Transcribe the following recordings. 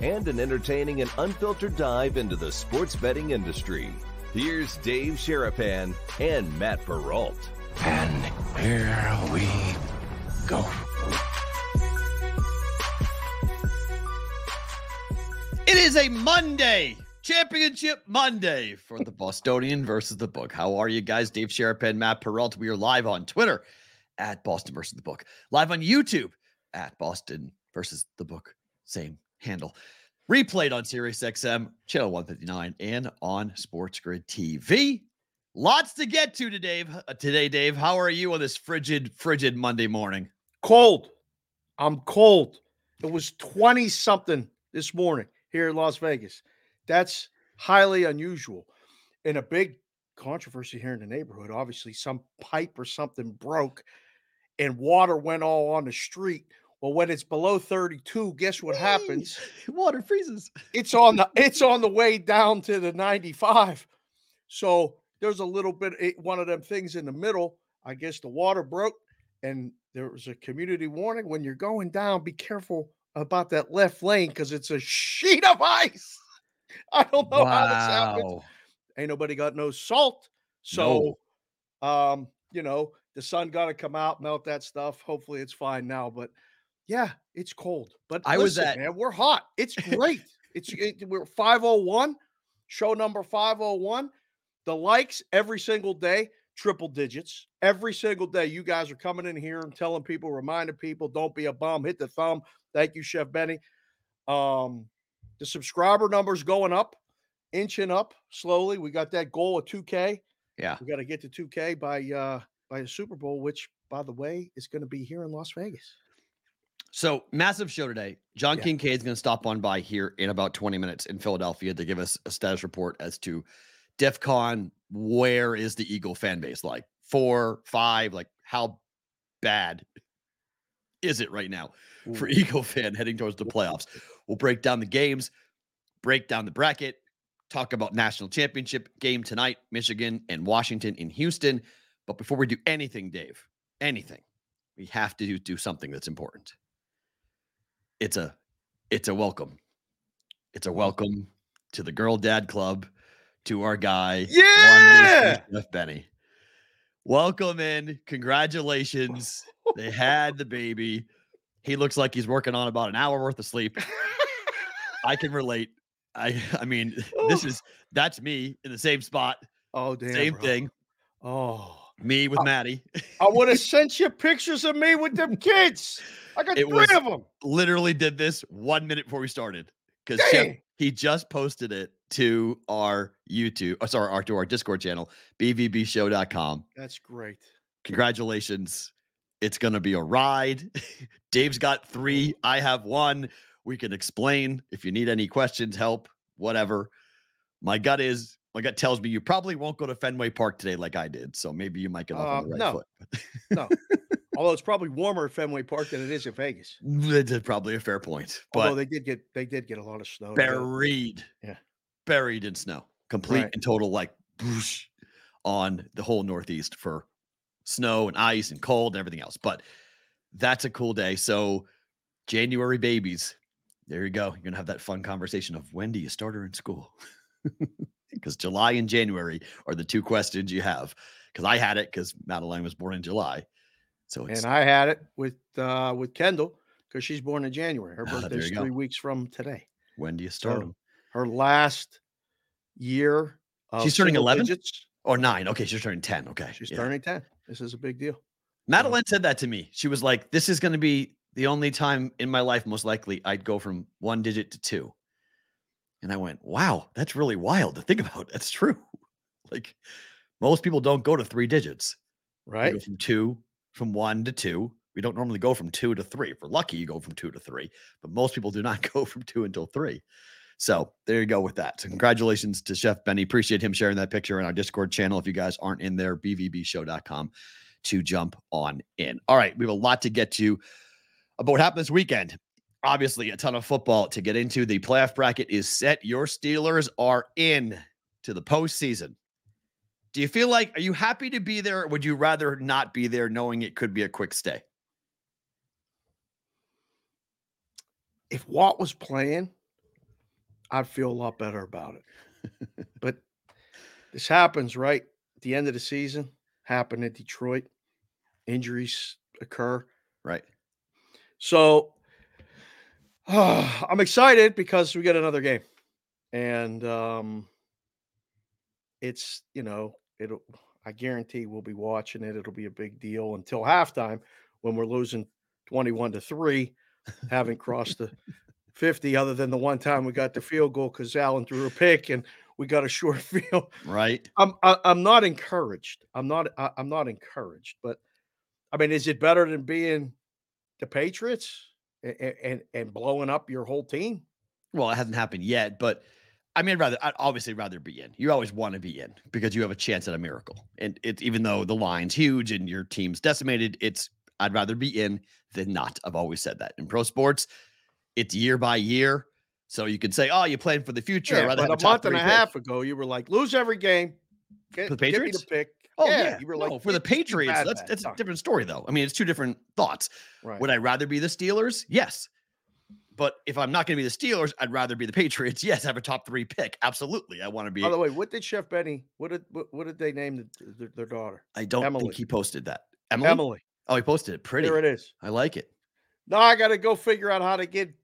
and an entertaining and unfiltered dive into the sports betting industry. Here's Dave Sharapan and Matt Perrault. And here we go. It is a Monday, Championship Monday for the Bostonian versus the book. How are you guys? Dave Sharapan, Matt Perrault. We are live on Twitter at Boston versus the book, live on YouTube at Boston versus the book, same handle. Replayed on Sirius XM, channel 159, and on Sports Grid TV. Lots to get to today, uh, today, Dave. How are you on this frigid, frigid Monday morning? Cold. I'm cold. It was 20 something this morning here in Las Vegas. That's highly unusual. And a big controversy here in the neighborhood. Obviously, some pipe or something broke and water went all on the street. Well, when it's below 32, guess what happens? Water freezes. It's on the it's on the way down to the 95. So there's a little bit it, one of them things in the middle. I guess the water broke and there was a community warning when you're going down, be careful about that left lane because it's a sheet of ice. I don't know how this happened. Wow. Ain't nobody got no salt. So um, you know, the sun got to come out, melt that stuff. Hopefully it's fine now. But yeah, it's cold. But I was listen, at- man, we're hot. It's great. it's it, we're 501, show number 501. The likes every single day, triple digits. Every single day. You guys are coming in here and telling people, reminding people, don't be a bum, hit the thumb. Thank you, Chef Benny. Um, the subscriber numbers going up, inching up slowly. We got that goal of 2K. Yeah. We got to get to 2K by uh by the Super Bowl, which by the way is going to be here in Las Vegas. So massive show today. John Yeah. Kincaid's going to stop on by here in about 20 minutes in Philadelphia to give us a status report as to DEF CON. Where is the Eagle fan base? Like four, five, like how bad is it right now for Eagle fan heading towards the playoffs? We'll break down the games, break down the bracket, talk about national championship game tonight, Michigan and Washington in Houston. But before we do anything, Dave, anything, we have to do, do something that's important. It's a it's a welcome. It's a welcome to the Girl Dad Club, to our guy, Yeah! Benny. Welcome in. Congratulations. they had the baby. He looks like he's working on about an hour worth of sleep. I can relate. I I mean, this oh. is that's me in the same spot, Oh damn. same bro. thing. Oh. Me with Maddie. I would have sent you pictures of me with them kids. I got It three was- of them. literally did this one minute before we started because he just posted it to our YouTube, oh, sorry, our, to our Discord channel, bvbshow.com. That's great. Congratulations. It's going to be a ride. Dave's got three. I have one. We can explain if you need any questions, help, whatever. My gut is, my gut tells me you probably won't go to Fenway Park today like I did. So maybe you might get off on uh, the right no. foot. No. Although it's probably warmer at Fenway Park than it is in Vegas. That's probably a fair point. Although But they did get they did get a lot of snow. buried. Yeah. Buried in snow. Complete Right. and total like whoosh on the whole Northeast for snow and ice and cold and everything else. But that's a cool day. So January babies. There you go. You're gonna have that fun conversation of when do you start her in school? Because July and January are the two questions you have. Because I had it because Madeline was born in July. So it's And I had it with uh with Kendall because she's born in January. Her Ah, there birthday's you go. three weeks from today. when do you start So. Her last year. Of She's turning 11? digits, Or nine. Okay, she's turning 10. Okay. She's yeah. turning 10. This is a big deal. Madeline said that to me. She was like, This is going to be the only time in my life, most likely, I'd go from one digit to two. And I went, Wow, that's really wild to think about. That's true. Like, most people don't go to three digits. Right? from two, from one to two. We don't normally go from two to three. If we're lucky, you go from two to three, but most people do not go from two until three. So there you go with that. So congratulations to Chef Benny. Appreciate him sharing that picture in our Discord channel. If you guys aren't in there, bvbshow.com to jump on in. All right, we have a lot to get to about what happened this weekend. Obviously, a ton of football to get into. The playoff bracket is set. Your Steelers are in to the postseason. Do you feel like, are you happy to be there? Or would you rather not be there knowing it could be a quick stay? If Watt was playing, I'd feel a lot better about it. but this happens right at the end of the season, happened in Detroit. Injuries occur. Right. So I'm excited because we get another game. And um it's, you know, it'll I guarantee we'll be watching it. It'll be a big deal until halftime when we're losing 21 to 3, haven't crossed the 50 other than the one time we got the field goal because Allen threw a pick and we got a short field. Right. I'm I, am i am not encouraged. I'm not I, I'm not encouraged, but I mean, is it better than being the Patriots and, and and blowing up your whole team? Well, it hasn't happened yet, but I mean, I'd rather I'd obviously rather be in. You always want to be in because you have a chance at a miracle. And it's even though the line's huge and your team's decimated, it's I'd rather be in than not. I've always said that. In pro sports, it's year by year. So you could say, "Oh, you plan for the future." Yeah, but a, month and a half ago, you were like, "Lose every game." Get, the Patriots? The pick. Oh yeah, yeah. you were like no, for the Patriots. That's that's a different story though. I mean, it's two different thoughts. Right. Would I rather be the Steelers? Yes. But if I'm not going to be the Steelers, I'd rather be the Patriots. Yes, have a top three pick. Absolutely, I want to be. By the way, what did Chef Benny? What did what, what did they name the, their, their daughter? I don't Emily. think he posted that. Emily. Emily. Oh, he posted it. Pretty. There it is. I like it. Now I got to go figure out how to get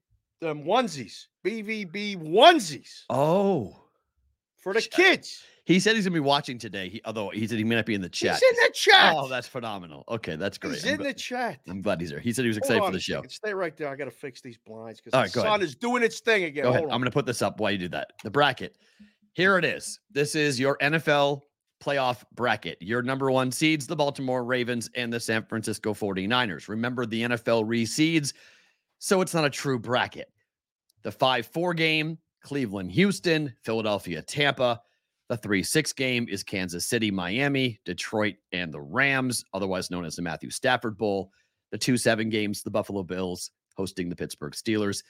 them onesies, BVB onesies. Oh, for the kids. He said he's gonna be watching today. He, although he said he may not be in the chat. He's in the chat. Oh, that's phenomenal. Okay, that's great. He's I'm in the chat. I'm glad he's there. He said he was excited for the show. Stay right there. I got to fix these blinds because the right, sun ahead. is doing its thing again. Go ahead. I'm gonna put this up while you do that. The bracket. Here it is. This is your NFL playoff bracket. Your number one seeds, the Baltimore Ravens and the San Francisco 49ers. Remember, the NFL reseeds, so it's not a true bracket. The 5 4 game, Cleveland, Houston, Philadelphia, Tampa. The 3 6 game is Kansas City, Miami, Detroit, and the Rams, otherwise known as the Matthew Stafford Bowl. The 2 7 games, the Buffalo Bills hosting the Pittsburgh Steelers,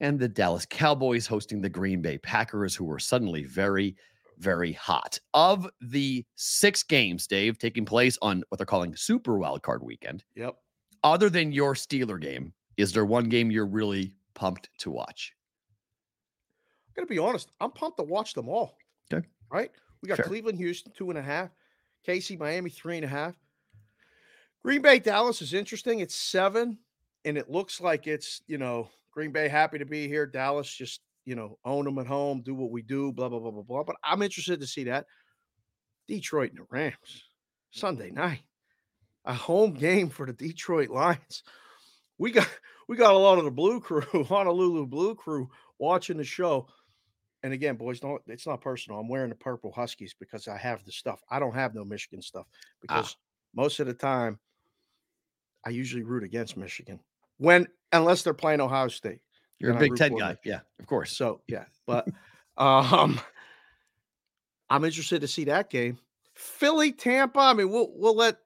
and the Dallas Cowboys hosting the Green Bay Packers, who were suddenly very, very hot. Of the six games, Dave, taking place on what they're calling Super Wild Card Weekend. Yep. Other than your Steeler game, is there one game you're really pumped to watch? I'm gonna be honest. I'm pumped to watch them all. Okay right? We got Fair. Cleveland, Houston, two and a half. KC, Miami, three and a half. Green Bay, Dallas is interesting. It's seven, and it looks like it's, you know, Green Bay happy to be here. Dallas just, you know, own them at home, do what we do, blah, blah, blah, blah, blah. But I'm interested to see that. Detroit and the Rams, Sunday night. A home game for the Detroit Lions. We got we got a lot of the blue crew, Honolulu blue crew watching the show and again, boys, don't it's not personal. I'm wearing the purple Huskies because I have the stuff. I don't have no Michigan stuff ah. because ah. most of the time I usually root against Michigan. When unless they're playing Ohio State. You're a Big Ten guy. Yeah, of course. So yeah. But um I'm interested to see that game. Philly, Tampa. I mean, we'll we'll let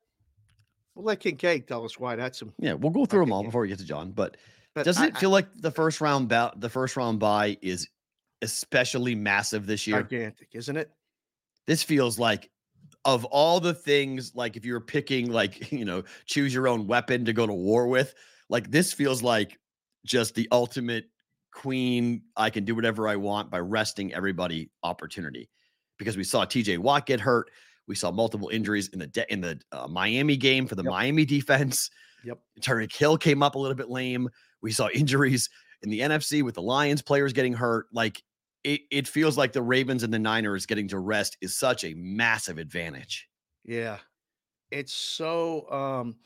we'll let Kincaid tell us why that's some. Yeah, we'll go through them all before we get to John. But, but doesn't I, it feel I, like the first round bout, the first round buy is especially massive this year. Gigantic, isn't it? This feels like of all the things, like if you're picking, like, you know, choose your own weapon to go to war with, like this feels like just the ultimate queen. I can do whatever I want by resting everybody opportunity because we saw TJ Watt get hurt. We saw multiple injuries in the de- in the uh, Miami game for the yep. Miami defense. Yep. Tyreek Hill came up a little bit lame. We saw injuries in the NFC with the Lions players getting hurt. Like it, it feels like the Ravens and the Niners getting to rest is such a massive advantage. Yeah. It's so um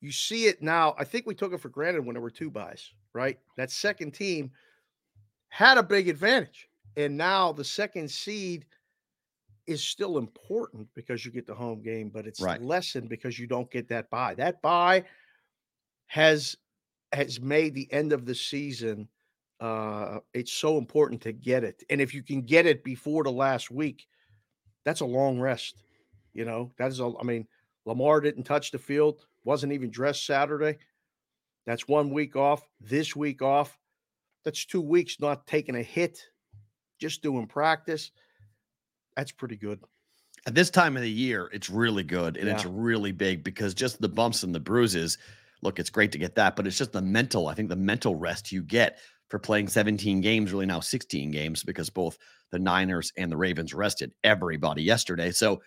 you see it now. I think we took it for granted when there were two buys, right? That second team had a big advantage. And now the second seed is still important because you get the home game, but it's right. lessened because you don't get that buy. That buy has has made the end of the season uh, it's so important to get it. And if you can get it before the last week, that's a long rest. You know, that is a, I mean, Lamar didn't touch the field, wasn't even dressed Saturday. That's one week off. This week off. That's two weeks not taking a hit, just doing practice. That's pretty good. At this time of the year, it's really good and it's really big because just the bumps and the bruises. Look, it's great to get that, but it's just the mental. I think the mental rest you get for playing 17 games, really now 16 games, because both the Niners and the Ravens rested everybody yesterday. So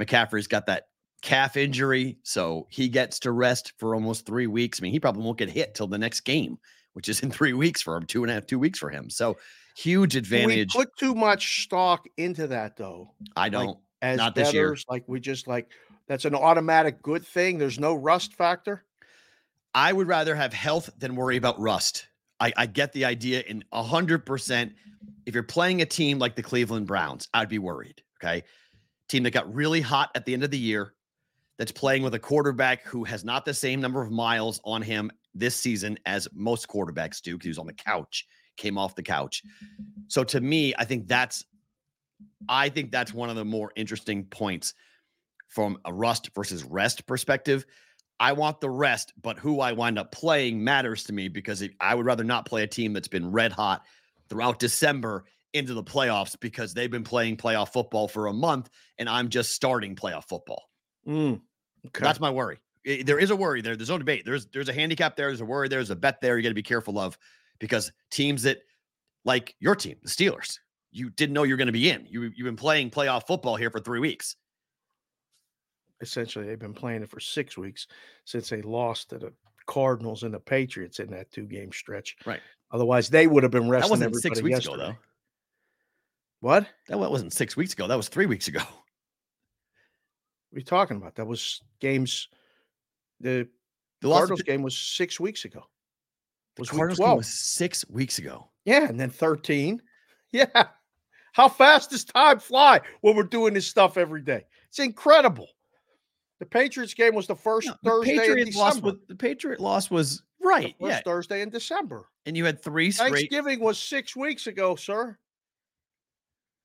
McCaffrey's got that calf injury, so he gets to rest for almost three weeks. I mean, he probably won't get hit till the next game, which is in three weeks for him, two and a half, two weeks for him. So huge advantage. We put too much stock into that though. I don't. As Not this year. like we just like that's an automatic good thing. There's no rust factor. I would rather have health than worry about rust. I, I get the idea in a hundred percent. If you're playing a team like the Cleveland Browns, I'd be worried. Okay. Team that got really hot at the end of the year, that's playing with a quarterback who has not the same number of miles on him this season as most quarterbacks do, because he was on the couch, came off the couch. So to me, I think that's I think that's one of the more interesting points from a rust versus rest perspective. I want the rest, but who I wind up playing matters to me because it, I would rather not play a team that's been red hot throughout December into the playoffs because they've been playing playoff football for a month and I'm just starting playoff football. Mm, okay. That's my worry. There is a worry there. There's no debate. There's there's a handicap there. There's a worry. There's a bet there. You got to be careful of because teams that like your team, the Steelers, you didn't know you're going to be in. You you've been playing playoff football here for three weeks. Essentially they've been playing it for six weeks since they lost to the Cardinals and the Patriots in that two game stretch. Right. Otherwise, they would have been resting That wasn't everybody six weeks yesterday. ago though. What? That wasn't six weeks ago. That was three weeks ago. What are you talking about? That was games. The The Cardinals game was six weeks ago. the Was Cardinals game was six weeks ago. Yeah, and then 13. Yeah. How fast does time fly when we're doing this stuff every day? It's incredible. The Patriots game was the first No, the Thursday in Patriots loss December. was, the Patriot loss was right. Yeah, Thursday in December. and you had three straight. Thanksgiving was six weeks ago, sir.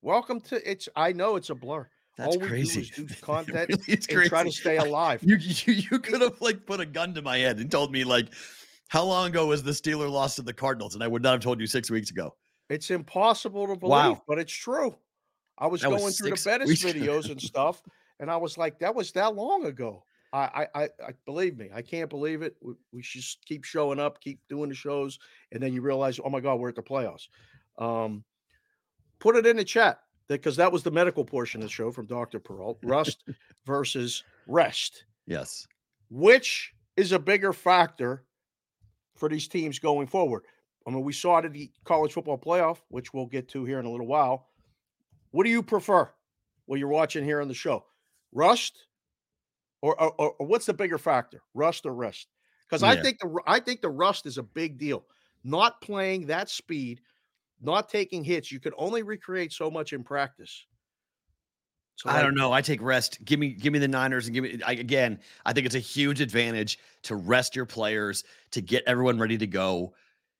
Welcome to it's. I know it's a blur. That's All we crazy. do do It content really is and try to stay alive. You you, you could have like put a gun to my head and told me like how long ago was the Steeler loss to the Cardinals, and I would not have told you six weeks ago. It's impossible to believe, Wow. but it's true. I was That was going through the Bettis videos and stuff, and I was like, "That was that long ago." I, I, I, I believe me, I can't believe it. We, we should just keep showing up, keep doing the shows, and then you realize, oh my God, we're at the playoffs. Um, put it in the chat because that was the medical portion of the show from Doctor Perrault. Rust versus rest. Yes. Which is a bigger factor for these teams going forward? I mean, we saw it at the college football playoff, which we'll get to here in a little while. What do you prefer? What you're watching here on the show, rust, or or, or- what's the bigger factor, rust or rest? Because I think the I think the rust is a big deal. Not playing that speed, not taking hits. You can only recreate so much in practice. So I like, don't know. I take rest. Give me give me the Niners and give me I, again. I think it's a huge advantage to rest your players to get everyone ready to go.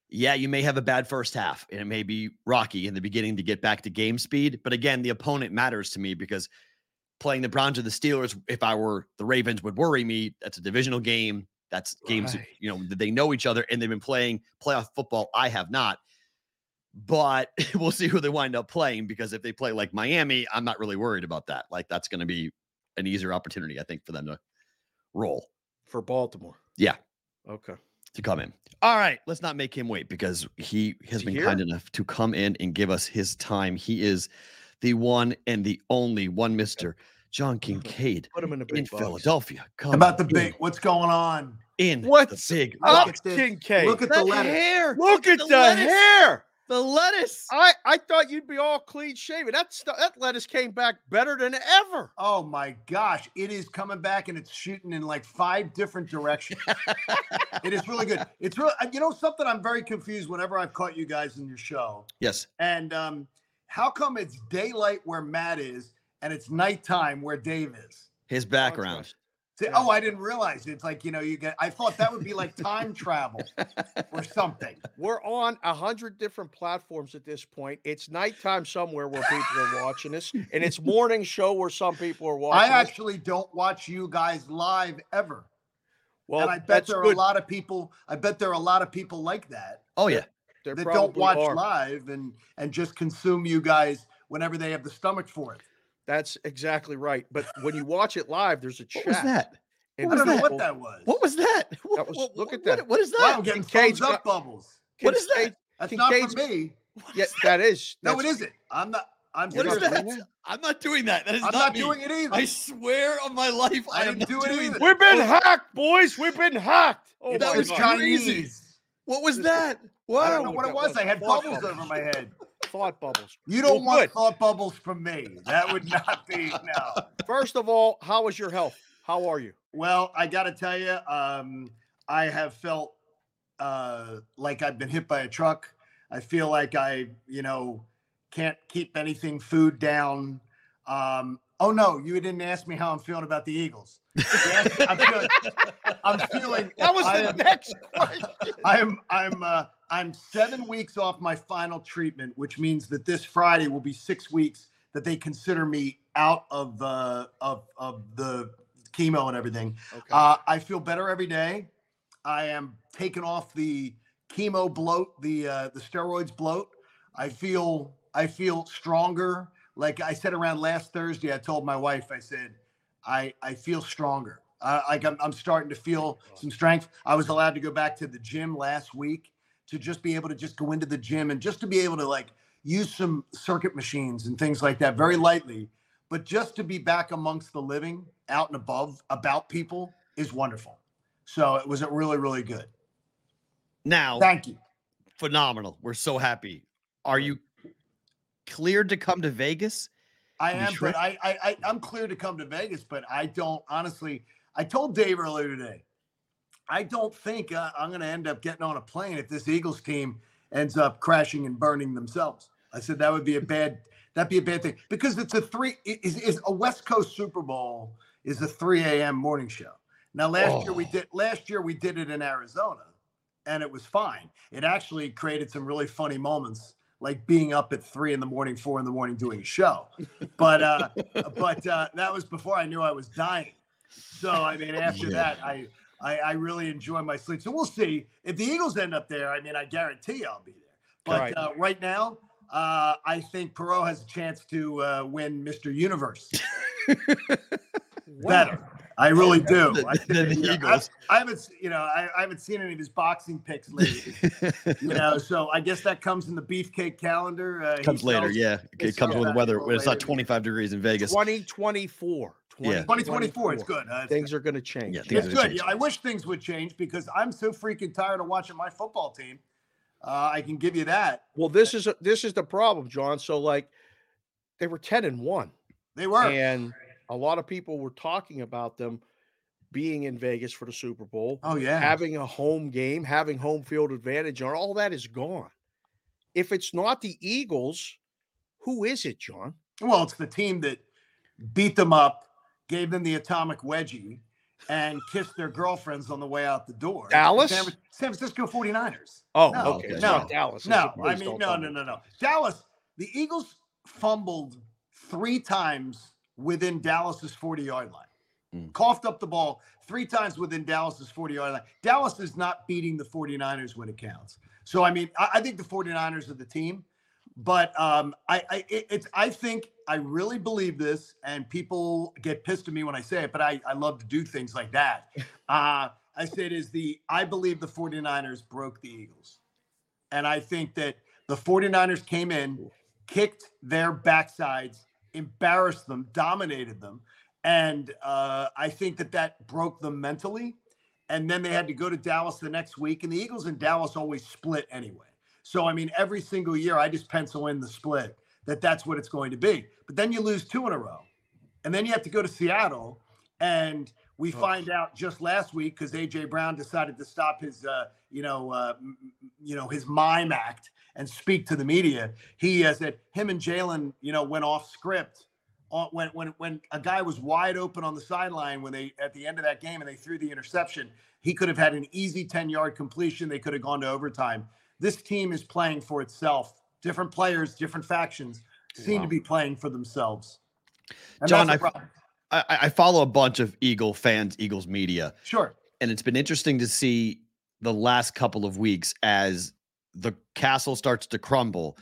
Yeah, you may have a bad first half and it may be rocky in the beginning to get back to game speed, but again, the opponent matters to me because playing the Browns or the Steelers, if I were the Ravens, would worry me. That's a divisional game. That's games Right. you know that they know each other and they've been playing playoff football. I have not, but we'll see who they wind up playing because if they play like Miami, I'm not really worried about that. Like that's going to be an easier opportunity, I think, for them to roll for Baltimore. Yeah. Okay. to come in. All right, let's not make him wait because he has been kind enough to come in and give us his time. He is the one and the only one, Mister John Kincaid Put him in the big in box. Philadelphia. Come About the in- big, what's going on? in the What's big up, at this. Kincaid? Look at the that lettuce. hair. Look at the, lettuce. hair. The lettuce. I, I thought you'd be all clean shaven. That stu- that lettuce came back better than ever. Oh my gosh, it is coming back and it's shooting in like five different directions. it is really good. It's really, you know, something I'm very confused whenever I've caught you guys in your show. yes. And um, how come it's daylight where Matt is and it's nighttime where Dave is? His background. Say, Yeah. oh, I didn't realize it's like you know you get. I thought that would be like time travel or something. We're on a hundred different platforms at this point. It's nighttime somewhere where people are watching us, and it's morning show where some people are I watching. us. actually don't watch you guys live ever, Well, and I bet there are good. a lot of people. I bet there are a lot of people like that Oh yeah. There that don't watch are. live and and just consume you guys whenever they have the stomach for it. That's exactly right. But when you watch it live, there's a chat. What was that? and I don't know what that was. What was that? That was- look at what- that. What is Wow, that? I'm getting Kincaid's thumbs up got- bubbles. What is that? Kincaid- That's Kincaid's- not for me. Yeah, that is. No, that's- it isn't. I'm not. I'm What is that? I'm not doing that. That is I'm not, not me. doing it either. I swear on my life, I I, am didn't not do it either. We've been hacked, boys. We've been hacked. Oh that was the God. crazy. Chinese. What was that? Wow. I don't know what it was. was. I had Thought bubbles bubbles. over my head. thought bubbles. You don't Well, want good. thought bubbles from me. That would not be no. First of all, how is your health? How are you? Well, I got to tell you, um, I have felt uh, like I've been hit by a truck. I feel like I, you know, can't keep anything food down. Um, oh no, you didn't ask me how I'm feeling about the Eagles. You asked me- I'm feeling. I'm feeling. That was I the am- next question. I'm I'm uh, I'm seven weeks off my final treatment, which means that this Friday will be six weeks that they consider me out of uh, of of the chemo and everything. Okay. Uh, I feel better every day. I am taking off the chemo bloat, the uh, the steroids bloat. I feel I feel stronger. Like I said around last Thursday, I told my wife, I said, I I feel stronger. Uh, like I'm, I'm starting to feel some strength. I was allowed to go back to the gym last week to just be able to just go into the gym and just to be able to like use some circuit machines and things like that very lightly. But just to be back amongst the living, out and above, about people is wonderful. So it was a really, really good. Now, Thank you. phenomenal. We're so happy. Are you cleared to come to Vegas? I am, sure? but I, I, I, I'm clear to come to Vegas, but I don't honestly. I told Dave earlier today, I don't think uh, I'm going to end up getting on a plane if this Eagles team ends up crashing and burning themselves. I said that would be a bad, that'd be a bad thing because it's a three, is, is a West Coast Super Bowl is a 3 a.m. morning show. Now last year we Oh. did, last year we did it in Arizona, and it was fine. It actually created some really funny moments like being up at three in the morning, four in the morning doing a show. But uh, but uh, that was before I knew I was dying. So I mean, after Yeah. that, I, I I really enjoy my sleep. So we'll see if the Eagles end up there. I mean, I guarantee I'll be there. But Right. uh, right now, uh, I think Perrault has a chance to uh, win Mr. Universe. Better. I really do. I, think, the you know, I- Eagles. I haven't, you know, I, I haven't seen any of his boxing picks lately. you know, so I guess that comes in the beefcake calendar. Uh, comes later, yeah. It comes with the weather for when it's not 25 degrees in Vegas. 2024. Yeah. 2024. It's good. Uh, it's Things are going to change. Yeah, it's good. change. Yeah, I wish things would change because I'm so freaking tired of watching my football team. Uh, I can give you that. Well, this is a, this is the problem, John. So like, they were 10 and one, They were. and a lot of people were talking about them being in Vegas for the Super Bowl, oh yeah. having a home game, having home field advantage, and all that is gone. If it's not the Eagles, who is it, John? well, it's the team that beat them up, gave them the atomic wedgie, and kissed their girlfriends on the way out the door. Dallas? San, San Francisco 49ers. Oh, No, okay. No, Dallas. No. I mean, no, no, no, no. Dallas, the Eagles fumbled three times within Dallas's 40 yard line. Mm. Coughed up the ball three times within Dallas's 40 yard line. Dallas is not beating the 49ers when it counts. So, I mean, I, I think the 49ers are the team. But um, I, I it, it's I think I really believe this, and people get pissed at me when I say it, but I, I love to do things like that. Uh, I said is the I believe the 49ers broke the Eagles. And I think that the 49ers came in, kicked their backsides, embarrassed them, dominated them. And uh, I think that that broke them mentally. And then they had to go to Dallas the next week. And the Eagles and Dallas always split anyway. So, I mean, every single year, I just pencil in the split that that's what it's going to be. But then you lose two in a row. And then you have to go to Seattle. And we find out just last week because AJ Brown decided to stop his, uh, you know, uh, you know, his mime act and speak to the media. He uh, said him and Jalen, you know, went off script when when when a guy was wide open on the sideline when they at the end of that game and they threw the interception, he could have had an easy 10 yard completion. They could have gone to overtime. This team is playing for itself. Different players, different factions seem Wow. to be playing for themselves. And John, I-. I, I follow a bunch of Eagle fans, Eagles media, sure. and it's been interesting to see the last couple of weeks as the castle starts to crumble.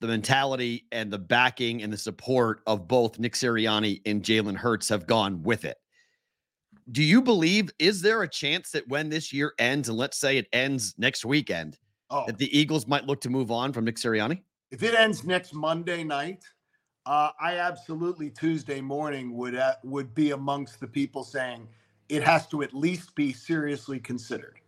The mentality and the backing and the support of both Nick Sirianni and Jalen Hurts have gone with it. Do you believe, is there a chance that when this year ends, and let's say it ends next weekend, Oh, that the Eagles might look to move on from Nick Sirianni? if it ends next Monday night, uh, I absolutely Tuesday morning would uh, would be amongst the people saying it has to at least be seriously considered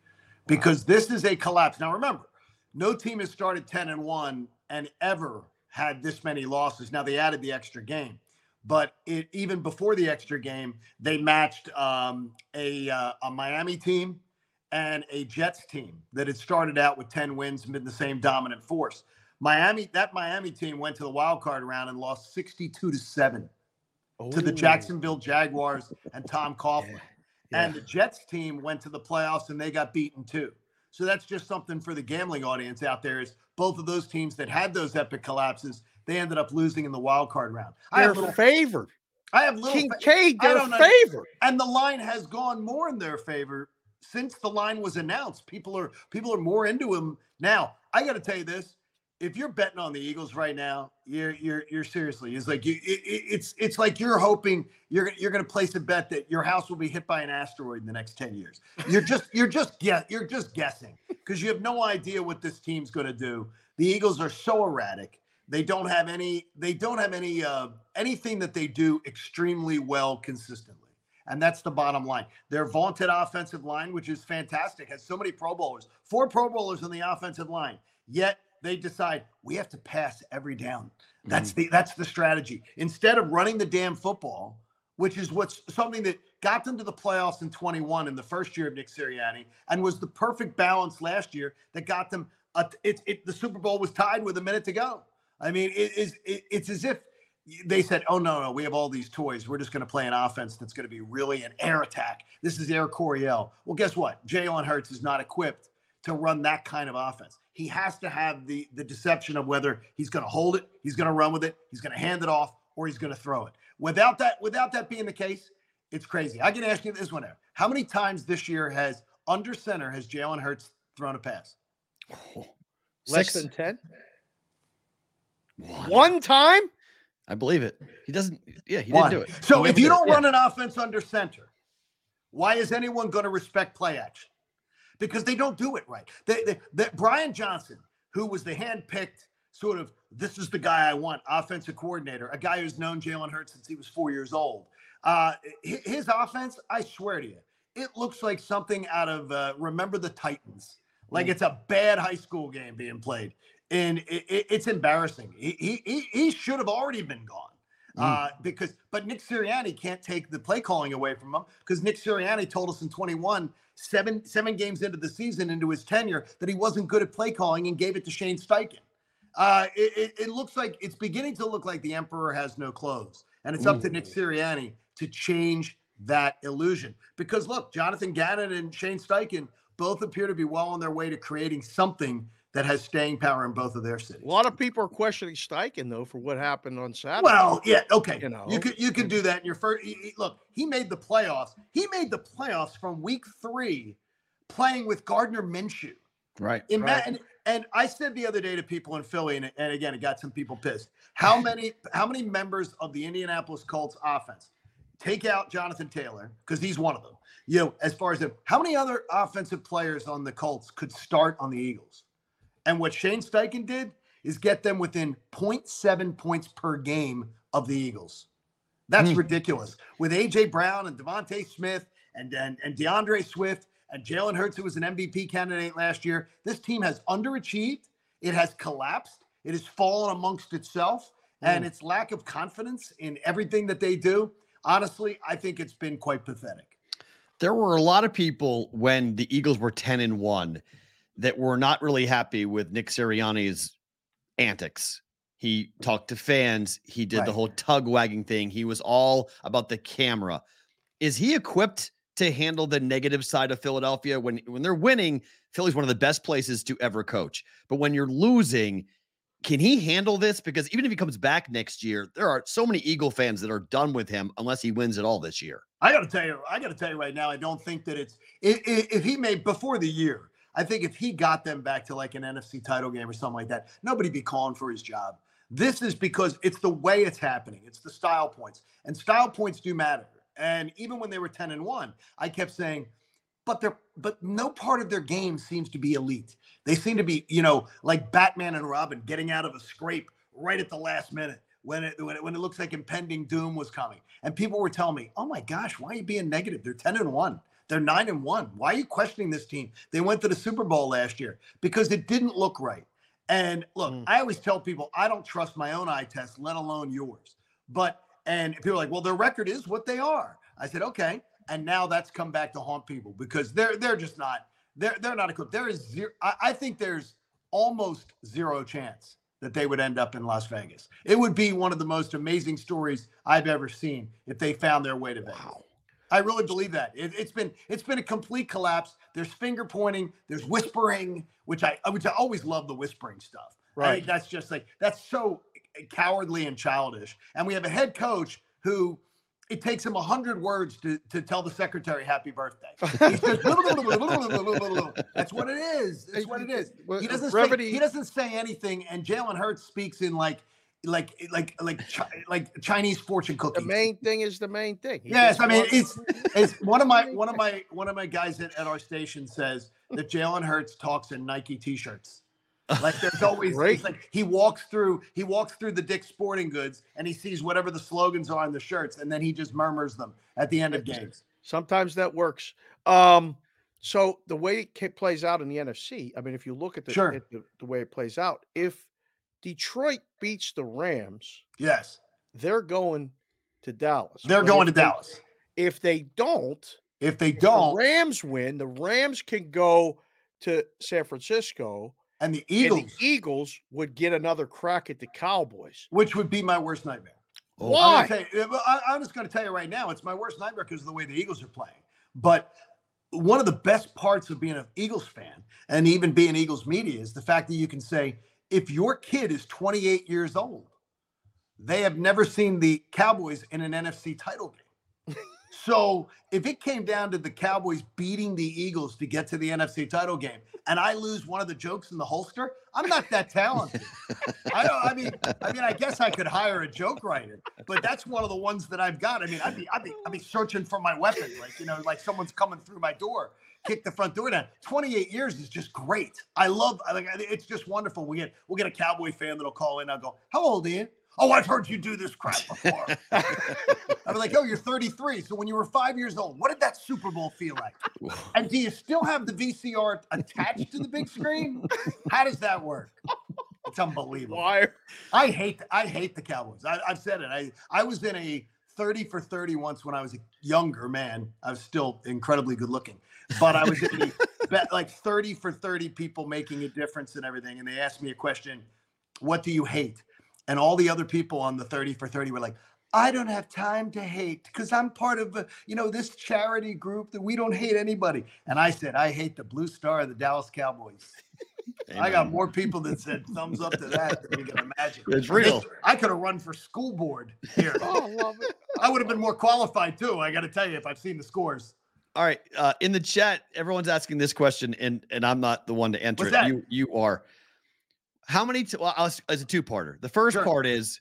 because this is a collapse. Now remember, no team has started ten and one and ever had this many losses. Now they added the extra game, but it even before the extra game, they matched um, a uh, a Miami team and a Jets team that had started out with ten wins and been the same dominant force. Miami, that Miami team went to the wild card round and lost 62 to 7 to the Jacksonville Jaguars and Tom Coughlin. Yeah. And the Jets team went to the playoffs and they got beaten too. So that's just something for the gambling audience out there is both of those teams that had those epic collapses, they ended up losing in the wild card round. I They're have little, favored. I have little, fa- Kincaid, I they're favored. and the line has gone more in their favor since the line was announced. People are people are more into him now. I got to tell you this: if you're betting on the Eagles right now, you're you're you're seriously. It's like you, it, it- it's it's like you're hoping you're you're going to place a bet that your house will be hit by an asteroid in the next ten years. You're just you're just yeah you're just guessing because you have no idea what this team's going to do. The Eagles are so erratic. They don't have any. They don't have any uh, anything that they do extremely well consistently. And that's the bottom line. Their vaunted offensive line, which is fantastic, has so many Pro Bowlers, four Pro Bowlers on the offensive line. Yet they decide we have to pass every down. That's mm-hmm. the that's the strategy. Instead of running the damn football, which is what's something that got them to the playoffs in 21 in the first year of Nick Sirianni, and was the perfect balance last year that got them. A, it, it the Super Bowl was tied with a minute to go. I mean, it is it, it's as if they said, "Oh no, no, we have all these toys. We're just going to play an offense that's going to be really an air attack. This is Air Coryell." Well, guess what? Jalen Hurts is not equipped to run that kind of offense. He has to have the the deception of whether he's going to hold it, he's going to run with it, he's going to hand it off, or he's going to throw it. Without that, without that being the case, it's crazy. I can ask you this one: out. How many times this year has under center has Jalen Hurts thrown a pass? Oh, Less Six- than 10. One. One time? I believe it. He doesn't. Yeah, he One. didn't do it. So if you don't Yeah. run an offense under center, why is anyone going to respect play action? Because they don't do it right. They, they, that Brian Johnson, who was the hand-picked sort of this is the guy I want, offensive coordinator, a guy who's known Jalen Hurts since he was four years old. Uh, his offense, I swear to you, it looks like something out of uh, Remember the Titans. Like it's a bad high school game being played, and it, it- it's embarrassing. He, he, he, should have already been gone. Uh, because but Nick Sirianni can't take the play calling away from him because Nick Sirianni told us in 21, seven seven games into the season, into his tenure, that he wasn't good at play calling and gave it to Shane Steichen. Uh, it, it, it looks like it's beginning to look like the emperor has no clothes, and it's up to Nick Sirianni to change that illusion. Because look, Jonathan Gannon and Shane Steichen both appear to be well on their way to creating something that has staying power in both of their cities. A lot of people are questioning Steichen, though, for what happened on Saturday. Well, yeah, okay. You know. you could you could hmm. do that in your first. Look, he made the playoffs. He made the playoffs from week three, playing with Gardner Minshew. Right. Ima- Right. and, and I said the other day to people in Philly, and, and again, it got some people pissed. How many how many members of the Indianapolis Colts offense take out Jonathan Taylor because he's one of them? You know, as far as the, how many other offensive players on the Colts could start on the Eagles? And what Shane Steichen did is get them within 0.7 points per game of the Eagles. That's Hmm. ridiculous. With AJ Brown and DeVonta Smith and, and, and D'Andre Swift and Jalen Hurts, who was an MVP candidate last year, this team has underachieved. It has collapsed. It has fallen amongst itself and its lack of confidence in everything that they do. Honestly, I think it's been quite pathetic. There were a lot of people when the Eagles were 10 and 1 that were not really happy with Nick Sirianni's antics. He talked to fans. He did the whole tug wagging thing. He was all about the camera. Is he equipped to handle the negative side of Philadelphia when when they're winning? Philly's one of the best places to ever coach. But when you're losing, can he handle this? Because even if he comes back next year, there are so many Eagle fans that are done with him unless he wins it all this year. I got to tell you, I got to tell you right now, I don't think that it's if, if he made before the year. I think if he got them back to like an NFC title game or something like that, nobody'd be calling for his job. This is because it's the way it's happening. It's the style points, and style points do matter. And even when they were ten and one, I kept saying, but they're but no part of their game seems to be elite. They seem to be, you know, like Batman and Robin getting out of a scrape right at the last minute when it when it, when it looks like impending doom was coming. And people were telling me, "Oh my gosh, why are you being negative? They're 10 and 1. They're 9 and 1. Why are you questioning this team? They went to the Super Bowl last year because it didn't look right." And look, Mm. I always tell people I don't trust my own eye test, let alone yours. But and people are like, "Well, their record is what they are." I said, "Okay." And now that's come back to haunt people because they're they're just not they're they're not equipped. There is zero. I, I think there's almost zero chance that they would end up in Las Vegas. It would be one of the most amazing stories I've ever seen if they found their way to Vegas. I really believe that. It, it's been it's been a complete collapse. There's finger pointing, there's whispering, which I which I always love the whispering stuff. I Right. think that's just like that's so cowardly and childish. And we have a head coach who it takes him a hundred words to, to tell the secretary happy birthday. That's what it is. That's what it is. He doesn't say, he doesn't say anything, and Jalen Hurts speaks in like like like like like Chinese fortune cookies. The main thing is the main thing. He Yes, I mean it's it's one of my one of my one of my guys at, at our station says that Jalen Hurts talks in Nike t-shirts. Like there's always it's like he walks through he walks through the Dick's Sporting Goods and he sees whatever the slogans are on the shirts and then he just murmurs them at the end of games. Sometimes that works. Um, so the way it plays out in the NFC, I mean, if you look at the, Sure. at the, the way it plays out, if Detroit beats the Rams, Yes, they're going to Dallas. they're But going to they- Dallas. If they don't, If they don't, the Rams win, the Rams can go to San Francisco, and the and Eagles, the Eagles would get another crack at the Cowboys. which would be my worst nightmare. Oh, I'm, Why? you- I'm just going to tell you right now, it's my worst nightmare because of the way the Eagles are playing. But one of the best parts of being an Eagles fan and even being Eagles media is the fact that you can say, if your kid is 28 years old, they have never seen the Cowboys in an NFC title game. so if it came down to the Cowboys beating the Eagles to get to the NFC title game, and I lose one of the jokes in the holster, I'm not that talented. I don't. I mean, I mean, I guess I could hire a joke writer, but that's one of the ones that I've got. I mean, I'd be, I'd be, I'd be searching for my weapon, like you know, like someone's coming through my door, kick the front door down. 28 years is just great. I love. I Like, it's just wonderful. We get, we'll get a Cowboy fan that'll call in. I'll go, "How old are you?" Oh, I've heard you do this crap before. I'm like, "Oh, you're 33. So when you were five years old, what did that Super Bowl feel like?" And do you still have the VCR attached to the big screen? How does that work? It's unbelievable. Why? I hate I hate the Cowboys. I, I've said it. I I was in a 30 for 30 once when I was a younger man. I was still incredibly good looking, but I was in the, bet like 30 for 30 people making a difference and everything. And they asked me a question, "What do you hate?" And all the other people on the 30 for 30 were like, I don't have time to hate because I'm part of, a, you know, this charity group that we don't hate anybody. And I said, I hate the blue star of the Dallas Cowboys. I got more people that said thumbs up to that than you can imagine. It's real. I could have run for school board here. Oh, I love it. I would have been more qualified too. I got to tell you, if I've seen the scores. All right. Uh, in the chat, everyone's asking this question, and and I'm not the one to answer What's it. that? You you are. How many? T- well, I'll, as a two parter. The first Sure. part is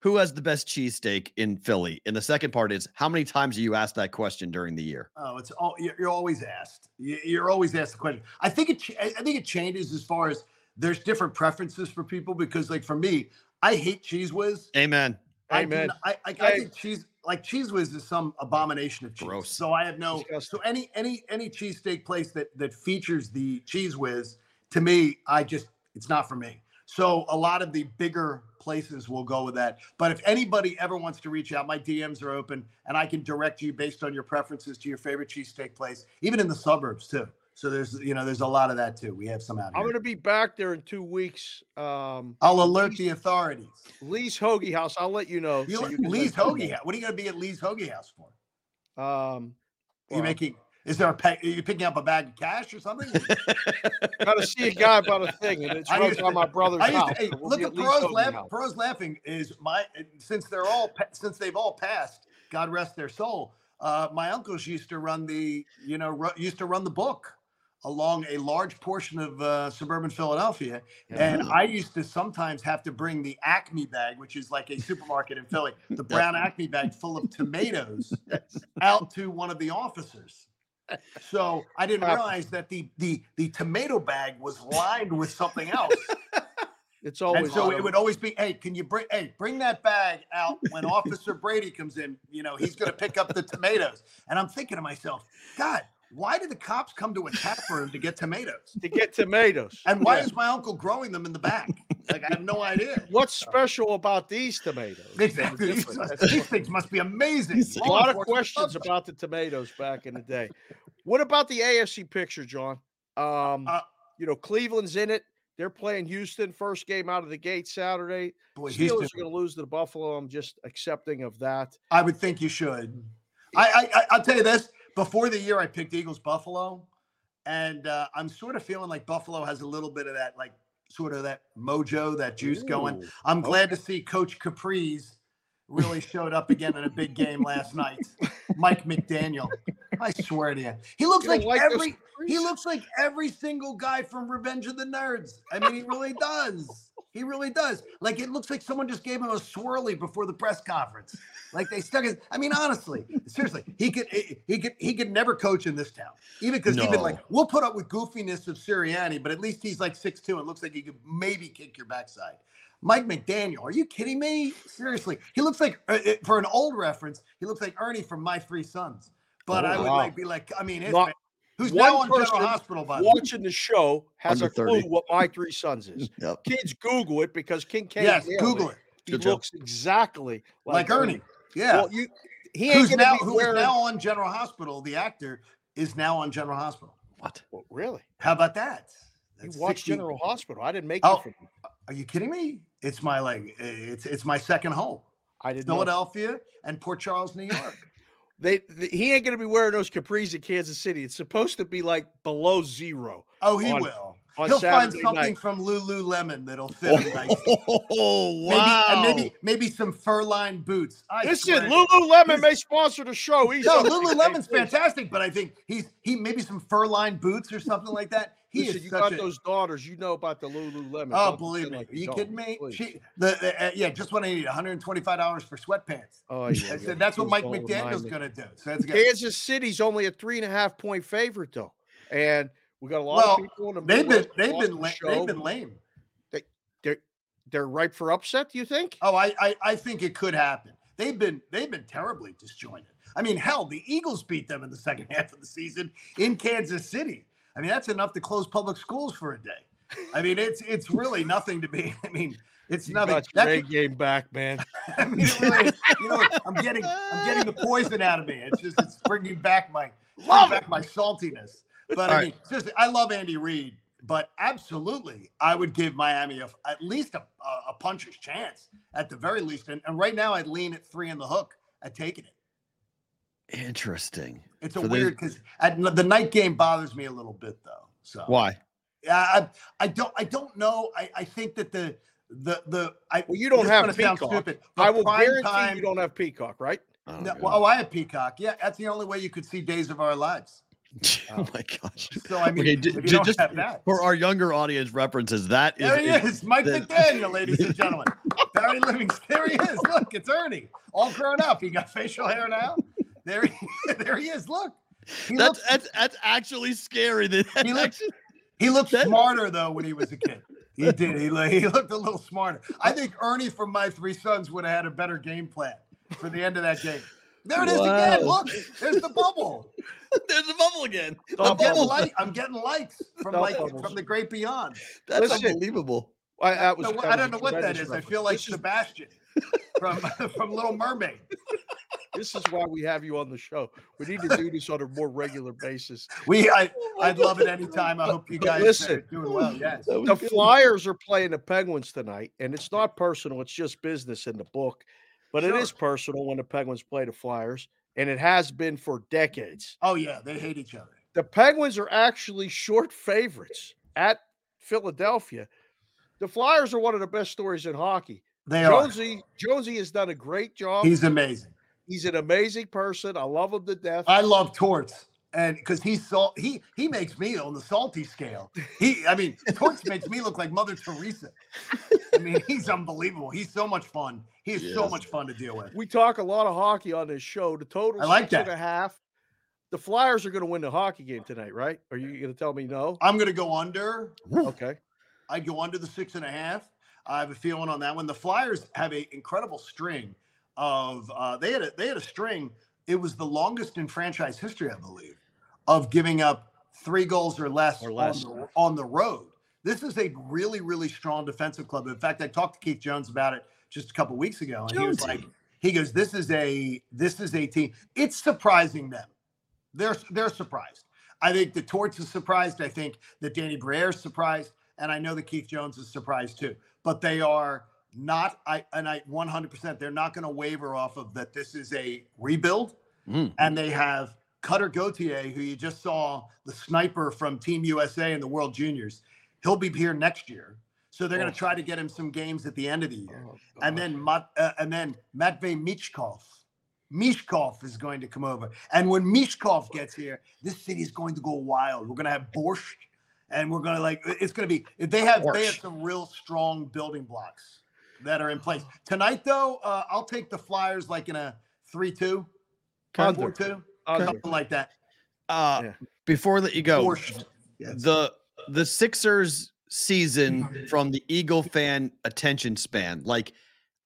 who has the best cheesesteak in Philly, and the second part is how many times are you asked that question during the year? Oh, it's all you're you're always asked. You- You're always asked the question. I think it. ch- I I think it changes as far as there's different preferences for people because, like, for me, I hate Cheez Whiz. Amen. I do Amen. not- I, I, I Okay. think cheese like Cheez Whiz is some abomination of cheese. Gross. So I have no Disgusting. so any any any cheesesteak place that that features the Cheez Whiz to me, I just it's not for me. So a lot of the bigger places will go with that. But if anybody ever wants to reach out, my DMs are open and I can direct you based on your preferences to your favorite cheesesteak place, even in the suburbs too. So there's you know there's a lot of that too. We have some out here. I'm going to be back there in two weeks. Um, I'll alert the authorities. Lee's Hoagie House. I'll let you know. You, so you Lee's Hoagie House. What are you going to be at Lee's Hoagie House for? Um, Are you making? Is there a pay, are you picking up a bag of cash or something? got to see a guy about a thing, and it's right by my brother's I house. to, hey, we'll look at pros, laughing. Pearl's laughing is my since they're all since they've all passed. God rest their soul. Uh, my uncles used to run the you know ru- used to run the book along a large portion of uh, suburban Philadelphia, and I used to sometimes have to bring the Acme bag, which is like a supermarket in Philly, the brown Acme bag full of tomatoes, out to one of the officers. So I didn't realize that the the the tomato bag was lined with something else. It's always And so it would always be, hey, can you bring, hey, bring that bag out when Officer Brady comes in? You know, he's going to pick up the tomatoes. And I'm thinking to myself, God, why did the cops come to a tap room to get tomatoes? to get tomatoes. And why Yeah. is my uncle growing them in the back? Like, I have no idea. What's special about these tomatoes? Exactly. These, these things must be amazing. a lot of questions about the tomatoes back in the day. What about the AFC picture, John? Um, Uh, you know, Cleveland's in it. They're playing Houston first game out of the gate Saturday. Boy, Steelers Houston, are going to lose to the Buffalo. I'm just accepting of that. I would think you should. I, I, I I'll tell you this. Before the year, I picked Eagles Buffalo, and uh, I'm sort of feeling like Buffalo has a little bit of that, like sort of that mojo, that juice going. I'm glad to see Coach Capri's really showed up again in a big game last night. Mike McDaniel. I swear to you, he looks You like, like every. He looks like every single guy from Revenge of the Nerds. I mean, he really does. He really does. Like it looks like someone just gave him a swirly before the press conference. Like they stuck his. I mean, honestly, seriously, he could. He he could. He could never coach in this town. Even because even like we'll put up with goofiness of Sirianni, but at least he's like six two and looks like he could maybe kick your backside. Mike McDaniel, are you kidding me? Seriously, he looks like uh, for an old reference, he looks like Ernie from My Three Sons. But Oh, I would wow. like be like, I mean, his Not who's now on General Hospital by. Watching the show has Under a clue what my three sons is. Yep. Kids Google it because Kincaid. Yes, Google it. He Good job. looks exactly Like Ernie. Yeah. Well, you he ain't who's gonna now be who's wearing. now on General Hospital? The actor is now on General Hospital. What? Well, really? How about that? You That's watch 60 General Hospital? I didn't make Oh. Are you kidding me? It's my like it's it's my second home. I know. Philadelphia and Port Charles, New York. They, th- he ain't gonna be wearing those capris in Kansas City. It's supposed to be like below zero Oh, he On- will. on He'll find something night. from Lululemon that'll fit him. Oh, Maybe, wow. and maybe maybe some fur-lined boots. I Listen. Lululemon He's- may sponsor the show. He's No, Lululemon's fantastic, but I think he's he maybe some fur-lined boots or something like that. He Listen, is you got a, those daughters. You know about the Lululemon. Oh, Don't believe me. like Are you don't, kidding me? please. She, the, the uh, yeah, just what I need, $125 for sweatpants. Oh, yeah, said that's what Mike McDaniel's going to do. So that's good. Kansas City's only a three and a half point favorite though, and we got a lot Well, of people in the They've been they've been la- show. they've been lame. They're they're ripe for upset. Do you think? Oh, I, I I think it could happen. They've been they've been terribly disjointed. I mean, hell, the Eagles beat them in the second half of the season in Kansas City. I mean, that's enough to close public schools for a day. I mean, it's it's really nothing to be. I mean, it's You nothing. got your That's A game back, man. I mean, really, you know, I'm getting I'm getting the poison out of me. It's just it's bringing back my bringing back my saltiness. But I All mean, seriously, I love Andy Reid, but absolutely, I would give Miami a, at least a, a, a puncher's chance at the very least. And, and right now, I'd lean at three in the hook at taking it. Interesting. It's a For weird because the night game bothers me a little bit though. So Why? yeah, I, I don't I don't know. I, I think that the the the I Well, you don't have gonna Peacock. stupid, I will guarantee time- you don't have Peacock, right? Oh, No, well, oh, I have Peacock. Yeah, that's the only way you could see Days of Our Lives. oh my gosh. So I mean, Okay, if ju- you ju- don't just have that, for our younger audience references, that is, there he is, Mike the- McDaniel, ladies and gentlemen. Barry Livingston. There he is. Look, it's Ernie, all grown up. He got facial hair now. There he, there he is. Look, he that's, looks, that's that's actually scary. That He looks- actually- he looked that- smarter though when he was a kid. He did. He, he looked a little smarter. I think Ernie from My Three Sons would have had a better game plan for the end of that game. There it is again. Look, there's the bubble. There's the bubble again. The I'm getting, bubble. like, I'm getting likes from Stop like bubbles. from the great beyond. That's Listen, unbelievable. I, that was No, I don't know what that is. tremendous is. I feel like This is- Sebastian from from Little Mermaid. This is why we have you on the show. We need to do this on a more regular basis. We, I, I'd love it anytime. I hope you guys listen. are doing well. Yes. The Flyers are playing the Penguins tonight, and it's not personal, it's just business in the book. But it is personal when the Penguins play the Flyers, and it has been for decades. Oh yeah, they hate each other. The Penguins are actually short favorites at Philadelphia. The Flyers are one of the best stories in hockey. They are. Jonesy, Jonesy has done a great job. He's amazing. He's an amazing person. I love him to death. I love Torts. And because he's salt, he he makes me on the salty scale. He, I mean, Torts makes me look like Mother Teresa. I mean, he's unbelievable. He's so much fun. He is so much fun to deal with. We talk a lot of hockey on this show. The total I like six and that. a half. The Flyers are going to win the hockey game tonight, right? Are you going to tell me no? I'm gonna go under. Okay. I'd go under the six and a half. I have a feeling on that one. The Flyers have an incredible string of uh, they had a they had a string. It was the longest in franchise history, I believe, of giving up three goals or less, Or less. On, the, on the road. This is a really really strong defensive club. In fact, I talked to Keith Jones about it just a couple weeks ago, and he was like, he goes, "This is a this is a team. It's surprising them. They're they're surprised. I think the Torts is surprised. I think that Danny Briere is surprised, and I know that Keith Jones is surprised too. But they are not. I and I 100. percent They're not going to waver off of that. This is a rebuild, Mm. and they have Cutter Gauthier, who you just saw the sniper from Team USA in the World Juniors. He'll be here next year, so they're going Oh. to try to get him some games at the end of the year Oh, and then Mat, uh, and then Matvey Michkov. Mishkov is going to come over, and when Michkov gets here, this city is going to go wild. We're going to have borscht, and we're going to like it's going to be. They have they have some real strong building blocks that are in place tonight. Though uh, I'll take the Flyers like in a three-two, four-two, Under. something like that. Uh, Yeah. before that you go, Yes. the the Sixers season from the Eagle fan attention span, like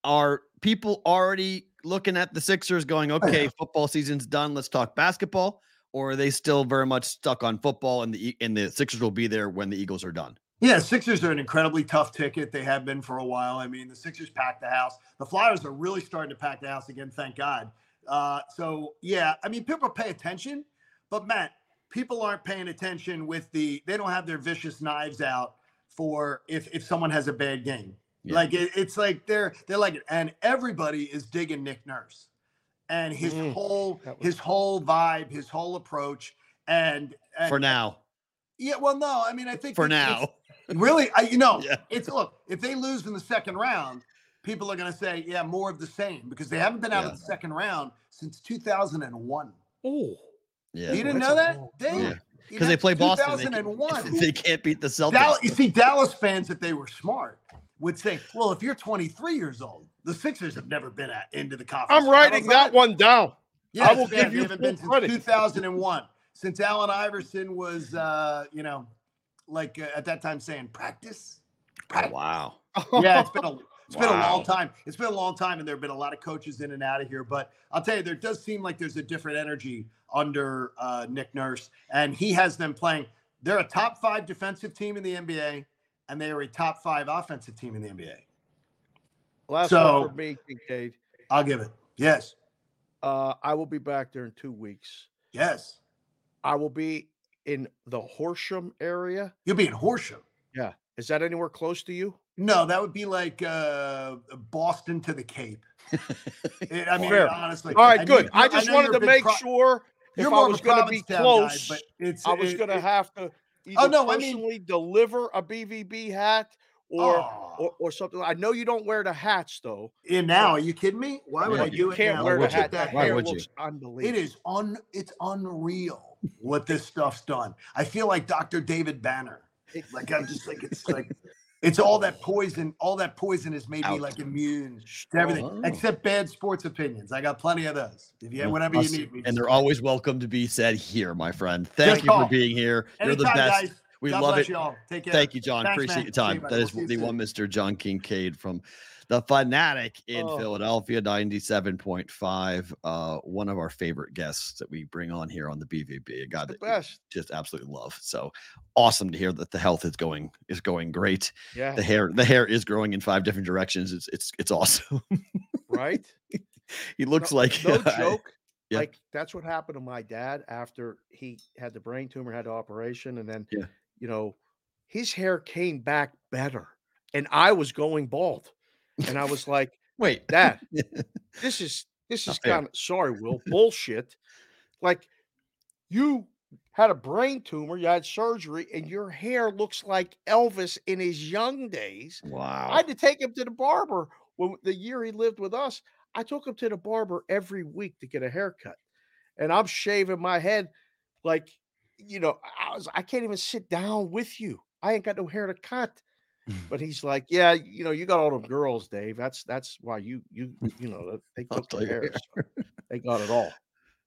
are people already looking at the Sixers going, okay, football season's done, let's talk basketball, or are they still very much stuck on football and the and the Sixers will be there when the Eagles are done? Yeah, Sixers are an incredibly tough ticket. They have been for a while. I mean, the Sixers packed the house. The Flyers are really starting to pack the house again, thank God. Uh, so yeah, I mean, people pay attention, but Matt, people aren't paying attention with the. They don't have their vicious knives out for if if someone has a bad game. Yeah. Like it, it's like they're they're like it, and everybody is digging Nick Nurse, and his Mm. whole was- his whole vibe, his whole approach, and, and For now. yeah, well, no, I mean, I think For it's- it's- now. Really, I, you know, Yeah. it's look. If they lose in the second round, people are going to say, "Yeah, more of the same," because they haven't been out Yeah. of the second round since 2001. Oh, Yeah. you didn't know that? long Dave? Yeah. Because they know, play Boston. They, can, 2001. they can't beat the Celtics. Dallas, you see, Dallas fans, if they were smart, would say, "Well, if you're 23 years old, the Sixers have never been at, into the conference." I'm writing that one down. Yes, will yeah, give you haven't been since 2001, since Allen Iverson was, uh, you know, like uh, at that time saying, "Practice, Oh, wow. yeah, it's been a it's been a long time. It's been a long time, and there have been a lot of coaches in and out of here. But I'll tell you, there does seem like there's a different energy under uh, Nick Nurse, and he has them playing. They're a top five defensive team in the NBA, and they are a top five offensive team in the NBA. Last So- one for me, Kincaid. I'll give it. Yes, Uh, I will be back there in two weeks. yes. I will be in the Horsham area. You'll be in Horsham. Yeah. Is that anywhere close to you? No, that would be like uh, Boston to the Cape. It- I mean, Fair. honestly. All right, and good. I I just know wanted to make pro- sure if You're I was going to be Provincetown guy, close, but it's I was it- going to have to Oh, no, I mean- personally deliver a BVB hat or, Aw. or or something. I know you don't wear the hats though. Eh, and now, are you kidding me? Why would Yeah, I you do it can't now? wear the Look at hat. That that Why hair would you? looks unbelievable. is un it's unreal what this stuff's done. I feel like Dr. David Banner. Like I'm just like it's like it's all that poison, all that poison has made me like immune to everything. Oh. Except bad sports opinions. I got plenty of those. If you have mm, whatever you need me. and they're always welcome to be said here, my friend. Thank Just you for being here. You're the best. guys. We God love it. you all. Take care. Thank you, John. Thanks, Appreciate man. your you, time. buddy. That We'll is you the one, Mr. John Kincaid from the Fanatic in Oh. Philadelphia, 97.5. Uh, one of our favorite guests that we bring on here on the BVB. A guy the that best. just absolutely love. So awesome to hear that the health is going is going great. Yeah. The hair, the hair is growing in five different directions. It's it's it's awesome. right. he looks no, like no joke. yeah. Like that's what happened to my dad after he had the brain tumor, had the operation, and then Yeah. you know, his hair came back better, and I was going bald, and I was like, Wait, Dad, this is this is kind of sorry, Will bullshit. Like you had a brain tumor, you had surgery, and your hair looks like Elvis in his young days. wow. I had to take him to the barber when the year he lived with us. I took him to the barber every week to get a haircut, and I'm shaving my head like you know I was I can't even sit down with you. I ain't got no hair to cut. But he's like, yeah, you know, you got all the girls, Dave. That's that's why you you you know they I'll took the hair. so they got it all.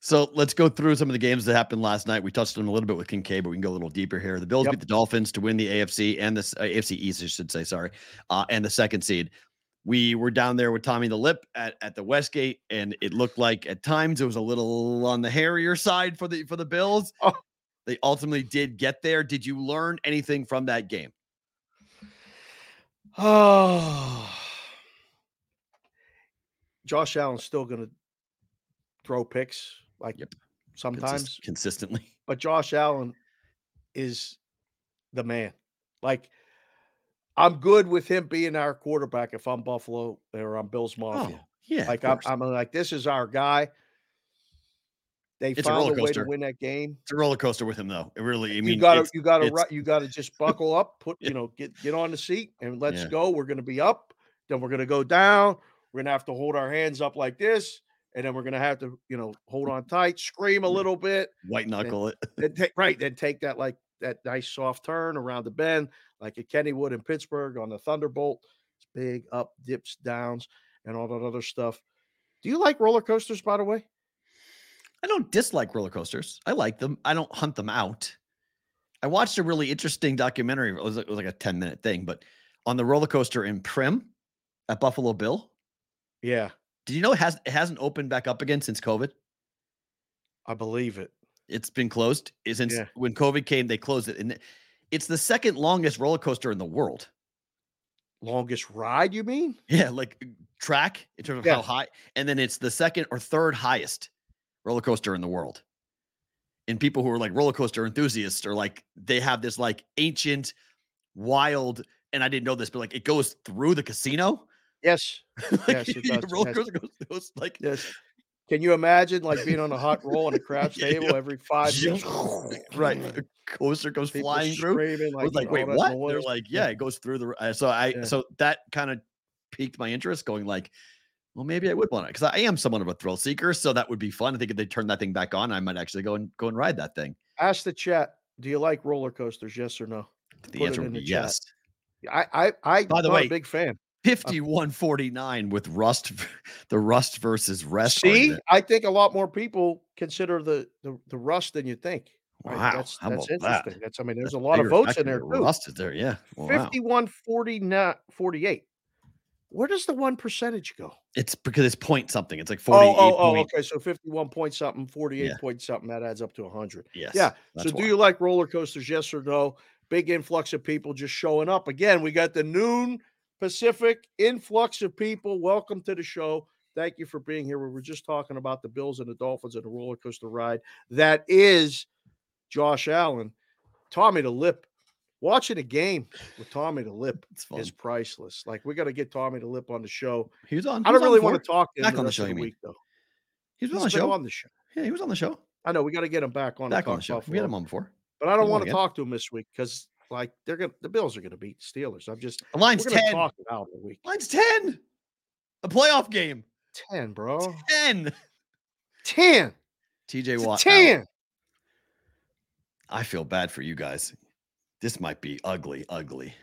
So let's go through some of the games that happened last night. We touched on a little bit with Kincaid, but we can go a little deeper here. The Bills Yep. beat the Dolphins to win the AFC and the uh, AFC East, I should say, sorry, uh, and the second seed. We were down there with Tommy the Lip at, at the Westgate, and it looked like at times it was a little on the hairier side for the for the Bills. Oh. They ultimately did get there. Did you learn anything from that game? Oh, Josh Allen's still going to throw picks like Yep. Sometimes, consistently. but Josh Allen is the man. Like I'm good with him being our quarterback if I'm Buffalo or I'm Bills Mafia. Oh, yeah. like I'm. I'm like this is our guy. They It's a found roller a, way to coaster. win that game. it's a roller coaster with him, though. It really, I mean, you gotta you gotta you gotta just buckle up, put you know, get get on the seat and let's Yeah. go. We're gonna be up, then we're gonna go down. We're gonna have to hold our hands up like this, and then we're gonna have to, you know, hold on tight, scream a little bit, white knuckle it. then take right, then take that like that nice soft turn around the bend, like at Kennywood in Pittsburgh on the Thunderbolt. It's big up, dips, downs, and all that other stuff. Do you like roller coasters, by the way? I don't dislike roller coasters. I like them. I don't hunt them out. I watched a really interesting documentary. It was, it was like a 10 minute thing, but on the roller coaster in Primm at Buffalo Bill. Yeah, Did you know it has it hasn't opened back up again since COVID? I believe it. It's been closed eh, since Yeah. when COVID came. They closed it, and it's the second longest roller coaster in the world. Longest ride, you mean? Yeah, like track in terms of Yeah. how high, and then it's the second or third highest roller coaster in the world. And people who are like roller coaster enthusiasts are like they have this like ancient, wild, and I didn't know this, but like it goes through the casino. Yes. like, Yes, it does, roller yes. coaster goes, goes like Yes. Can you imagine like being on a hot roll on a craps Yeah, table yeah. every five minutes? right, the coaster goes People flying through. was like, wait, what? They're noise. like, yeah, it goes through the. Uh, so I, Yeah. so that kind of piqued my interest, going like, well, maybe I would want it because I am somewhat of a thrill seeker. So that would be fun. I think if they turn that thing back on, I might actually go and go and ride that thing. Ask the chat. Do you like roller coasters? Yes or no? The Put answer would be the chat. yes. I I I By the way, a big fan. Fifty-one forty-nine with Rust, the Rust versus Rest. See, argument. I think a lot more people consider the the, the rust than you think. Right, Wow, That's about that? interesting. That's I mean, there's That's a lot of votes in there too. Rust is there, yeah. Wow. 51 49 48. Where does the one percentage go? It's because it's point something. It's like forty-eight oh, oh, oh, oh, okay. So 51 point something, 48 Yeah. point something, that adds up to 100. Yes. Yeah. so why. do you like roller coasters? Yes or no? Big influx of people just showing up. Again, we got the noon Pacific influx of people. Welcome to the show. Thank you for being here. We were just talking about the Bills and the Dolphins and the roller coaster ride. That is Josh Allen. Tommy the Lip. Watching a game with Tommy the Lip is priceless. Like we got to get Tommy the Lip on the show. He was on. I he was don't really want to talk to him Back the on the show, the week though. He was He's on the show. on the show. Yeah, he was on the show. I know we got to get him back on. Back on the show. We had him on before. But I don't want to talk to him this week because like they're gonna the Bills are gonna beat the Steelers. I'm just The line's ten. talk it out a week. Line's ten. A playoff game. 10, bro. Ten. 10. TJ Watt. out. 10. I feel bad for you guys. This might be ugly, ugly.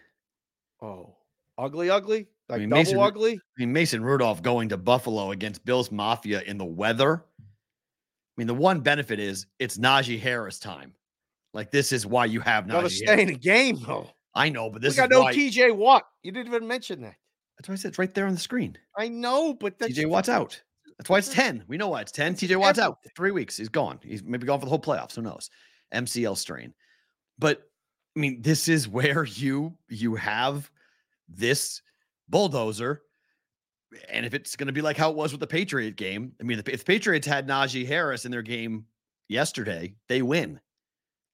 Oh, ugly, ugly, like mean, double Mason ugly. I mean, Mason Rudolph going to Buffalo against Bills Mafia in the weather. I mean, the one benefit is it's Najee Harris time. Like this is why you have Gotta stay Harris. in the game though. I know, but this we got is no why. TJ Watt. You didn't even mention that. That's why I said it's right there on the screen. I know, but that's TJ Watt's out. That's why it's 10. We know why it's 10. TJ Watt's out. Three weeks. He's gone. He's maybe gone for the whole playoffs. Who knows? MCL strain. But I mean, this is where you you have this bulldozer And if it's going to be like how it was with the Patriot game, I mean, if the Patriots had Najee Harris in their game yesterday, they win.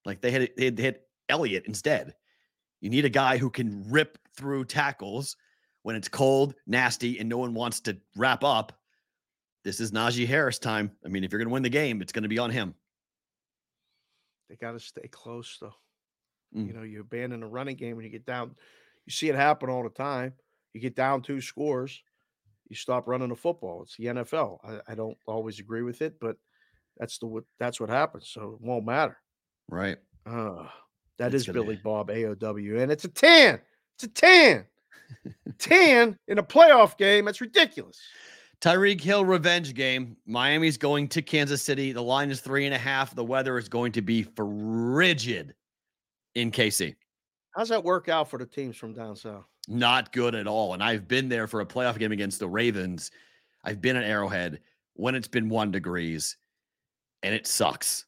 Like they had they had, Elliott instead. You need a guy who can rip through tackles when it's cold, nasty, and no one wants to wrap up. This is Najee Harris time. I mean, if you're going to win the game, it's going to be on him. They got to stay close, though. Mm. You know, you abandon a running game when you get down. You see it happen all the time. You get down two scores, you stop running the football. It's the NFL. I, I don't always agree with it, but that's the what that's what happens. So it won't matter. Right. Uh, that It's is Billy Bob AOW, and it's a tan. It's a tan. tan in a playoff game. That's ridiculous. Tyreek Hill revenge game. Miami's going to Kansas City. The line is three and a half. The weather is going to be frigid in KC. How's that work out for the teams from down south? Not good at all. And I've been there for a playoff game against the Ravens. I've been at Arrowhead when it's been one degrees, and it sucks.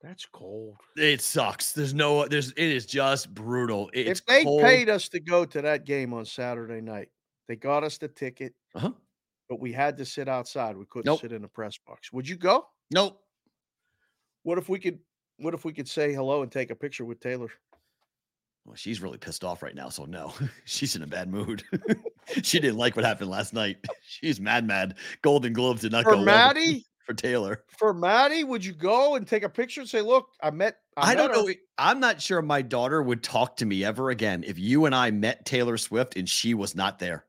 That's cold. It sucks. There's no. There's. It is just brutal. It's if they cold. paid us to go to that game on Saturday night, they got us the ticket, Uh-huh. but we had to sit outside. We couldn't Nope. sit in the press box. Would you go? Nope. What if we could? What if we could say hello and take a picture with Taylor? Well, she's really pissed off right now, so no, she's in a bad mood. she didn't like what happened last night. She's mad, mad. Golden Globes did not For go well Maddie, for Taylor. for Maddie, would you go and take a picture and say, "Look, I met." I, I, don't met her." know. I'm not sure my daughter would talk to me ever again if you and I met Taylor Swift and she was not there.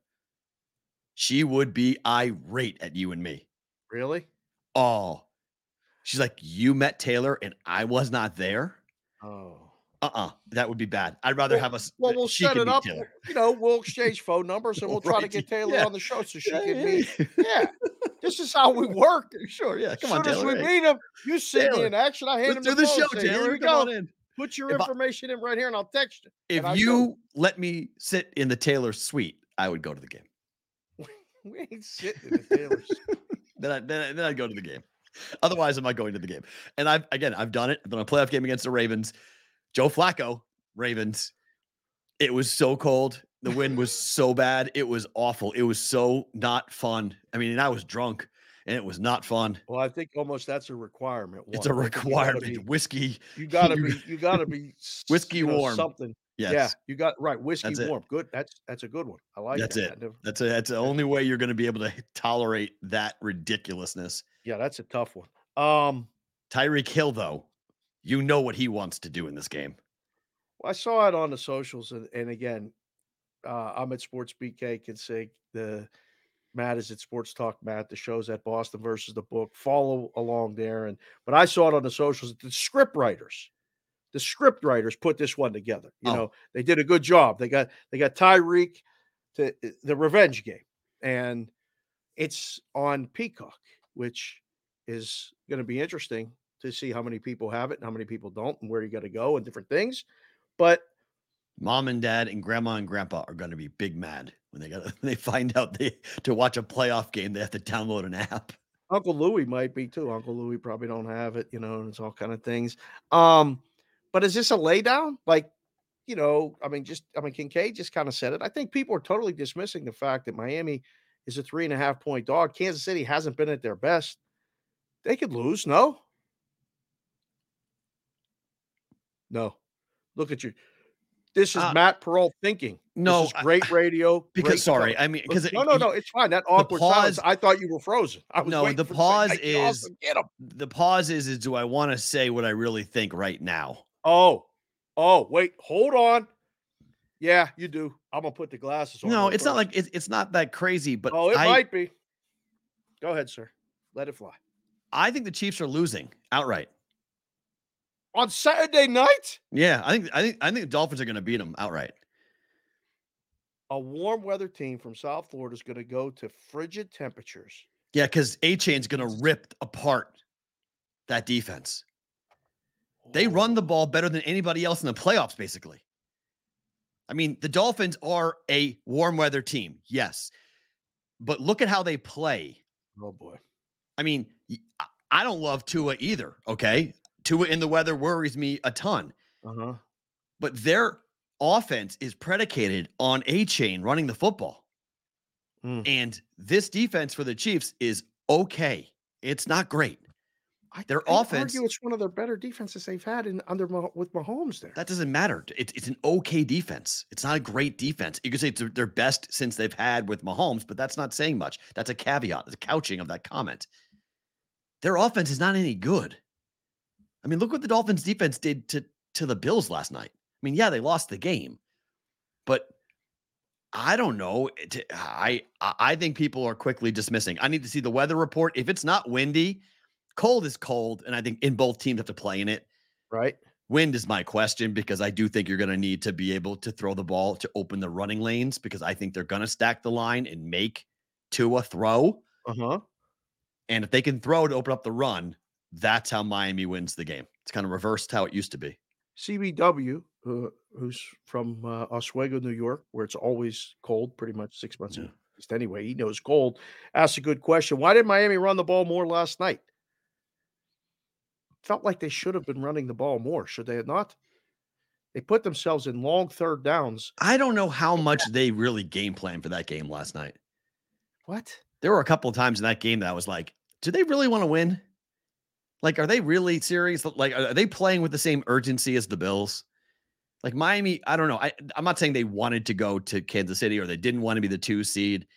She would be irate at you and me. Really? Oh, she's like, You met Taylor and I was not there? Oh. Uh uh That would be bad. I'd rather Well- have us. Well, we'll set it up. Taylor. You know, we'll exchange phone numbers and we'll try to get Taylor yeah. on the show so she Yeah, can yeah, meet. yeah. This is how we work. Sure. Yeah. As Come soon on, as Taylor. we hey, meet him, you see me Taylor, in action. I hand Let's him do the phone, show, say, "Here Taylor. we Come go. in. Put your If I- information in right here, and I'll text you." If you let me sit in the Taylor suite, I would go to the game. We ain't sitting in the Taylor's. then I then, I- then I'd go to the game. Otherwise, I'm not going to the game. And I've again, I've done it. I've done a playoff game against the Ravens. Joe Flacco, Ravens. It was so cold. The wind was so bad. It was awful. It was so not fun. I mean, and I was drunk, and it was not fun. Well, I think almost that's a requirement. It's a one. Think you requirement. be- Whiskey. You gotta be. You gotta be. Whiskey you know, warm. Something. Yes. Yeah, you got right. Whiskey That's it. warm. Good. That's that's a good one. I like That's that. it. Never- That's a, that's the only way you're going to be able to tolerate that ridiculousness. yeah, that's a tough one. Um, Tyreek Hill, though, you know what he wants to do in this game. Well, I saw it on the socials, and, and again, uh, I'm at Sports BK can say the Matt is at Sports Talk Matt. The show's at Boston versus the book. Follow along there, and but I saw it on the socials. The script writers, the script writers put this one together. You Oh. know, they did a good job. They got they got Tyreek to uh, the revenge game, and it's on Peacock, which is going to be interesting to see how many people have it and how many people don't, and where you got to go and different things. But Mom and dad and grandma and grandpa are going to be big mad when they got when they find out they to watch a playoff game they have to download an app. Uncle Louis might be too. Uncle Louis probably don't have it, you know, and it's all kind of things. Um, but is this a laydown? Like, you know, I mean, just I mean, Kincaid just kind of said it. I think people are totally dismissing the fact that Miami is a three and a half point dog. Kansas City hasn't been at their best. They could lose. No. No. Look at you. This is Uh, Matt Pearl thinking. no, this is I- great radio. great Because sorry, stuff. I mean because no, no, no. It's fine. That awkward silence. pause- I thought you were frozen. I was No, the pause Mikey is- the pause is is do I want to say what I really think right now? Oh, oh, wait, hold on. Yeah, you do. I'm gonna put the glasses on. No, it's not like it's, it's not that crazy, but Oh, it I might be. Go ahead, sir. Let it fly. I think the Chiefs are losing outright. On Saturday night, Yeah, I think I think I think the Dolphins are going to beat them outright. a warm weather team from South Florida is going to go to frigid temperatures. Yeah, because Achane's going to rip apart that defense. They run the oh. ball better than anybody else in the playoffs, basically. I mean, the Dolphins are a warm weather team, yes. But look at how they play. Oh boy. I mean, I don't love Tua either, okay? Tua in the weather worries me a ton, Uh huh. but their offense is predicated on Achane running the football. Mm. And this defense for the Chiefs is okay. It's not great. I, Their I'd offense- argue it's one of their better defenses they've had in under with Mahomes there. That doesn't matter. It's, it's an okay defense. It's not a great defense. You could say it's their- their best since they've had with Mahomes, but that's not saying much. That's a caveat, the couching of that comment. Their offense is not any good. I mean, look what the Dolphins defense did to, to the Bills last night. I mean, yeah, they lost the game, but I don't know. I I I think people are quickly dismissing. I need to see the weather report. If it's not windy, cold is cold, and I think in both teams have to play in it. right? Wind is my question because I do think you're going to need to be able to throw the ball to open the running lanes because I think they're going to stack the line and make Tua throw. Uh huh. And if they can throw to open up the run, that's how Miami wins the game. It's kind of reversed how it used to be. CBW, uh, who's from uh, Oswego, New York, where it's always cold, pretty much six months Yeah. at least anyway. He knows cold. Asked a good question. Why did Miami run the ball more last night? Felt like they should have been running the ball more, should they have not? They put themselves in long third downs. I don't know how much they really game plan for that game last night. What? There were a couple of times in that game that I was like, do they really want to win? Like, are they really serious? Like, are they playing with the same urgency as the Bills? Like Miami, I don't know. I, I'm not saying they wanted to go to Kansas City or they didn't want to be the two seed.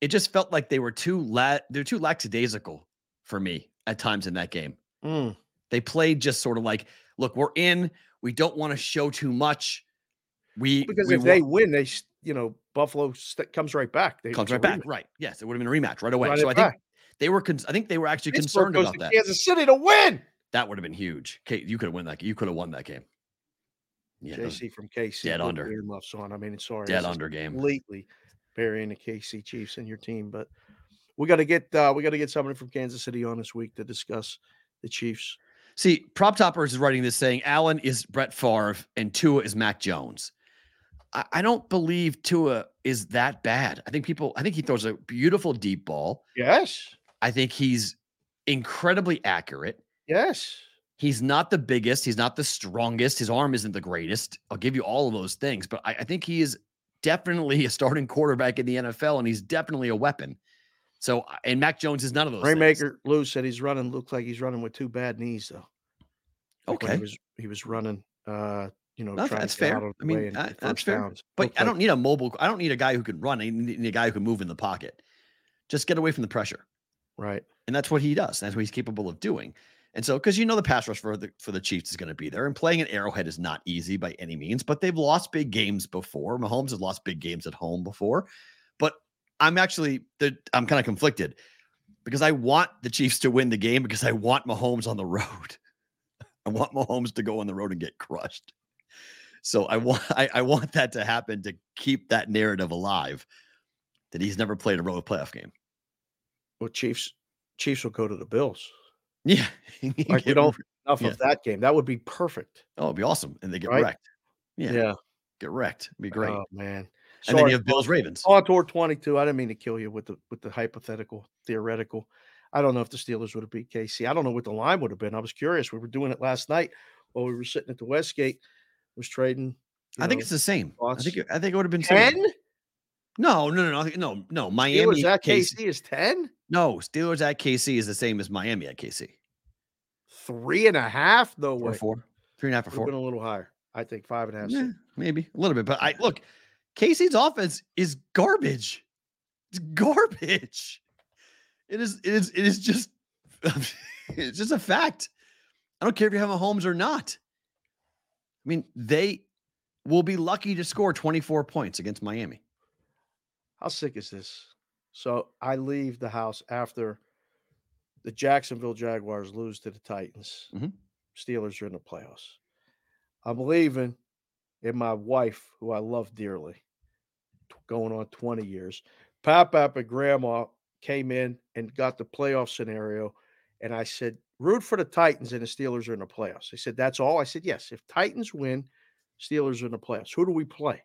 It just felt like they were too la- they're too lackadaisical for me at times in that game. Mm. They played just sort of like, look, we're in. We don't want to show too much. We Because we if they win, they you know Buffalo st- comes right back. They comes right back, rematch. right? Yes, it would have been a rematch right away. Run so I think back. They were. Con- I think they were actually Pittsburgh concerned goes about that. Kansas City to win. That would have been huge. Kate, you could have won that. You could have won that game. Yeah, those JC from KC. dead under. earmuffs on. I mean, sorry. dead under game. completely burying the KC Chiefs and your team. But we got to get uh, we got to get somebody from Kansas City on this week to discuss the Chiefs. See, Prop Toppers is writing this saying Allen is Brett Favre and Tua is Mac Jones. I, I don't believe Tua is that bad. I think people. I think he throws a beautiful deep ball. Yes, I think he's incredibly accurate. yes. He's not the biggest. He's not the strongest. His arm isn't the greatest. I'll give you all of those things, but I, I think he is definitely a starting quarterback in the NFL, and he's definitely a weapon. So, and Mac Jones is none of those. Raymaker Lou said he's running. Looks like he's running with two bad knees though. Like Okay. he was he was running. Uh, you know, No, that's fair. I mean, and uh, that's fair. downs. But Looked I don't need a mobile. I don't need a guy who can run. I need a guy who can move in the pocket. Just get away from the pressure, right. and that's what he does. That's what he's capable of doing. And so, because you know the pass rush for the for the Chiefs is going to be there, and playing an Arrowhead is not easy by any means. But they've lost big games before. Mahomes has lost big games at home before. But I'm actually I'm kind of conflicted because I want the Chiefs to win the game because I want Mahomes on the road. I want Mahomes to go on the road and get crushed. So I want I, I want that to happen to keep that narrative alive that he's never played a road playoff game. Well, Chiefs Chiefs will go to the Bills. Yeah. Like we don't enough Yeah. of that game. That would be perfect. Oh, it'd be awesome. And they get Right? wrecked. Yeah, Yeah. Get wrecked. It'd be great. Oh man. and then you have Bills Ravens. On tour 22. I didn't mean to kill you with the with the hypothetical, theoretical. I don't know if the Steelers would have beat KC. I don't know what the line would have been. I was curious. We were doing it last night while we were sitting at the Westgate. Was trading. I think it's the same. I think it- I think it would have been similar. No, no, no, no, no, no. Miami Steelers at KC. KC is ten. No, Steelers at KC is the same as Miami at KC. Three and a half. Four, way. four, three and a half or four. been a little higher. I think five and a half. Yeah, maybe a little bit. But I look, KC's offense is garbage. It's garbage. It is. It is. It is just. it's just a fact. I don't care if you have Mahomes or not. I mean, they will be lucky to score 24 points against Miami. How sick is this? So I leave the house after the Jacksonville Jaguars lose to the Titans. Mhm. Steelers are in the playoffs. I'm leaving, and my wife, who I love dearly, going on 20 years, Pap Pap and Grandma came in and got the playoff scenario. And I said, root for the Titans and the Steelers are in the playoffs. They said, that's all. I said, yes. If Titans win, Steelers are in the playoffs. Who do we play?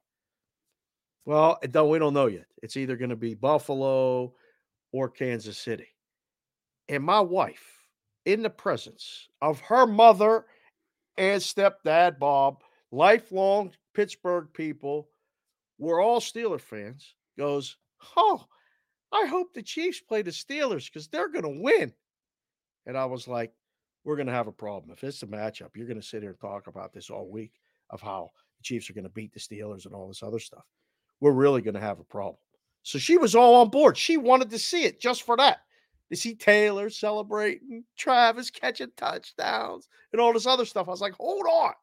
Well, don't, we don't know yet. It's either going to be Buffalo or Kansas City. And my wife, in the presence of her mother and stepdad, Bob, lifelong Pittsburgh people, we're all Steeler fans, goes, Oh, I hope the Chiefs play the Steelers because they're going to win. And I was like, we're going to have a problem. If it's a matchup, you're going to sit here and talk about this all week of how the Chiefs are going to beat the Steelers and all this other stuff. We're really going to have a problem. So she was all on board. She wanted to see it just for that. To see Taylor celebrating, Travis catching touchdowns, and all this other stuff. I was like, hold on.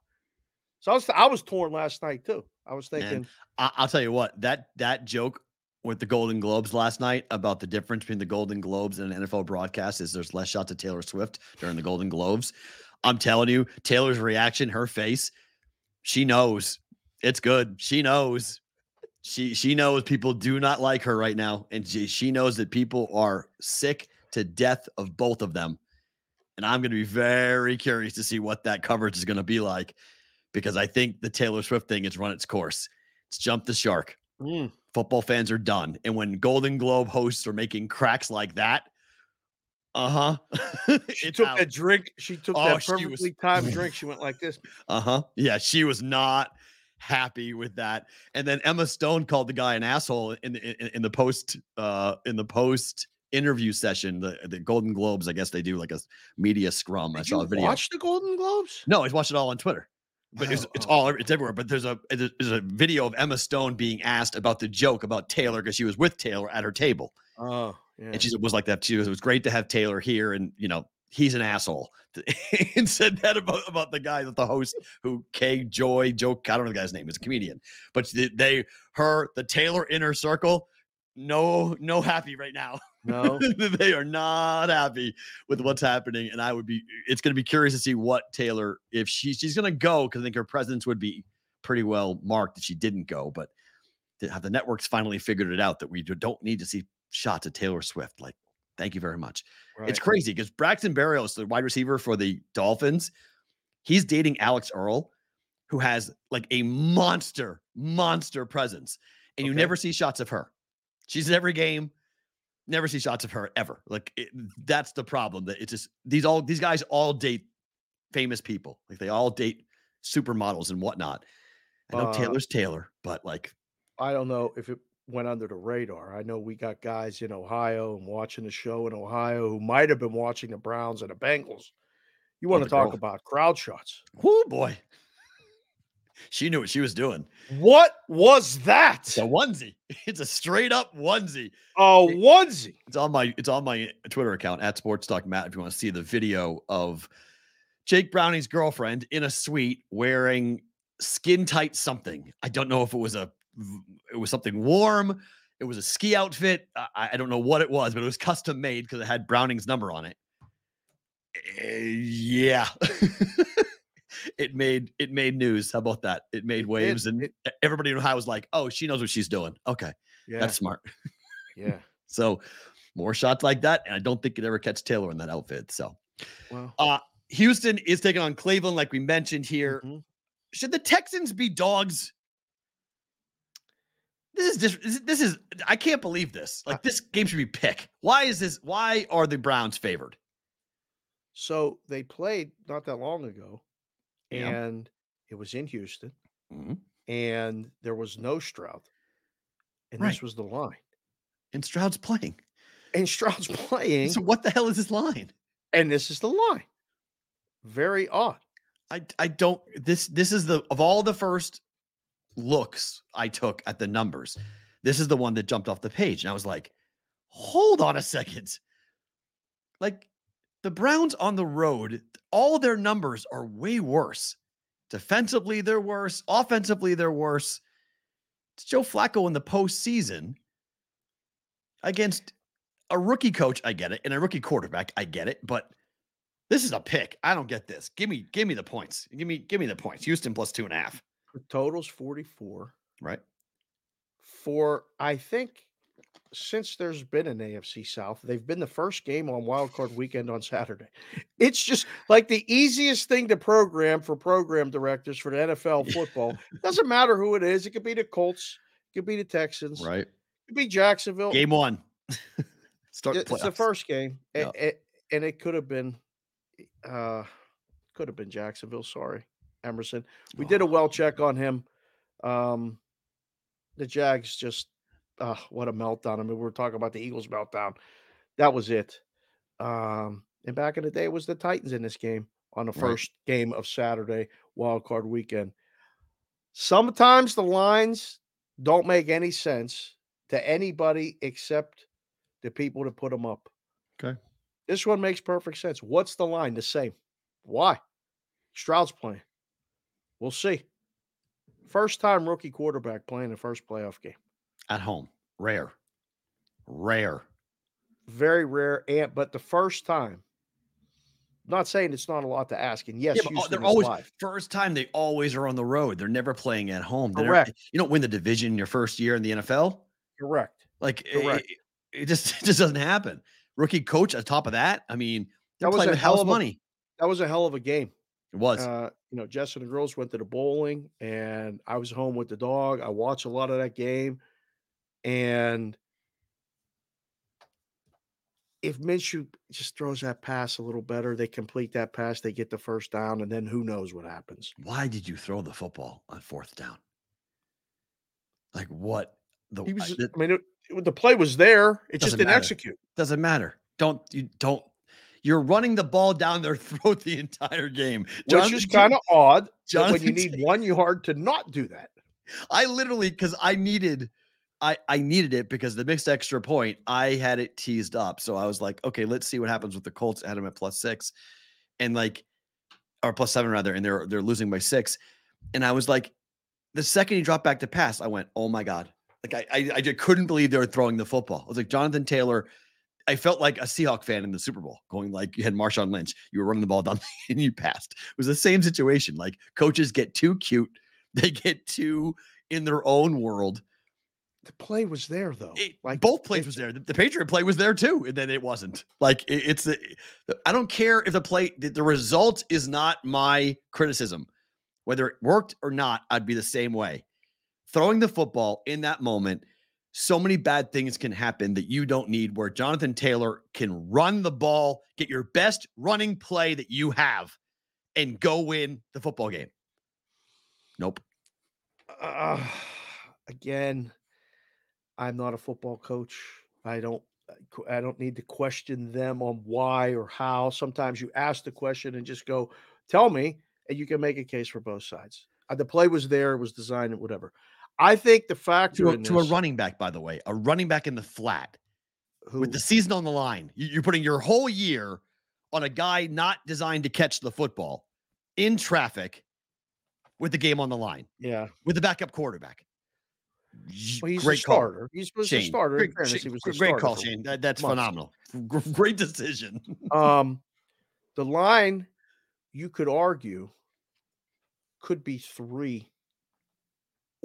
So I was I was torn last night too. I was thinking, I, I'll tell you what that that joke with the Golden Globes last night about the difference between the Golden Globes and an NFL broadcast is there's less shots of Taylor Swift during the Golden Globes. I'm telling you, Taylor's reaction, her face, she knows it's good. She knows. She she knows people do not like her right now, and she, she knows that people are sick to death of both of them. And I'm going to be very curious to see what that coverage is going to be like, because I think the Taylor Swift thing has run its course. It's jumped the shark mm, football fans are done. And when Golden Globe hosts are making cracks like that, uh huh. she took that drink. She took Oh, that she was- perfectly timed drink. She went like this. Uh huh. Yeah, she was not happy with that. And then Emma Stone called the guy an asshole in the in, in the post uh in the post interview session. The the Golden Globes, I guess they do like a media scrum. I Did saw you a video. watch the Golden Globes? No, I watched it all on Twitter. But it's, Oh, it's oh. all it's everywhere. But there's a there's a video of Emma Stone being asked about the joke about Taylor because she was with Taylor at her table. Oh, yeah. And she was like that. She was, it was great to have Taylor here, and you know he's an asshole. and said that about about the guy that the host who K Joy Joe I don't know the guy's name. It's a comedian, but they, her the Taylor inner circle. No, no happy right now. no. they are not happy with what's happening, and I would be. It's going to be curious to see what Taylor if she she's going to go because I think her presence would be pretty well marked that she didn't go, but. Have the networks finally figured it out that we don't need to see shots of Taylor Swift? Like, thank you very much. It's crazy because Braxton Berrios, the wide receiver for the Dolphins, he's dating Alix Earle, who has like a monster, monster presence, and you never see shots of her. She's in every game. Never see shots of her ever. Like it, that's the problem. That it's just these all these guys all date famous people. Like they all date supermodels and whatnot. I know Uh, Taylor's Taylor, but like I don't know if it went under the radar. I know we got guys in Ohio and watching the show in Ohio who might have been watching the Browns and the Bengals. You want the to talk girl. about crowd shots? whoo boy, she knew what she was doing. What was that? It's a onesie. It's a straight up onesie. A onesie. It's on my it's on my Twitter account at Sports Talk Matt. If you want to see the video of Jake Browning's girlfriend in a suite wearing skin tight something. I don't know if it was a it was something warm. It was a ski outfit. I, I don't know what it was, but it was custom made because it had Browning's number on it. Eh, yeah. it made it made news. How about that? It made It waves, and It- everybody in Ohio was like, "Oh, she knows what she's doing." Okay, Yeah. that's smart. yeah. So more shots like that, and I don't think you'd ever catch Taylor in that outfit. So Well, uh Houston is taking on Cleveland, like we mentioned here. mhm. Should the Texans be dogs? This is just this is- I can't believe this. Like this game should be pick. Why is this? Why are the Browns favored? so they played not that long ago, Yeah. and it was in Houston, Mhm. and there was no Stroud, and Right. this was the line. And Stroud's playing. And Stroud's playing, So what the hell is this line? and this is the line. Very odd. I I don't this this is the of all the first looks I took at the numbers. This is the one that jumped off the page and I was like, "Hold on a second. Like the Browns on the road, all their numbers are way worse. Defensively they're worse, offensively they're worse. It's Joe Flacco in the postseason against a rookie coach, I get it, and a rookie quarterback, I get it, but this is a pick. I don't get this. Give me, give me the points. Give me, give me the points. Houston plus two and a half. The total's 44. Right. For I think since there's been an AFC South, they've been the first game on Wild Card Weekend on Saturday. It's just like the easiest thing to program for program directors for the NFL football. Doesn't matter who it is. It could be the Colts, it could be the Texans, Right. it could be Jacksonville. Game one. Start. It- it's the first game, Yeah. a- and it could have been, uh, could have been Jacksonville. Sorry, Emerson. We did a Oh. well check on him. Um, the Jags just uh, what a meltdown. I mean, we were talking about the Eagles meltdown. That was it. Um, and back in the day, it was the Titans in this game on the Right. first game of Saturday wild card weekend. Sometimes the lines don't make any sense to anybody except the people that put them up. Okay. This one makes perfect sense. What's the line? The same. Why? Stroud's playing. We'll see. First time rookie quarterback playing the first playoff game. At home. Rare. Rare. Very rare. And but the first time. Not saying it's not a lot to ask. And yes, Yeah, they're always live. first time they always are on the road. They're never playing at home. They're never- Correct. you don't win the division your first year in the NFL. Correct. Like it, Correct. it just it just doesn't happen. Rookie coach on top of that. I mean, they're That was playing a with hell of a- money. That was a hell of a game. It was. Uh, you know, Jess and the girls went to the bowling, and I was home with the dog. I watched a lot of that game, and if Minshew just throws that pass a little better, they complete that pass, they get the first down, and then who knows what happens. Why did you throw the football on fourth down? Like what? The, He was, I- I mean, it, the play was there. It just didn't matter. execute. doesn't matter. Don't you don't. You're running the ball down their throat the entire game. Which is kind of odd that when you Jonathan need one yard to not do that. I literally because I needed I I needed it because the mixed extra point I had it teased up. So I was like, okay, let's see what happens with the Colts. I had them at plus six, and like or plus seven rather, and they're they're losing by six. And I was like, the second he dropped back to pass, I went, oh my god, like I I, I just couldn't believe they were throwing the football. I was like Jonathan Taylor. I felt like a Seahawk fan in the Super Bowl, going like you had Marshawn Lynch, you were running the ball down and you passed. It was the same situation. Like coaches get too cute, they get too in their own world. The play was there though. It- like both plays it's- was there. The, the Patriot play was there too, and then it wasn't. Like it- it's the. I don't care if the play. The, the result is not my criticism. Whether it worked or not, I'd be the same way. Throwing the football in that moment, so many bad things can happen that you don't need. Where Jonathan Taylor can run the ball, get your best running play that you have, and go win the football game. Nope. uh, again, I'm not a football coach. I don't uh, I don't need to question them on why or how. Sometimes you ask the question and just go, "Tell me," and you can make a case for both sides. Uh, the play was there, it was designed, and whatever. I think the factor To a, to a running back, by the way, a running back in the flat. who, with the season on the line. You- You're putting your whole year on a guy not designed to catch the football in traffic with the game on the line yeah, with the backup quarterback. Well, he's great a call. starter. He was a starter. Great, fairness, Shane- he was great call, starter for Shane. That- that's months. phenomenal. Great decision. Um, the line, you could argue, could be three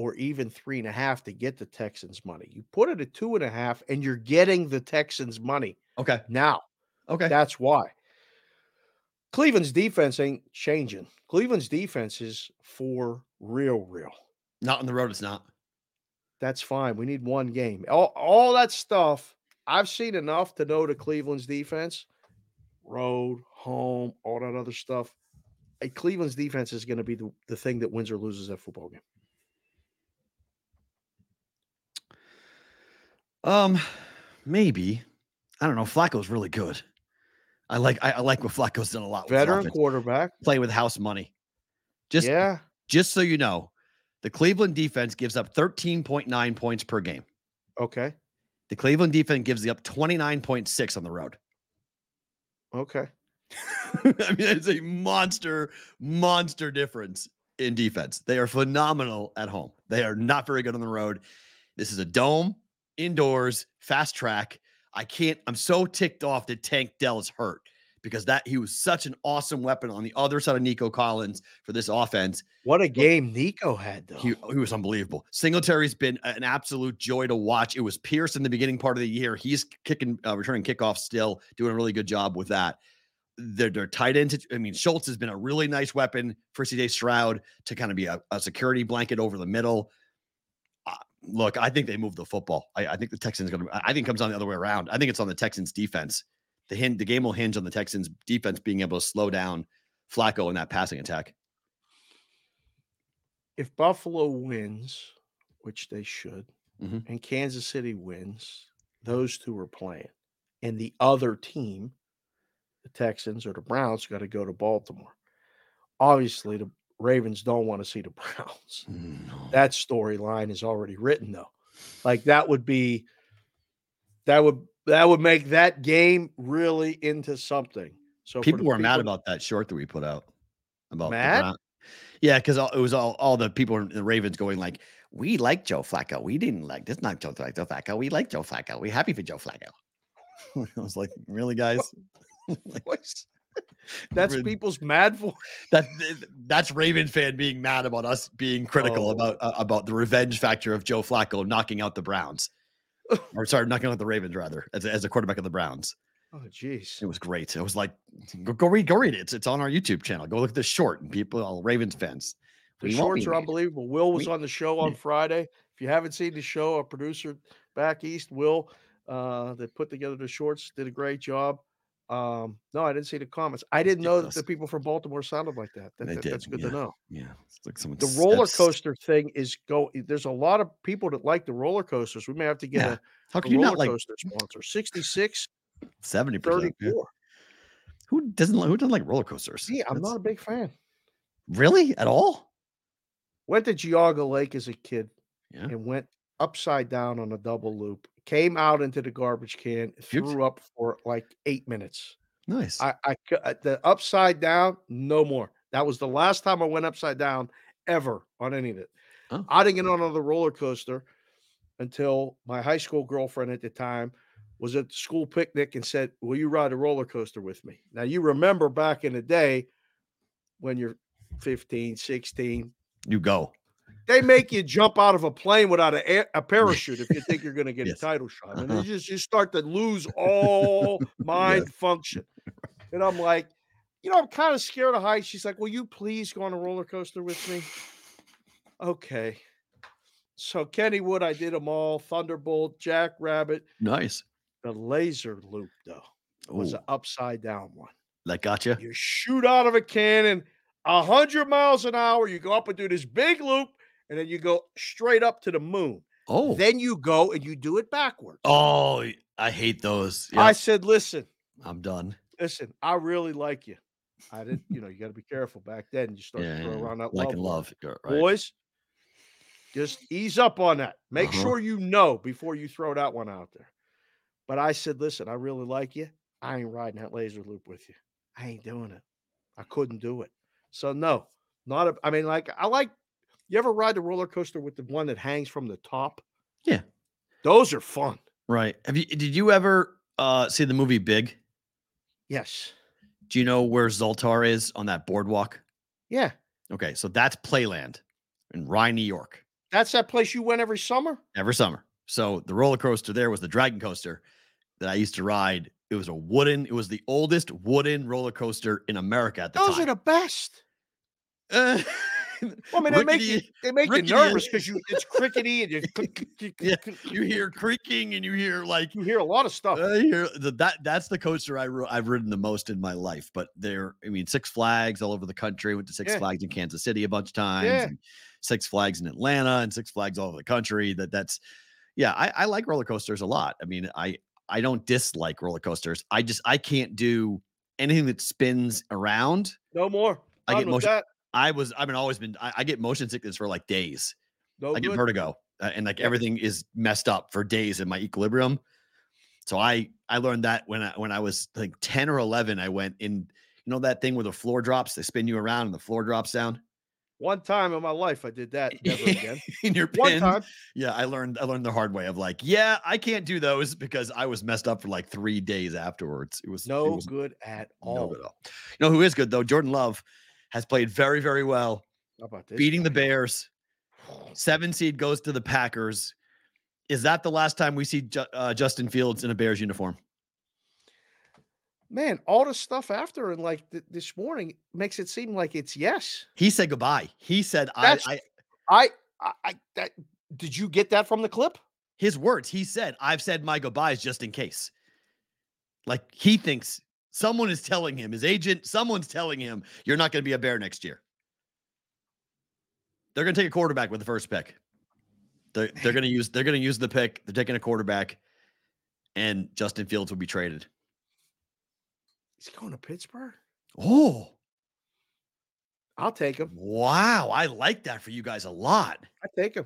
or even three and a half to get the Texans money. You put it at two and a half, and you're getting the Texans money Okay. now. Okay. That's why. Cleveland's defense ain't changing. Cleveland's defense is for real, real. Not on the road. It's not. That's fine. We need one game. All, all that stuff, I've seen enough to know the Cleveland's defense, road, home, all that other stuff. A Cleveland's defense is going to be the, the thing that wins or loses that football game. Um, maybe. I don't know. Flacco's really good. I like. I, I like what Flacco's done a lot. with Veteran quarterback. play with house money. Just yeah. just so you know, the Cleveland defense gives up 13.9 points per game. Okay. The Cleveland defense gives up 29.6 on the road. Okay. I mean, it's a monster, monster difference in defense. They are phenomenal at home. They are not very good on the road. This is a dome, indoors, fast track. I can't, I'm so ticked off that Tank Dell is hurt because that he was such an awesome weapon on the other side of Nico Collins for this offense. What a game Nico had, though. He, he was unbelievable. Singletary's been an absolute joy to watch. It was Pierce in the beginning part of the year. He's kicking, uh, returning kickoffs still, doing a really good job with that. Their, their tight end, I mean, Schultz has been a really nice weapon for CJ Stroud to kind of be a, a security blanket over the middle. Look, I think they move the football. I, I think the Texans going to, I think it comes on the other way around. I think it's on the Texans defense. The, hin- the game will hinge on the Texans defense being able to slow down Flacco in that passing attack. if Buffalo wins, which they should, Mhm. and Kansas City wins, those two are playing. And the other team, the Texans or the Browns, got to go to Baltimore. Obviously, the Ravens don't want to see the Browns. No. That storyline is already written, though. Like that would be that would that would make that game really into something. So people were mad about that short that we put out about Mad? Yeah, because it was all all the people in the Ravens going like, "We like Joe Flacco. We didn't like this. Not Joe Flacco. Joe Flacco. We like Joe Flacco. We happy for Joe Flacco." I was like, "Really, guys? Like? That's Rid- people's mad for. that that's Raven fan being mad about us being critical Oh. about uh, about the revenge factor of Joe Flacco knocking out the Browns, or sorry, knocking out the Ravens rather as a, as a quarterback of the Browns. Oh, jeez. It was great. It was like, go, go read, go read it. It's, it's on our YouTube channel. Go look at the short and people, all Ravens fans. The we shorts are unbelievable. Will was We- on the show on Yeah. Friday. If you haven't seen the show, our producer back east, Will, uh, that put together the shorts, did a great job. Um, no, I didn't see the comments. I didn't know that the people from Baltimore sounded like that. That- that- that's good yeah. to know. Yeah, it's like someone The s- roller coaster thing is go. There's a lot of people that like the roller coasters. We may have to get Yeah, a, How a can you roller not like coaster sponsor. 66, seventy percent? 34. Who doesn't like who doesn't like roller coasters? See, I'm That's- not a big fan. really at all. Went to Geauga Lake as a kid Yeah. and went upside down on a double loop. Came out into the garbage can, threw up for like eight minutes. Nice. I, I uh, the upside down, no more. That was the last time I went upside down ever on any of it. Oh. I didn't get on another roller coaster until my high school girlfriend at the time was at the school picnic and said, Will you ride a roller coaster with me? Now, you remember back in the day when you're 15, 16, you go. They make you jump out of a plane without a, a parachute if you think you're going to get Yes. a title shot. And Uh-huh. you just you start to lose all mind function. And I'm like, you know, I'm kind of scared of heights. She's like, "Will you please go on a roller coaster with me?" Okay. So Kennywood, I did them all. Thunderbolt, Jackrabbit, Nice. the laser loop though was Ooh, an upside down one. that got you. You shoot out of a cannon, a hundred miles an hour. You go up and do this big loop, and then you go straight up to the moon. Oh. Then you go and you do it backwards. oh, I hate those. Yeah, I said, listen, I'm done. listen, I really like you. I didn't, you know, you got to be careful back then. You start Yeah, to throw yeah, around that like love, and love. right. boys. Just ease up on that. Make Uh-huh. sure you know before you throw that one out there. But I said, listen, I really like you. I ain't riding that laser loop with you. I ain't doing it. I couldn't do it. So no, not a. I mean, like I like. You ever ride the roller coaster with the one that hangs from the top? Yeah. those are fun. Right. Have you? Did you ever uh see the movie Big? Yes. Do you know where Zoltar is on that boardwalk? Yeah, Okay, so that's Playland in Rye, New York, that's that place you went every summer. every summer. So the roller coaster there was the Dragon Coaster that I used to ride. It was a wooden. It was the oldest wooden roller coaster in America at the Those time. Those are the best. Uh, Well, I mean, they make you they make you nervous because you it's crickety and you Yeah, you hear creaking and you hear like you hear a lot of stuff. Uh, I hear the, that that's the coaster I I've ridden the most in my life. But there, I mean, Six Flags all over the country. Went to Six Yeah. Flags in Kansas City a bunch of times. Yeah. and Six Flags in Atlanta and Six Flags all over the country. That that's yeah. I, I like roller coasters a lot. I mean, I I don't dislike roller coasters. I just I can't do anything that spins around. no more. I get motion- that. I was I've been always been I, I get motion sickness for like days. No I get good. vertigo, uh, and like everything is messed up for days in my equilibrium. So I I learned that when I when I was like ten or eleven, I went in. You know that thing where the floor drops, they spin you around, and the floor drops down One time in my life, I did that. Never again. in your One pin. time. Yeah, I learned I learned the hard way of like, yeah, I can't do those because I was messed up for like three days afterwards. It was it No was good at all. no good at all. You know who is good though? Jordan Love has played very very well, How about this? beating the? Bears. Seven seed goes to the Packers. Is that the last time we see Ju- uh, Justin Fields in a Bears uniform? Man, all the stuff after and like th- this morning makes it seem like it's yes. He said goodbye. He said, That's- I, I, I, I that, did you get that from the clip? his words, he said, I've said my goodbyes just in case. Like he thinks someone is telling him, his agent, someone's telling him, you're not going to be a Bear next year. They're going to take a quarterback with the first pick. They're they're gonna use they're gonna use the pick. They're taking a quarterback, and Justin Fields will be traded. He's going to Pittsburgh. Oh I'll take him. wow, I like that for you guys a lot. I take him.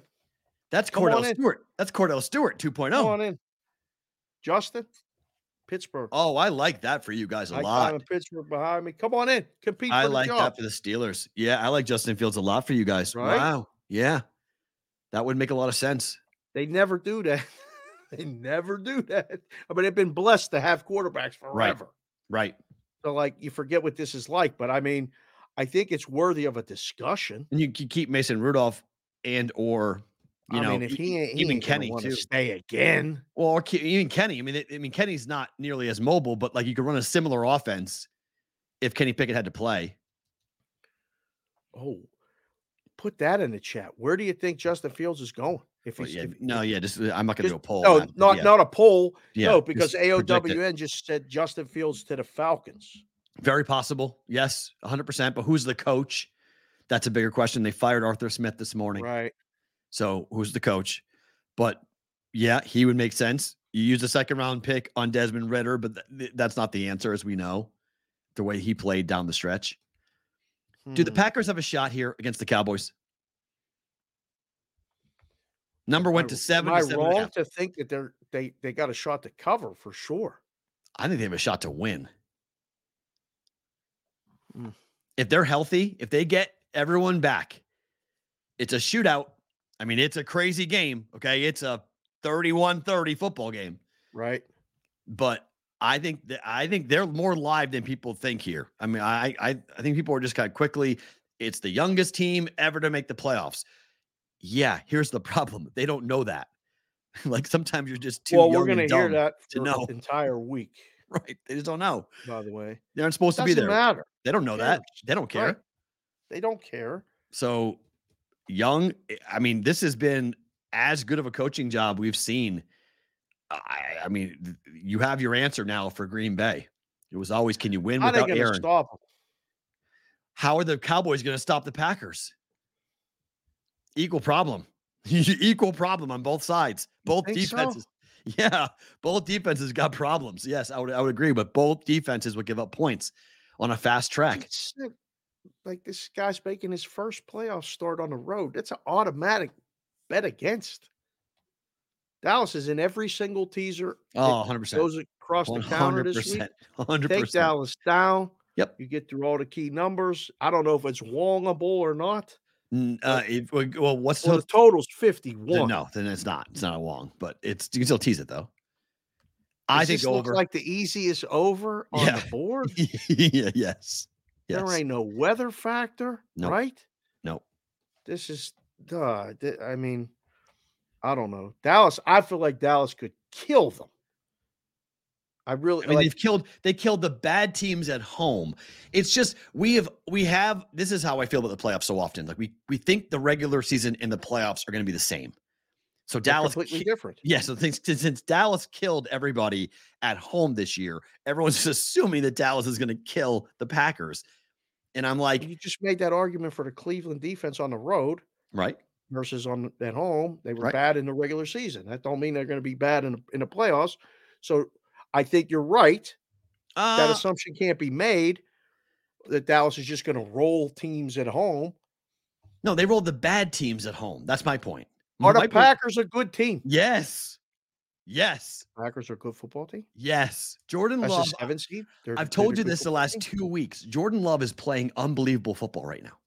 That's Come Cordell. Stewart. That's Cordell Stewart oh. 2.0. Come on in, Justin. Pittsburgh. Oh, I like that for you guys a I lot. Pittsburgh behind me. Come on in. Compete I like job. that for the Steelers. Yeah, I like Justin Fields a lot for you guys. Right? Wow. Yeah. That would make a lot of sense. They never do that. they never do that. I mean, they've been blessed to have quarterbacks forever. Right. So, like, you forget what this is like. But I mean, I think it's worthy of a discussion. And you can keep Mason Rudolph and or you I know mean, if he ain't, he even Kenny too. stay again. Well, even Kenny. I mean, I mean, Kenny's not nearly as mobile, but like you could run a similar offense if Kenny Pickett had to play. Oh, put that in the chat. Where do you think Justin Fields is going? If he's yeah, if, no, yeah, just uh, I'm not gonna do a poll. no, not yeah, not a poll. yeah, no, because just. AOWN just said Justin Fields to the Falcons. very possible. Yes, 100. percent But who's the coach? That's a bigger question. They fired Arthur Smith this morning. Right. So who's the coach? But yeah, he would make sense. You use a second round pick on Desmond Ridder, but th- th- that's not the answer, as we know, the way he played down the stretch. Do the Hmm. Packers have a shot here against the Cowboys? Number went to seven. Am I seven wrong to think that they're they they got a shot to cover for sure? I think they have a shot to win. Mm. If they're healthy, if they get everyone back, it's a shootout. I mean, it's a crazy game. Okay. It's a 31 30 football game. Right. But I think that I think they're more live than people think here. I mean, I I, I think people are just kind of quickly, it's the youngest team ever to make the playoffs. Yeah, here's the problem. They don't know that. like sometimes you're just too well, young we're gonna and hear that to for know. entire week. Right. They just don't know. By the way, They aren't supposed to be doesn't there. matter. They don't know that. They don't care. Right. They don't care. So young, eh, I mean, this has been as good of a coaching job we've seen. I, I mean, you have your answer now for Green Bay. It was always, can you win How without Aaron? stop? How are the Cowboys going to stop the Packers? Equal problem. Equal problem on both sides. Both think so? defenses. Yeah, both defenses got problems. Yes, I would I would agree, but both defenses would give up points on a fast track. Like I said, Like this guy's making his first playoff start on the road. That's an automatic bet against. Dallas is in every single teaser. Oh, 100%. Goes across the counter this week. 100%. Take Dallas down. Yep. You get through all the key numbers. I don't know if it's wongable or not. Uh, well, what's Well, the the total's then 51. no? Then it's not. It's not a Wong, but it's you can still tease it though. I Does think over. like the easiest over on Yeah. the board. yeah, yes, yes. There ain't no weather factor, Nope. right? Nope. This is, duh, th- I mean, I don't know. Dallas, I feel like Dallas could kill them. I really I mean, like, they've killed they killed the bad teams at home. It's just we have we have this is how I feel about the playoffs so often. Like we we think the regular season and the playoffs are going to be the same. So they're Dallas completely ki- different. Yeah, so since, since Dallas killed everybody at home this year, everyone's just assuming that Dallas is going to kill the Packers. And I'm like, You just made that argument for the Cleveland defense on the road right? versus on at home. They were Right. bad in the regular season. That don't mean they're going to be bad in the, in the playoffs. So I think you're right. that Uh, assumption can't be made that Dallas is just going to roll teams at home. no, they rolled the bad teams at home. That's my point. Are the Packers a good team? Yes. Yes. Packers are a good football team. Yes. Jordan That's Love. seven seed. I've told you this the last team. two weeks. Jordan Love is playing unbelievable football right now.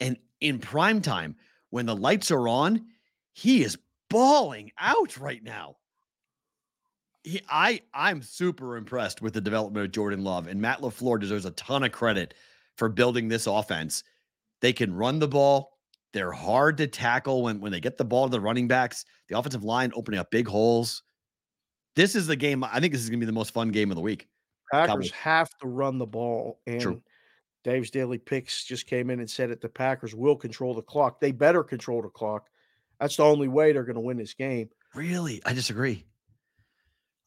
And in prime time, when the lights are on, he is balling out right now. He, I, I'm super impressed with the development of Jordan Love, and Matt LaFleur deserves a ton of credit for building this offense. They can run the ball. They're hard to tackle when, when they get the ball to the running backs. The offensive line opening up big holes. This is the game. I think this is going to be the most fun game of the week. Packers Cowboys. have to run the ball. And True. Dave's Daily Picks just came in and said that the Packers will control the clock. They better control the clock. That's the only way they're going to win this game. Really? I disagree.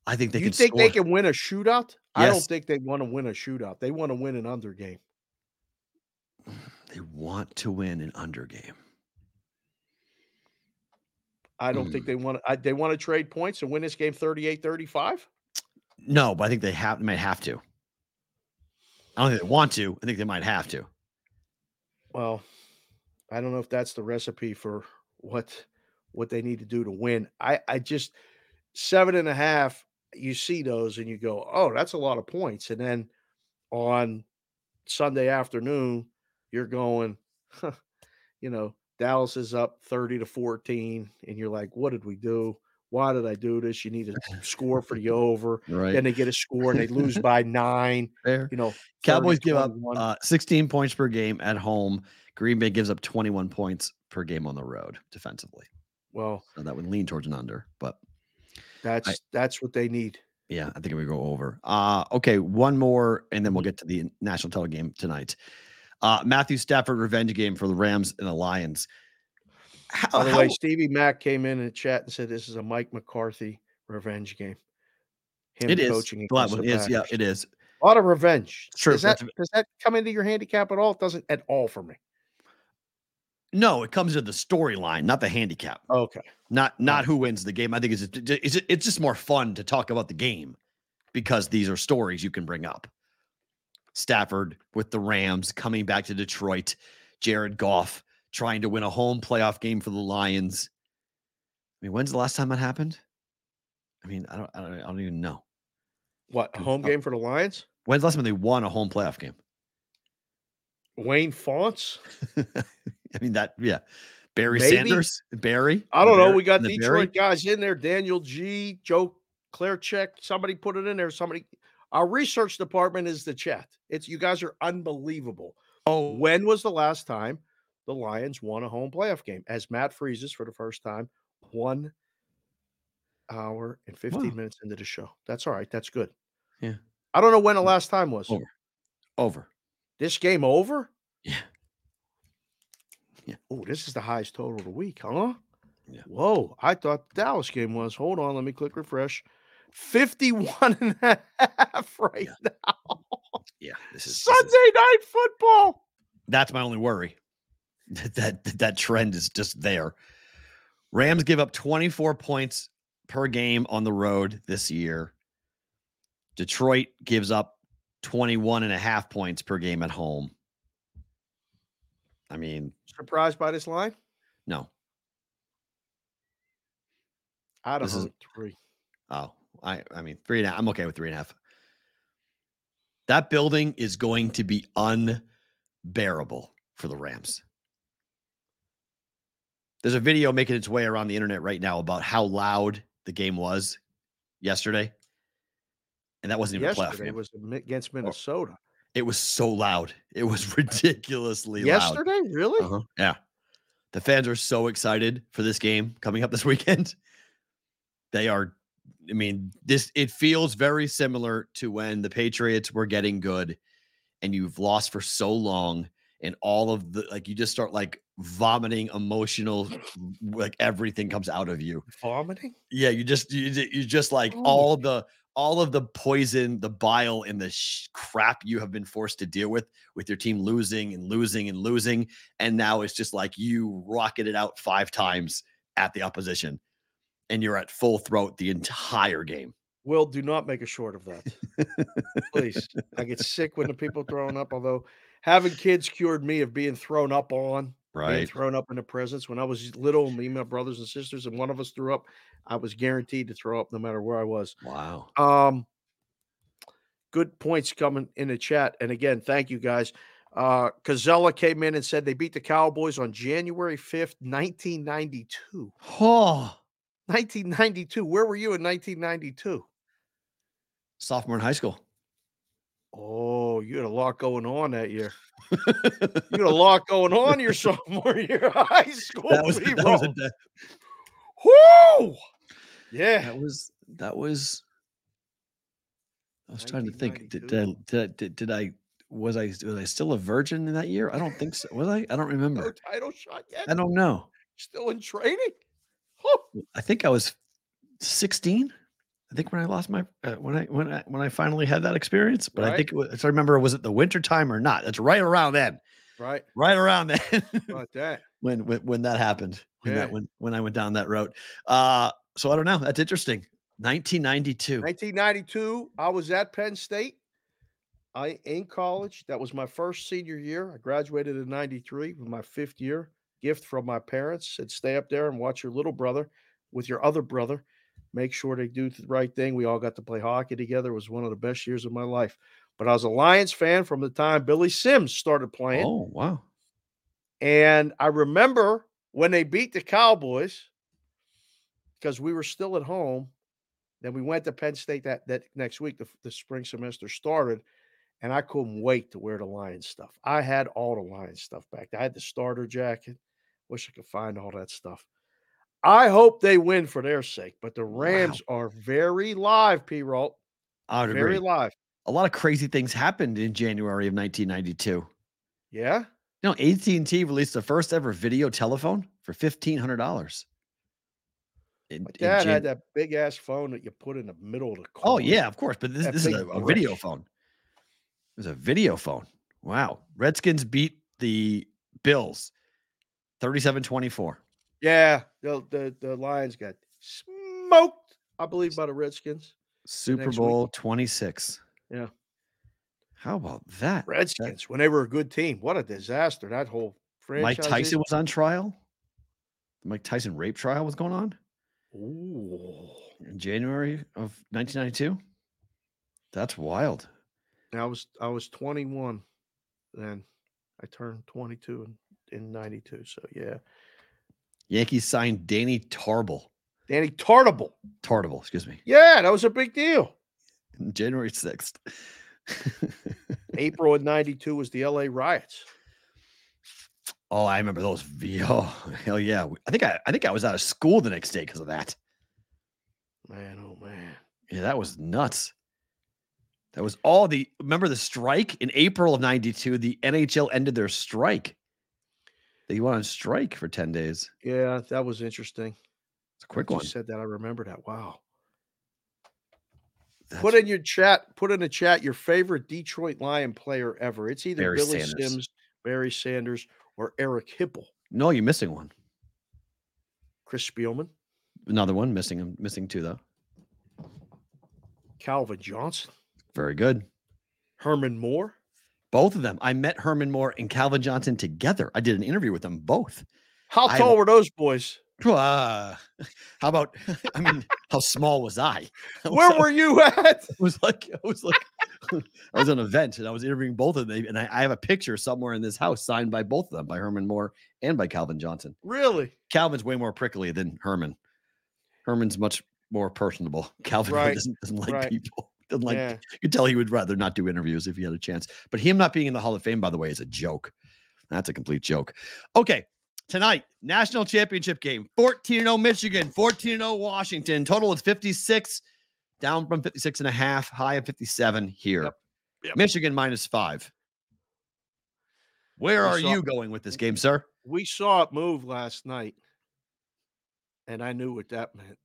I think they you can think score. they can win a shootout? I don't think they want to win a shootout. They want to win an under game. They want to win an under game. I don't think Mm. they want to. They want to trade points and win this game 38-35. No, but I think they have they might have to. I don't think they want to. I think they might have to. Well, I don't know if that's the recipe for what what they need to do to win. I I just seven and a half. You see those and you go, oh, that's a lot of points. And then on Sunday afternoon, you're going, huh, you know, Dallas is up thirty to fourteen, and you're like, what did we do? Why did I do this? You need to score for the over. Right. Then they get a score and they lose by nine. Fair. You know, Cowboys 30, give up uh, 16 points per game at home. Green Bay gives up 21 points per game on the road defensively. well, So that would lean towards an under, but that's that's what they need. yeah, I think we go over. Uh okay, one more, and then we'll Mhm. get to the national title game tonight. Uh Matthew Stafford revenge game for the Rams and the Lions. How, By the how- way, Stevie Mack came in the chat and said this is a Mike McCarthy revenge game. Him it is. coaching against it is. Yeah, it is. A lot of revenge. Sure, Does that does that come into your handicap at all? It doesn't at all for me. No, it comes to the storyline, not the handicap. Okay. Not not who wins the game. I think it's it's just more fun to talk about the game because these are stories you can bring up. Stafford with the Rams coming back to Detroit, Jared Goff trying to win a home playoff game for the Lions. I mean, when's the last time that happened? I mean, I don't I don't, I don't even know. What home oh game for the Lions? When's the last time they won a home playoff game? Wayne Fontes? I mean that yeah. Barry Maybe. Sanders, Barry. I don't know. Barry- We got Detroit Barry? guys in there. Daniel G, Joe Claircheck. Somebody put it in there. Somebody. Our research department is the chat. It's you guys are unbelievable. Oh, When was the last time the Lions won a home playoff game? As Matt freezes for the first time, one hour and 15 Wow. minutes into the show. That's all right. That's good. Yeah. I don't know when the last time was. Over. over. This game over? Yeah. Yeah. Oh, this is the highest total of the week, huh? Yeah. Whoa. I thought the Dallas game was. Hold on. Let me click refresh. 51 and a half right now. Yeah, this is, this is- Sunday night football. that's my only worry. That, that that trend is just there. Rams give up 24 points per game on the road this year. Detroit gives up 21 and a half points per game at home. I mean, Surprised by this line? no. This is- three. Oh, I I mean three and a half. I'm okay with three and a half. That building is going to be unbearable for the Rams. There's a video making its way around the internet right now about how loud the game was yesterday. And that wasn't even a playoff Yesterday game. was against Minnesota. it was so loud. It was ridiculously loud. Yesterday? Really? Uh-huh. Yeah. The fans are so excited for this game coming up this weekend. They are, I mean, this it feels very similar to when the Patriots were getting good and you've lost for so long and all of the like you just start like vomiting emotional like everything comes out of you. Vomiting? Yeah, you just you, you just like Oh. all the all of the poison, the bile, and the sh- crap you have been forced to deal with with your team losing and losing and losing, and now it's just like you rocketed out five times at the opposition, and you're at full throat the entire game. Will, do not make a short of that. Please. I get sick when the people throwing up, although having kids cured me of being thrown up on, being thrown up in the presence. When I was little, me and my brothers and sisters, and one of us threw up, I was guaranteed to throw up no matter where I was. Wow. Um, good points coming in the chat. And again, thank you guys. Uh, Cazella came in and said they beat the Cowboys on January 5th, 1992. Oh, 1992. Where were you in 1992? sophomore in high school. Oh, you had a lot going on that year. You had a lot going on your sophomore year of high school. that was that was, a, Whoo! Yeah. that was that was. I was trying to think. Did, did, I, did, I, did, did I was I was I still a virgin in that year? I don't think so. Was I? I don't remember. No title shot yet. I don't know. Still in training. I think I was 16. I think when I lost my uh, when I when I when I finally had that experience, but I think it was, I remember was it the winter time or not? That's right around then. Right. Right around then. About that. when when when that happened. When Yeah. that when when I went down that road. Uh so I don't know. That's interesting. 1992. 1992, I was at Penn State. I in college. That was my first senior year. I graduated in 93 with my fifth year. Gift from my parents said, stay up there and watch your little brother with your other brother. Make sure they do the right thing. We all got to play hockey together. It was one of the best years of my life. But I was a Lions fan from the time Billy Sims started playing. Oh, wow. And I remember when they beat the Cowboys, because we were still at home. Then we went to Penn State that, that next week. The, the spring semester started, and I couldn't wait to wear the Lions stuff. I had all the Lions stuff back. I had the starter jacket. Wish I could find all that stuff. I hope they win for their sake, but the Rams are very live, P. Rolt. Very agree. live. A lot of crazy things happened in January of 1992. Yeah. No, AT&T released the first ever video telephone for $1,500. In- My dad Jan- had that big ass phone that you put in the middle of the Oh yeah, of course. But this, That this is a, a video phone. It was a video phone. Wow. Redskins beat the Bills 37-24. Yeah, the, the the Lions got smoked, I believe, by the Redskins. Super next week. Bowl 26. Yeah. How about that? Redskins, when they were a good team, what a disaster that whole franchise. Mike Tyson was on trial. The Mike Tyson rape trial was going on Ooh. in January of 1992. That's wild. I was I was 21 then. I turned 22 in, in 92. So yeah. Yankees signed Danny Tarble. Danny Tartabull. Tartabull, excuse me. Yeah, that was a big deal. January 6th. April of 92 was the LA riots. Oh, I remember those. Oh, hell yeah! I think I, I think I was out of school the next day because of that. Man, oh man. Yeah, that was nuts. That was all the. Remember the strike in April of '92? The NHL ended their strike. They went on strike for ten days. Yeah, that was interesting. It's a quick You one. said that. I remember that. Wow. That's Put in your chat, put in the chat your favorite Detroit Lion player ever. It's either Barry Billy Sanders. Sims, Barry Sanders, or Eric Hipple. no, you're missing one. Chris Spielman, Another one missing. Missing two though. Calvin Johnson, Very good. Herman Moore. Both of them. I met Herman Moore and Calvin Johnson together. I did an interview with them both. How I- tall were those boys? Uh, how about? I mean, how small was I? I was- Where were you at? It was like I was like I was at an event and I was interviewing both of them, and I, I have a picture somewhere in this house signed by both of them, by Herman Moore and by Calvin Johnson. Really? Calvin's way more prickly than Herman. Herman's much more personable. Calvin Right, doesn't, doesn't like right. people. Like yeah. you could tell he would rather not do interviews if he had a chance. But him not being in the Hall of Fame, by the way, is a joke. That's a complete joke. Okay. Tonight, national championship game 14 0 Michigan, 14 0 Washington. Total is 56, down from 56 and a half, high of 57 here. Yep, yep. Michigan minus five. Where are saw- you going with this game, sir? We saw it move last night, and I knew what that meant.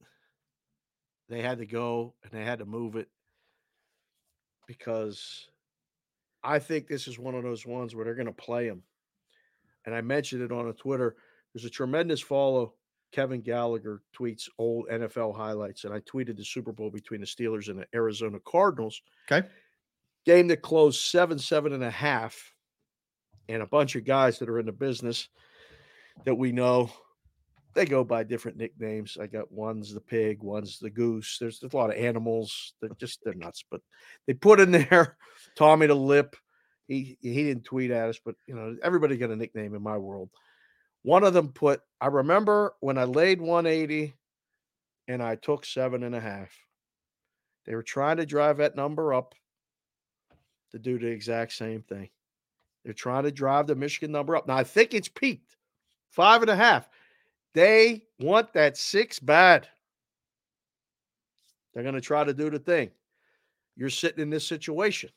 They had to go and they had to move it because I think this is one of those ones where they're going to play them. And I mentioned it on a Twitter. There's a tremendous follow. Kevin Gallagher tweets old NFL highlights, and I tweeted the Super Bowl between the Steelers and the Arizona Cardinals. Okay. Game that closed seven, seven and a half, and a bunch of guys that are in the business that we know. They go by different nicknames. I got one's the pig, one's the goose. There's a lot of animals. They're just they're nuts. But they put in there Tommy the Lip. He he didn't tweet at us, but you know everybody got a nickname in my world. One of them put, I remember when I laid 180 and I took seven and a half. They were trying to drive that number up to do the exact same thing. They're trying to drive the Michigan number up. Now I think it's peaked five and a half. They want that six bad. They're going to try to do the thing. You're sitting in this situation.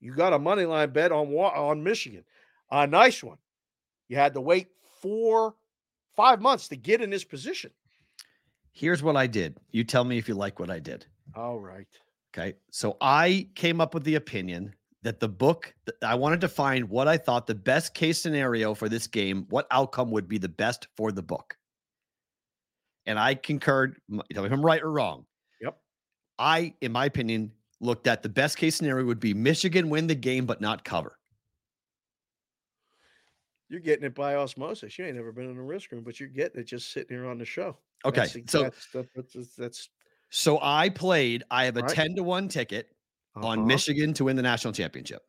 You got a money line bet on on Michigan, a nice one. You had to wait four, five months to get in this position. Here's what I did. You tell me if you like what I did. All right. Okay. So I came up with the opinion that the book I wanted to find what I thought the best case scenario for this game, what outcome would be the best for the book. And I concurred. Tell me if I'm right or wrong. Yep. I, in my opinion, looked at the best case scenario would be Michigan win the game but not cover. You're getting it by osmosis. You ain't never been in a risk room, but you're getting it just sitting here on the show. Okay, That's, so that's, that's, that's, that's so I played. I have a Right. ten to one ticket on uh-huh. Michigan to win the national championship.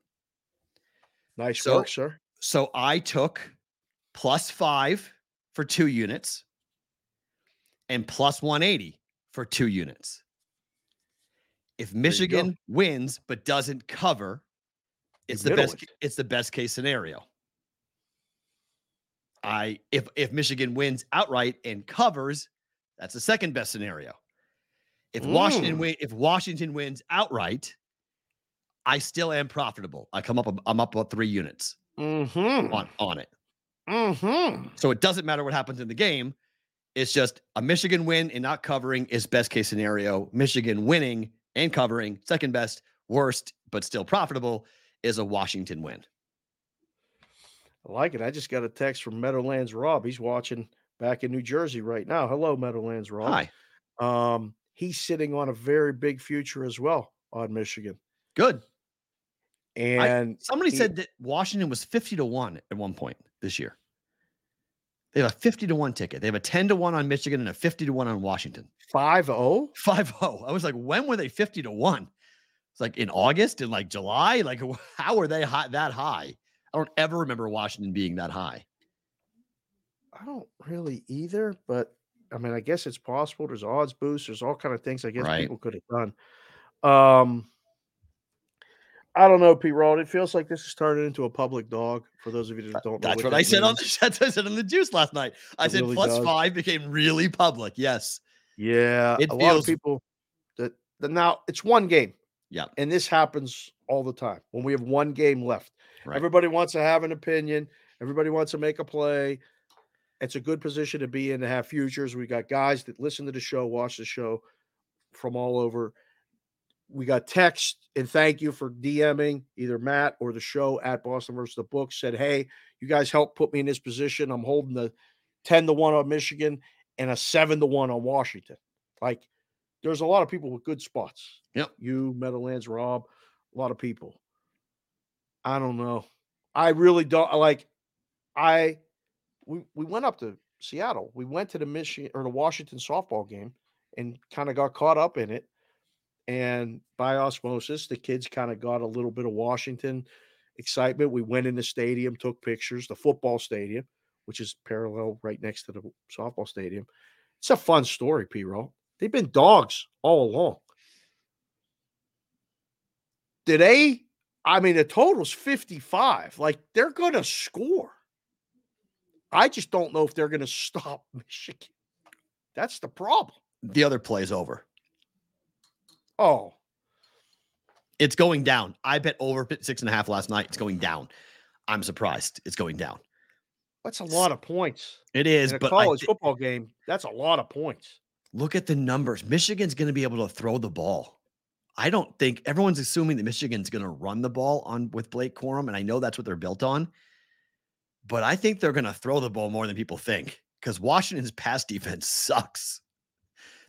Nice so- work, sir. So I took plus five for two units and plus 180 for two units. If. Michigan wins but doesn't cover, it's the best it. it's the best case scenario. I if if Michigan wins outright and covers, that's the second best scenario. If Washington Mm. win, if Washington wins outright, I still am profitable. I come up I'm up about 3 units Mm-hmm. on on it. Mm-hmm. So it doesn't matter what happens in the game. It's just a Michigan win and not covering is best case scenario. Michigan winning and covering, second best, worst, but still profitable is a Washington win. I like it. I just got a text from Meadowlands Rob. He's watching back in New Jersey right now. Hello, Meadowlands Rob. Hi. Um, he's sitting on a very big future as well on Michigan. Good. And Somebody he- said that Washington was 50 to 1 at one point this year. They have a 50 to 1 ticket. They have a 10 to 1 on Michigan and a 50 to 1 on Washington. 5 0. 5 0. I was like, when were they 50 to 1? It's like in August and like July. Like, how are they high, that high? I don't ever remember Washington being that high. I don't really either, but I mean, I guess it's possible. There's odds boosts. There's all kind of things I guess Right. people could have done. Um, I don't know, P. Rod. It feels like this is turning into a public dog. For those of you that uh, don't, know That's what, I that said on the that's what I said on the juice last night. I It said really plus five became really public. Yes. Yeah, It a lot of people that, that now it's one game. Yeah. and this happens all the time when we have one game left. Right. Everybody wants to have an opinion. Everybody wants to make a play. It's a good position to be in to have futures. We got guys that listen to the show, watch the show from all over. We got text and thank you for DMing either Matt or the show at Boston versus the book. Said, hey, you guys helped put me in this position. I'm holding the 10 to 1 on Michigan and a 7 to 1 on Washington. Like, there's a lot of people with good spots. Yep. You, Meadowlands, Rob, a lot of people. I don't know. I really don't like. I we we went up to Seattle. We went to the Michigan or the Washington softball game and kind of got caught up in it. And by osmosis, the kids kind of got a little bit of Washington excitement. We went in the stadium, took pictures, the football stadium, which is parallel right next to the softball stadium. It's a fun story, P. Roll. They've been dogs all along. They? I mean, the total's 55. Like they're going to score. I just don't know if they're going to stop Michigan. That's the problem. The other play is over. Oh, It's going down. I bet over six and a half last night. It's going down. I'm surprised. It's going down. that's a lot of points. It is, In a but college thi- football game, that's a lot of points. look at the numbers. Michigan's going to be able to throw the ball. I don't think everyone's assuming that Michigan's going to run the ball on with Blake Corum, and I know that's what they're built on. But I think they're going to throw the ball more than people think because Washington's pass defense sucks.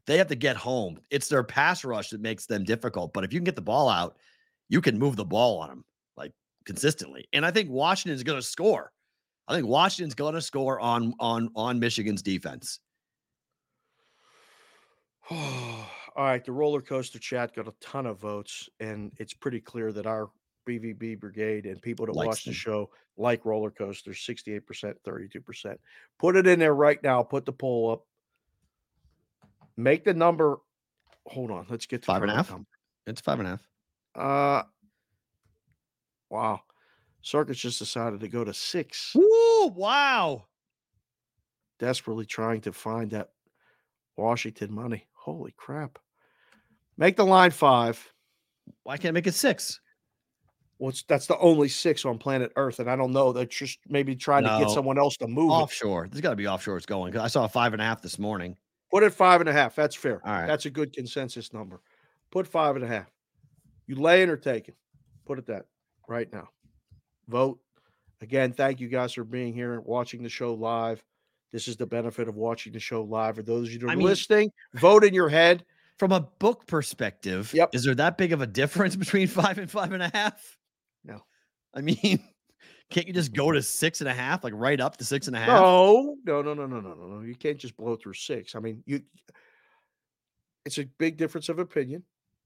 They have to get home. It's their pass rush that makes them difficult. But if you can get the ball out, you can move the ball on them like consistently. And I think Washington's going to score. I think Washington's going to score on on on Michigan's defense. All right, the roller coaster chat got a ton of votes, and it's pretty clear that our BVB brigade and people that Likes watch the show like roller coasters 68%, 32%. Put it in there right now. Put the poll up. Make the number. Hold on. Let's get to Five and a current half? number. It's five and a half. Uh, wow. Circa just decided to go to six, Woo! Wow. desperately trying to find that Washington money. Holy crap. Make the line five. Why can't I make it six? Well, it's, that's the only six on planet Earth, and I don't know. They're just maybe trying to get someone else to move it. Offshore. There's got to be offshore. It's going. 'cause I saw a five and a half this morning. Put it five and a half. That's fair. All right. That's a good consensus number. Put five and a half. You laying or taking? Put it that. right now. Vote. Again, thank you guys for being here and watching the show live. This is the benefit of watching the show live. For those of you that are I mean- listening, vote in your head. From a book perspective, Yep. is there that big of a difference between five and five and a half? No. I mean, can't you just go to six and a half, like right up to six and a half? No, no, no, no, no, no, no. You can't just blow through six. I mean, you. It's a big difference of opinion.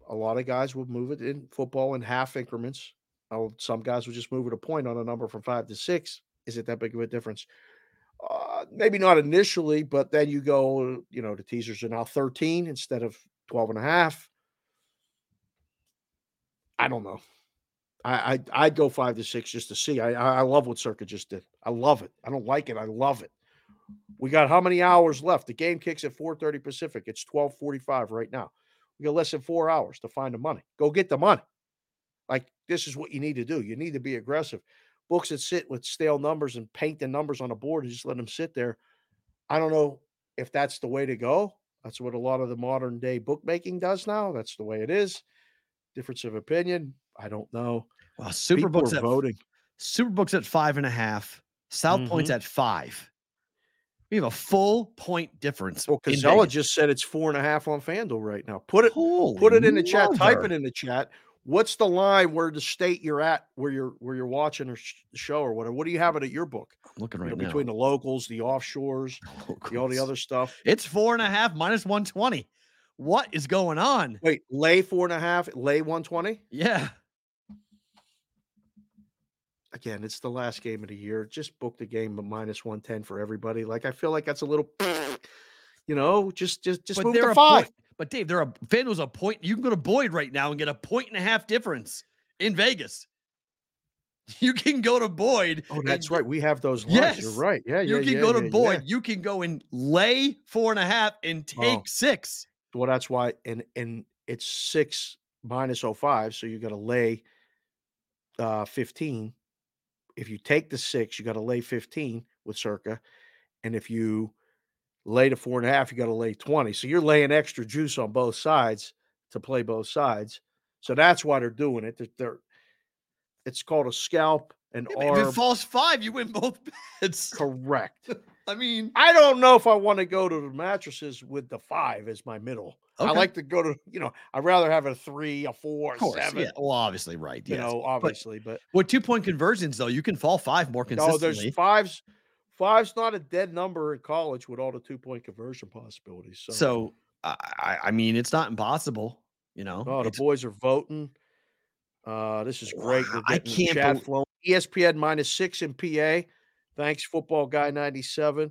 A lot of guys will move it in football in half increments. Some guys will just move it a point on a number from five to six. Is it that big of a difference? Uh, maybe not initially, but then you go, you know, the teasers are now 13 instead of 12 and a half. I don't know. I, I I'd go five to six just to see. I I love what Circa just did. I love it. I don't like it. I love it. We got how many hours left? The game kicks at 4:30 Pacific. It's 12:45 right now. We got less than four hours to find the money. Go get the money. Like this is what you need to do. You need to be aggressive. Books that sit with stale numbers and paint the numbers on a board and just let them sit there. I don't know if that's the way to go. That's what a lot of the modern day bookmaking does now. That's the way it is. Difference of opinion. I don't know. Wow, Superbook's at voting. Superbook's at five and a half. South Point's Mm-hmm. at five. We have a full point difference. Well, Casella just said it's four and a half on FanDuel right now. Put it Holy put it in the chat. Type it in the chat. What's the line where the state you're at, where you're where you're watching or sh- the show or whatever? What do you have it at your book? I'm looking You right know, now. between the locals, the offshores, the, all the other stuff. It's four and a half minus 120. What is going on? Wait, lay four and a half, lay one twenty. Yeah. Again, it's the last game of the year. Just book the game, but minus one ten for everybody. Like I feel like that's a little, you know, just just just move to five. Point, but Dave, there are FanDuel's a point. You can go to Boyd right now and get a point and a half difference in Vegas. You can go to Boyd. Oh, that's get- right. We have those lines. You're right. Yeah, You yeah. can yeah, go to yeah, yeah. Boyd. You can go and lay four and a half and take Oh. six. Well, that's why, and and it's six minus 05, so you got to lay uh 15. If you take the six, you got to lay 15 with Circa, and if you lay to four and a half, you got to lay 20. So you're laying extra juice on both sides to play both sides. So that's why they're doing it. They're, they're it's called a scalp and Yeah, but If it falls five, you win both bets. Correct. I mean, I don't know if I want to go to the mattresses with the five as my middle. I like to go to, you know, I'd rather have a three, a four, a course, seven. yeah. Well, obviously, right. You yes. know, obviously, but, With two point conversions, though, you can fall five more no, consistently. there's fives. Five's not a dead number in college with all the two point conversion possibilities. So, So, I, I- mean, it's not impossible. You know, oh, the boys are voting. Uh, this is great. They're I can't chat bel- flowing. E ESPN minus six in PA. Thanks, football guy ninety seven.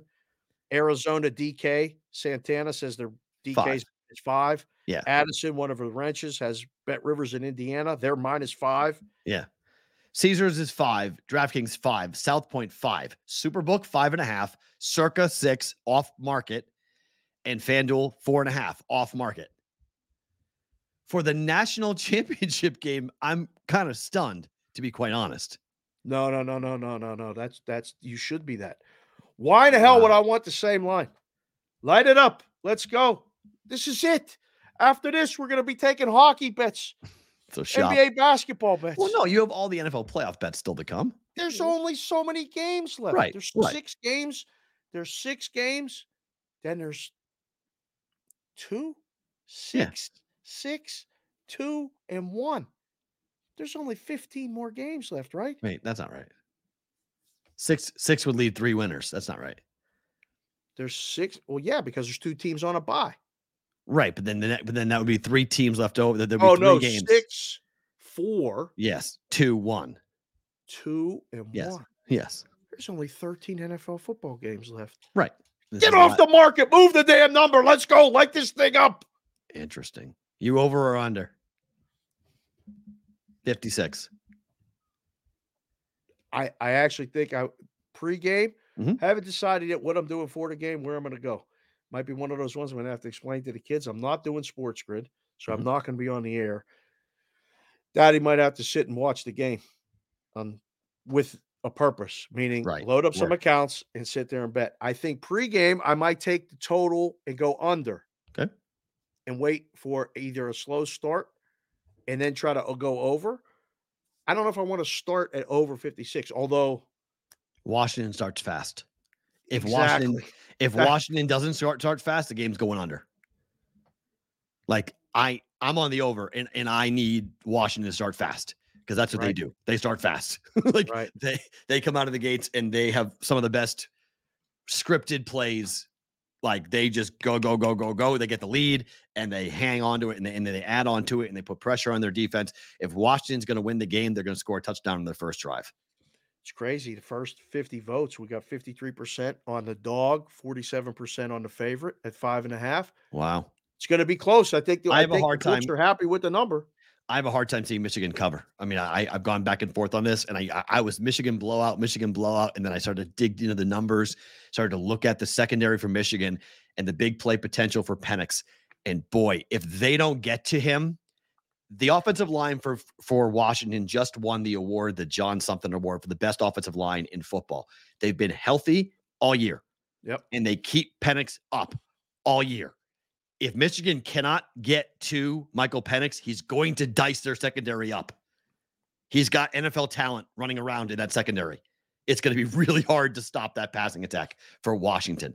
Arizona DK Santana says their DK's Five. Is five. Yeah. Addison, one of the wrenches, has Bet Rivers in Indiana. They're minus five. Yeah. Caesars is five, DraftKings five, South Point five, Superbook five and a half, Circa six off market, and FanDuel four and a half off market. For the national championship game, I'm kind of stunned, to be quite honest. No, no, no, no, no, no, no. That's that's you should be that. Why the hell would I want the same line? Light it up. Let's go. This is it. After this, we're gonna be taking hockey bets, So shop. NBA basketball bets. Well, no, you have all the NFL playoff bets still to come. There's only so many games left. Right, There's right. six games. There's six games. Then there's two, Yeah. six, six, two, and one. There's only 15 more games left, right? Wait, that's not right. Six six would lead three winners. That's not right. There's six. Well, yeah, because there's two teams on a bye. Right, but then the but then that would be three teams left over. There'd be Oh three no, games. six, four, Yes, two, one, two, and Yes. one. Yes, There's only 13 NFL football games left. right. This Get off the market. Move the damn number. Let's go. Light this thing up. interesting. You over or under? Fifty six. I I actually think I pregame Mhm. haven't decided yet what I'm doing for the game, where I'm going to go. Might be one of those ones I'm going to have to explain to the kids. I'm not doing sports grid, so I'm Mhm. not going to be on the air. Daddy might have to sit and watch the game, um, with a purpose, meaning Right, load up some work. accounts and sit there and bet. I think pregame I might take the total and go under. Okay. And wait for either a slow start and then try to uh, go over I don't know if I want to start at over 56, although Washington starts fast. If exactly. Washington if That- Washington doesn't start start fast, the game's going under. Like I I'm on the over and and I need Washington to start fast because that's what they do. They start fast. like Right. they they come out of the gates and they have some of the best scripted plays. Like they just go go go go go. They get the lead and they hang on to it and, they, and then they add on to it and they put pressure on their defense. If Washington's going to win the game, they're going to score a touchdown in their first drive. It's crazy. The first 50 votes, we got 53% on the dog, 47% on the favorite at five and a half. Wow. It's going to be close. I think. the- I have a think the hard time- Are happy with the number. I have a hard time seeing Michigan cover. I mean, I I've gone back and forth on this, and I I- I was Michigan blowout, Michigan blowout, and then I started to dig into the numbers, started to look at the secondary for Michigan and the big play potential for Penix. And boy, if they don't get to him, the offensive line for for Washington just won the award, the John something award for the best offensive line in football. They've been healthy all year. Yep. And they keep Penix up all year. If Michigan cannot get to Michael Penix, he's going to dice their secondary up. He's got NFL talent running around in that secondary. It's going to be really hard to stop that passing attack for Washington.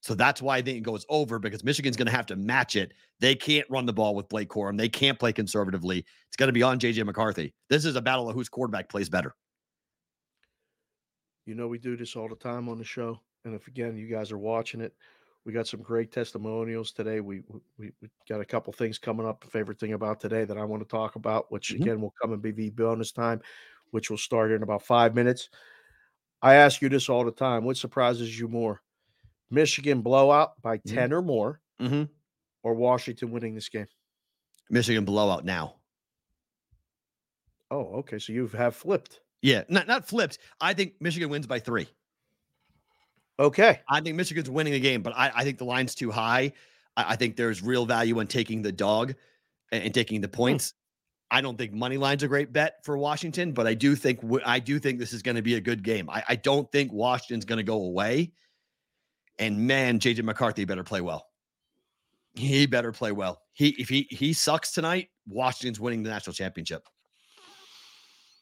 So that's why I think it goes over because Michigan's going to have to match it. They can't run the ball with Blake Corum. They can't play conservatively. It's going to be on JJ McCarthy. This is a battle of whose quarterback plays better. You know, we do this all the time on the show. And if again, you guys are watching it, we got some great testimonials today. We we, we got a couple things coming up. Favorite thing about today that I want to talk about, which Mhm. again will come in BV bonus time, which will start in about five minutes. I ask you this all the time. What surprises you more? Michigan blowout by Mhm. 10 or more, Mm-hmm. or Washington winning this game? Michigan blowout now. Oh, okay. So you have flipped. Yeah, not not flipped. I think Michigan wins by three. Okay. I think Michigan's winning the game, but I, I think the line's too high. I, I think there's real value in taking the dog and, and taking the points. I don't think money line's a great bet for Washington, but I do think I do think this is going to be a good game. I, I don't think Washington's going to go away. And man, JJ McCarthy better play well. He better play well. He if he he sucks tonight, Washington's winning the national championship.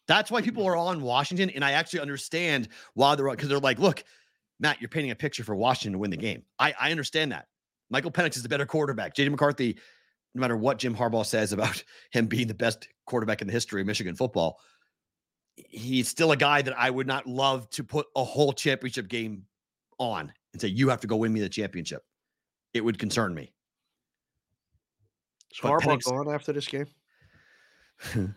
That's why people mm-hmm. are on Washington, and I actually understand why they're because they're like, look, Matt, you're painting a picture for Washington to win the game. I, I understand that. Michael Penix is the better quarterback. JJ McCarthy, no matter what Jim Harbaugh says about him being the best quarterback in the history of Michigan football, he's still a guy that I would not love to put a whole championship game on and say, you have to go win me the championship. It would concern me. Is Harbaugh Penix- gone after this game?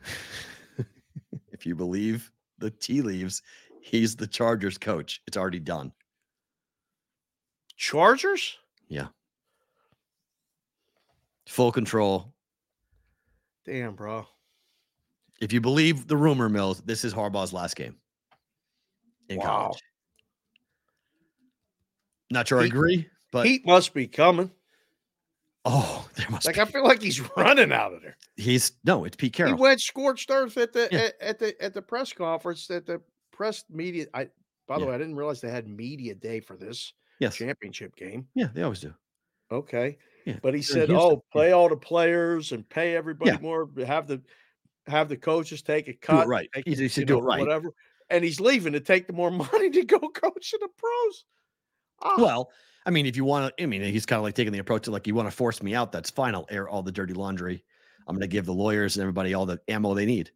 if you believe the tea leaves, he's the Chargers coach. It's already done. Chargers? Yeah. Full control. Damn, bro. If you believe the rumor mills, this is Harbaugh's last game in Wow. college. Not sure I agree, but Heat must be coming. oh, there must Like be. I feel like he's running out of there. he's no, it's Pete Carroll. He went scorched earth at the Yeah. at, at the at the press conference at the press media. I by the Yeah. way, I didn't realize they had media day for this yes, championship game. yeah, they always do. Okay. Yeah, But he said, "Oh, play all the players and pay everybody Yeah. more. Have the have the coaches take a cut. right. take He, should do it right. Whatever. And he's leaving to take the more money to go coach in the pros. Ah, Well, I mean, if you want to, I mean, he's kind of like taking the approach to like, you want to force me out, that's fine. I'll air all the dirty laundry. I'm going to give the lawyers and everybody all the ammo they need.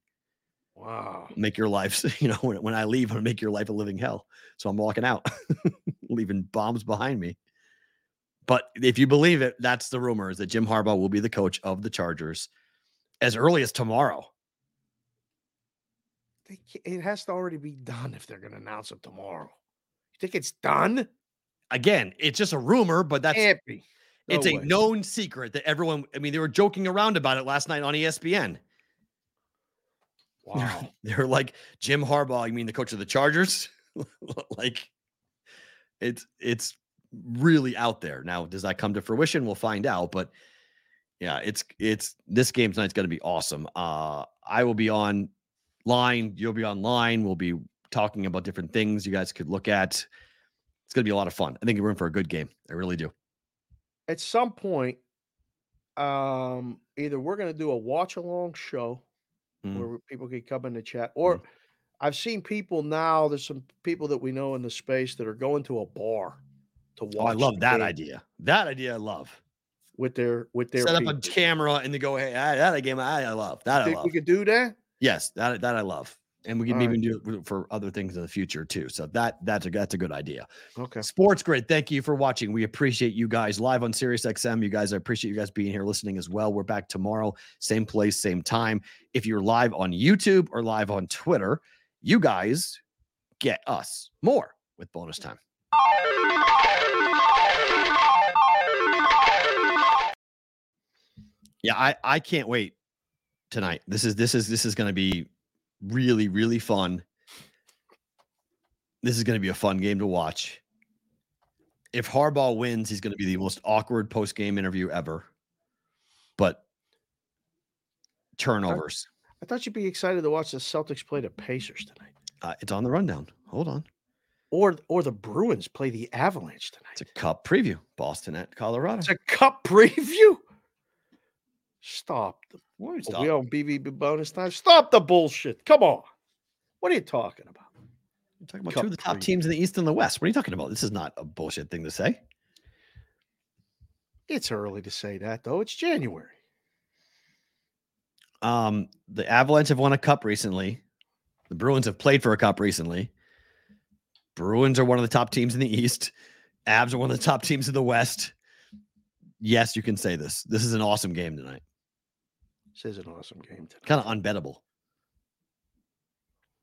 wow. Make your lives, you know, when, when I leave, I'm going to make your life a living hell. So I'm walking out, leaving bombs behind me. But if you believe it, that's the rumor is that Jim Harbaugh will be the coach of the Chargers as early as tomorrow. It has to already be done if they're going to announce it tomorrow. You think it's done? Again, it's just a rumor, but that's. No it's a known secret that everyone, I mean, they were joking around about it last night on ESPN. Wow. They're like Jim Harbaugh. You mean the coach of the Chargers? like it's it's really out there. Now, does that come to fruition? We'll find out. But yeah, it's it's this game tonight's going to be awesome. Uh, I will be on line. You'll be online. We'll be talking about different things you guys could look at. It's going to be a lot of fun. I think we're in for a good game. I really do. At some point, um, either we're going to do a watch along show Mm. where people can come in the chat. Or I've seen people now. There's some people that we know in the space that are going to a bar to watch. Oh, I love that idea. That idea I love. with their with their Set up a camera and they go, hey, I- that a game I, I love. That I Think love. we could do that? Yes, that that I love. And we can All even right. do it for other things in the future too. So that that's a that's a good idea. Okay. Sports Grid, thank you for watching. We appreciate you guys live on Sirius XM. You guys, I appreciate you guys being here listening as well. We're back tomorrow, same place, same time. If you're live on YouTube or live on Twitter, you guys get us more with bonus time. Yeah, I I can't wait tonight. This is this is this is going to be really really fun. This is going to be a fun game to watch. If Harbaugh wins, he's going to be the most awkward post game interview ever. But turnovers. I thought you'd be excited to watch the Celtics play the Pacers tonight, Uh, it's on the rundown. Hold on. or or the Bruins play the Avalanche tonight. It's a cup preview. Boston at Colorado. It's a Cup preview. Stop the What we Are we on BVB bonus time. Stop the bullshit. Come on. What are you talking about? We're talking about Cup two of the top preview. teams in the East and the West. What are you talking about? This is not a bullshit thing to say. It's early to say that though. It's January. Um, the Avalanche have won a cup recently. The Bruins have played for a cup recently. Bruins are one of the top teams in the East. Avs are one of the top teams in the West. Yes, you can say this. This is an awesome game tonight. This is an awesome game. Kind of unbettable.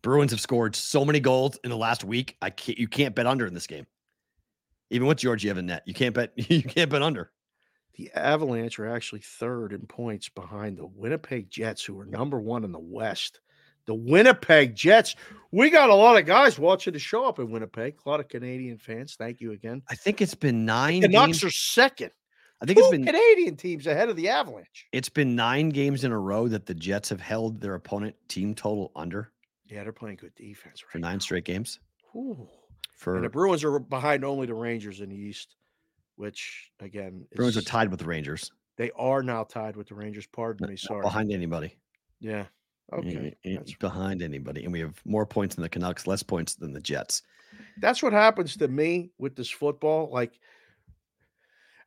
Bruins have scored so many goals in the last week. I can't. You can't bet under in this game. Even with Georgiev in net, you can't bet. You can't bet under. The Avalanche are actually third in points behind the Winnipeg Jets, who are number one in the West. The Winnipeg Jets. We got a lot of guys watching the show up in Winnipeg. A lot of Canadian fans. Thank you again. I think it's been nine. The Canucks games- are second. I think it's been Canadian teams ahead of the Avalanche. it's been nine games in a row that the Jets have held their opponent team total under Yeah, they're playing good defense for nine now. straight games. Ooh. For And the Bruins are behind only the Rangers in the East, which again, Bruins are tied with the Rangers. They are now tied with the Rangers. Pardon me, Not sorry. behind anybody. Yeah. Okay. That's, behind anybody, and we have more points than the Canucks, less points than the Jets. that's what happens to me with this football. Like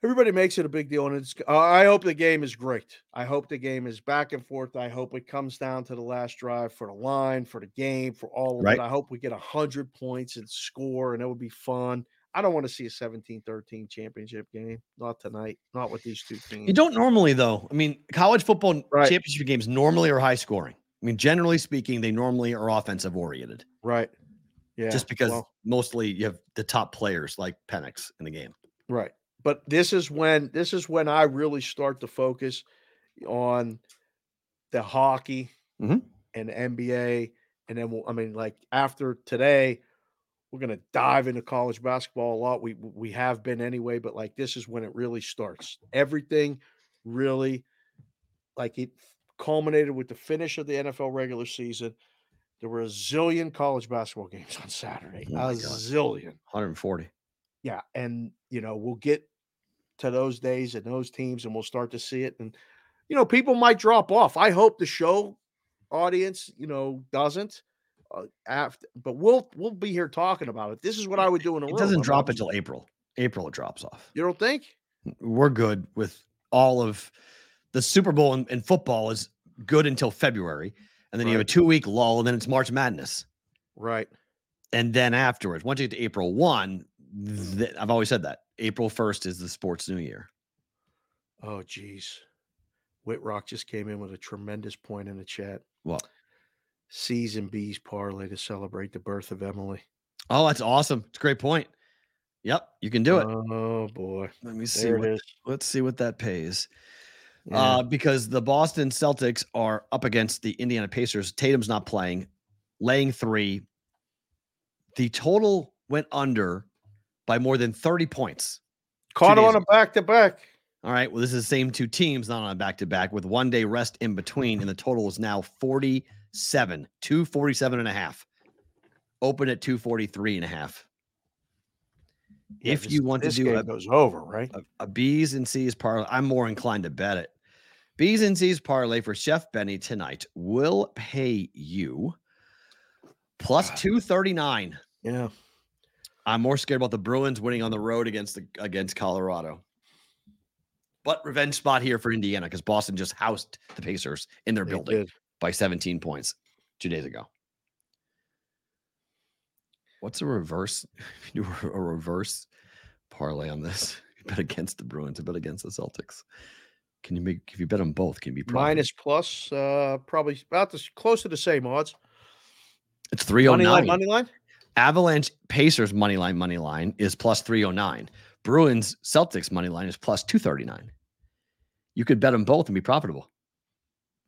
everybody makes it a big deal, and it's. Uh, I hope the game is great. I hope the game is back and forth. I hope it comes down to the last drive for the line, for the game, for all of Right. it. I hope we get hundred points and score, and it would be fun. I don't want to see a 17-13 championship game. Not tonight. Not with these two teams. You don't normally, though. I mean, college football Right. championship games normally are high scoring. I mean, generally speaking, they normally are offensive oriented, Right. Yeah. just because well, mostly you have the top players like Penix in the game. right. But this is when this is when I really start to focus on the hockey Mhm. and NBA, and then we'll, I mean, like after today, we're gonna dive into college basketball a lot. We we have been anyway, but like this is when it really starts. Everything really, like it culminated with the finish of the NFL regular season. There were a zillion college basketball games on Saturday. Oh a God. zillion. 140. Yeah, and you know we'll get to those days and those teams, and we'll start to see it. And you know, people might drop off. I hope the show audience, you know, doesn't. Uh, after, but we'll we'll be here talking about it. This is what I would do in a It doesn't drop until April. April it drops off. You don't think? We're good with all of the Super Bowl and, and football is good until February, and then you have a two week lull, and then it's March Madness. Right. and then afterwards, once you get to April one, th- I've always said that April first is the sports new year. Oh, geez. Whitrock just came in with a tremendous point in the chat. Well, C's and B's parlay to celebrate the birth of Emily. oh, that's awesome. It's a great point. Yep, you can do it. Oh boy, Let me see. What, let's see what that pays. Yeah. Uh, because the Boston Celtics are up against the Indiana Pacers. Tatum's not playing, laying three. The total went under by more than 30 points. Caught him days on a back to back. All right. Well, this is the same two teams, not on a back to back, with one day rest in between. And the total is now 47, 247 and a half. Open at 243 and a half. Yeah, if this- you want to this do game goes over, right? a, a B's and C's parlay, I'm more inclined to bet it B's and C's parlay for Chef Benny tonight will pay you plus ah. 239. Yeah. I'm more scared about the Bruins winning on the road against the against Colorado. But revenge spot here for Indiana because Boston just housed the Pacers in their They building did. by 17 points two days ago. What's a reverse? Do a reverse parlay on this. You bet against the Bruins. I bet against the Celtics. Can you make if you bet them both? Can you be? Minus plus, uh, probably about this close to the same odds. It's Money line, 309. money line. Avalanche Pacers money line money line is plus 309. Bruins Celtics money line is plus 239. You could bet them both and be profitable.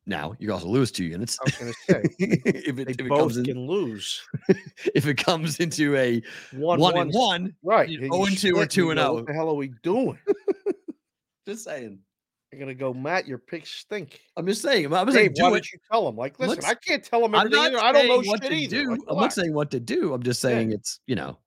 Now you also lose two units I was going to say if, it, if, it comes in, can lose. if it comes into a One, one, one, and one. Right. 0 and 2 or 2 and go, 0. What the hell are we doing? Just saying. You're gonna go, Matt. Your picks stink. I'm just saying. I'm Dave, saying why don't it. you tell him? Like, listen, Let's- I can't tell him I'm everything. either. I don't know what shit to either. do. Like, I'm not saying what to do. I'm just Yeah. saying it's you know.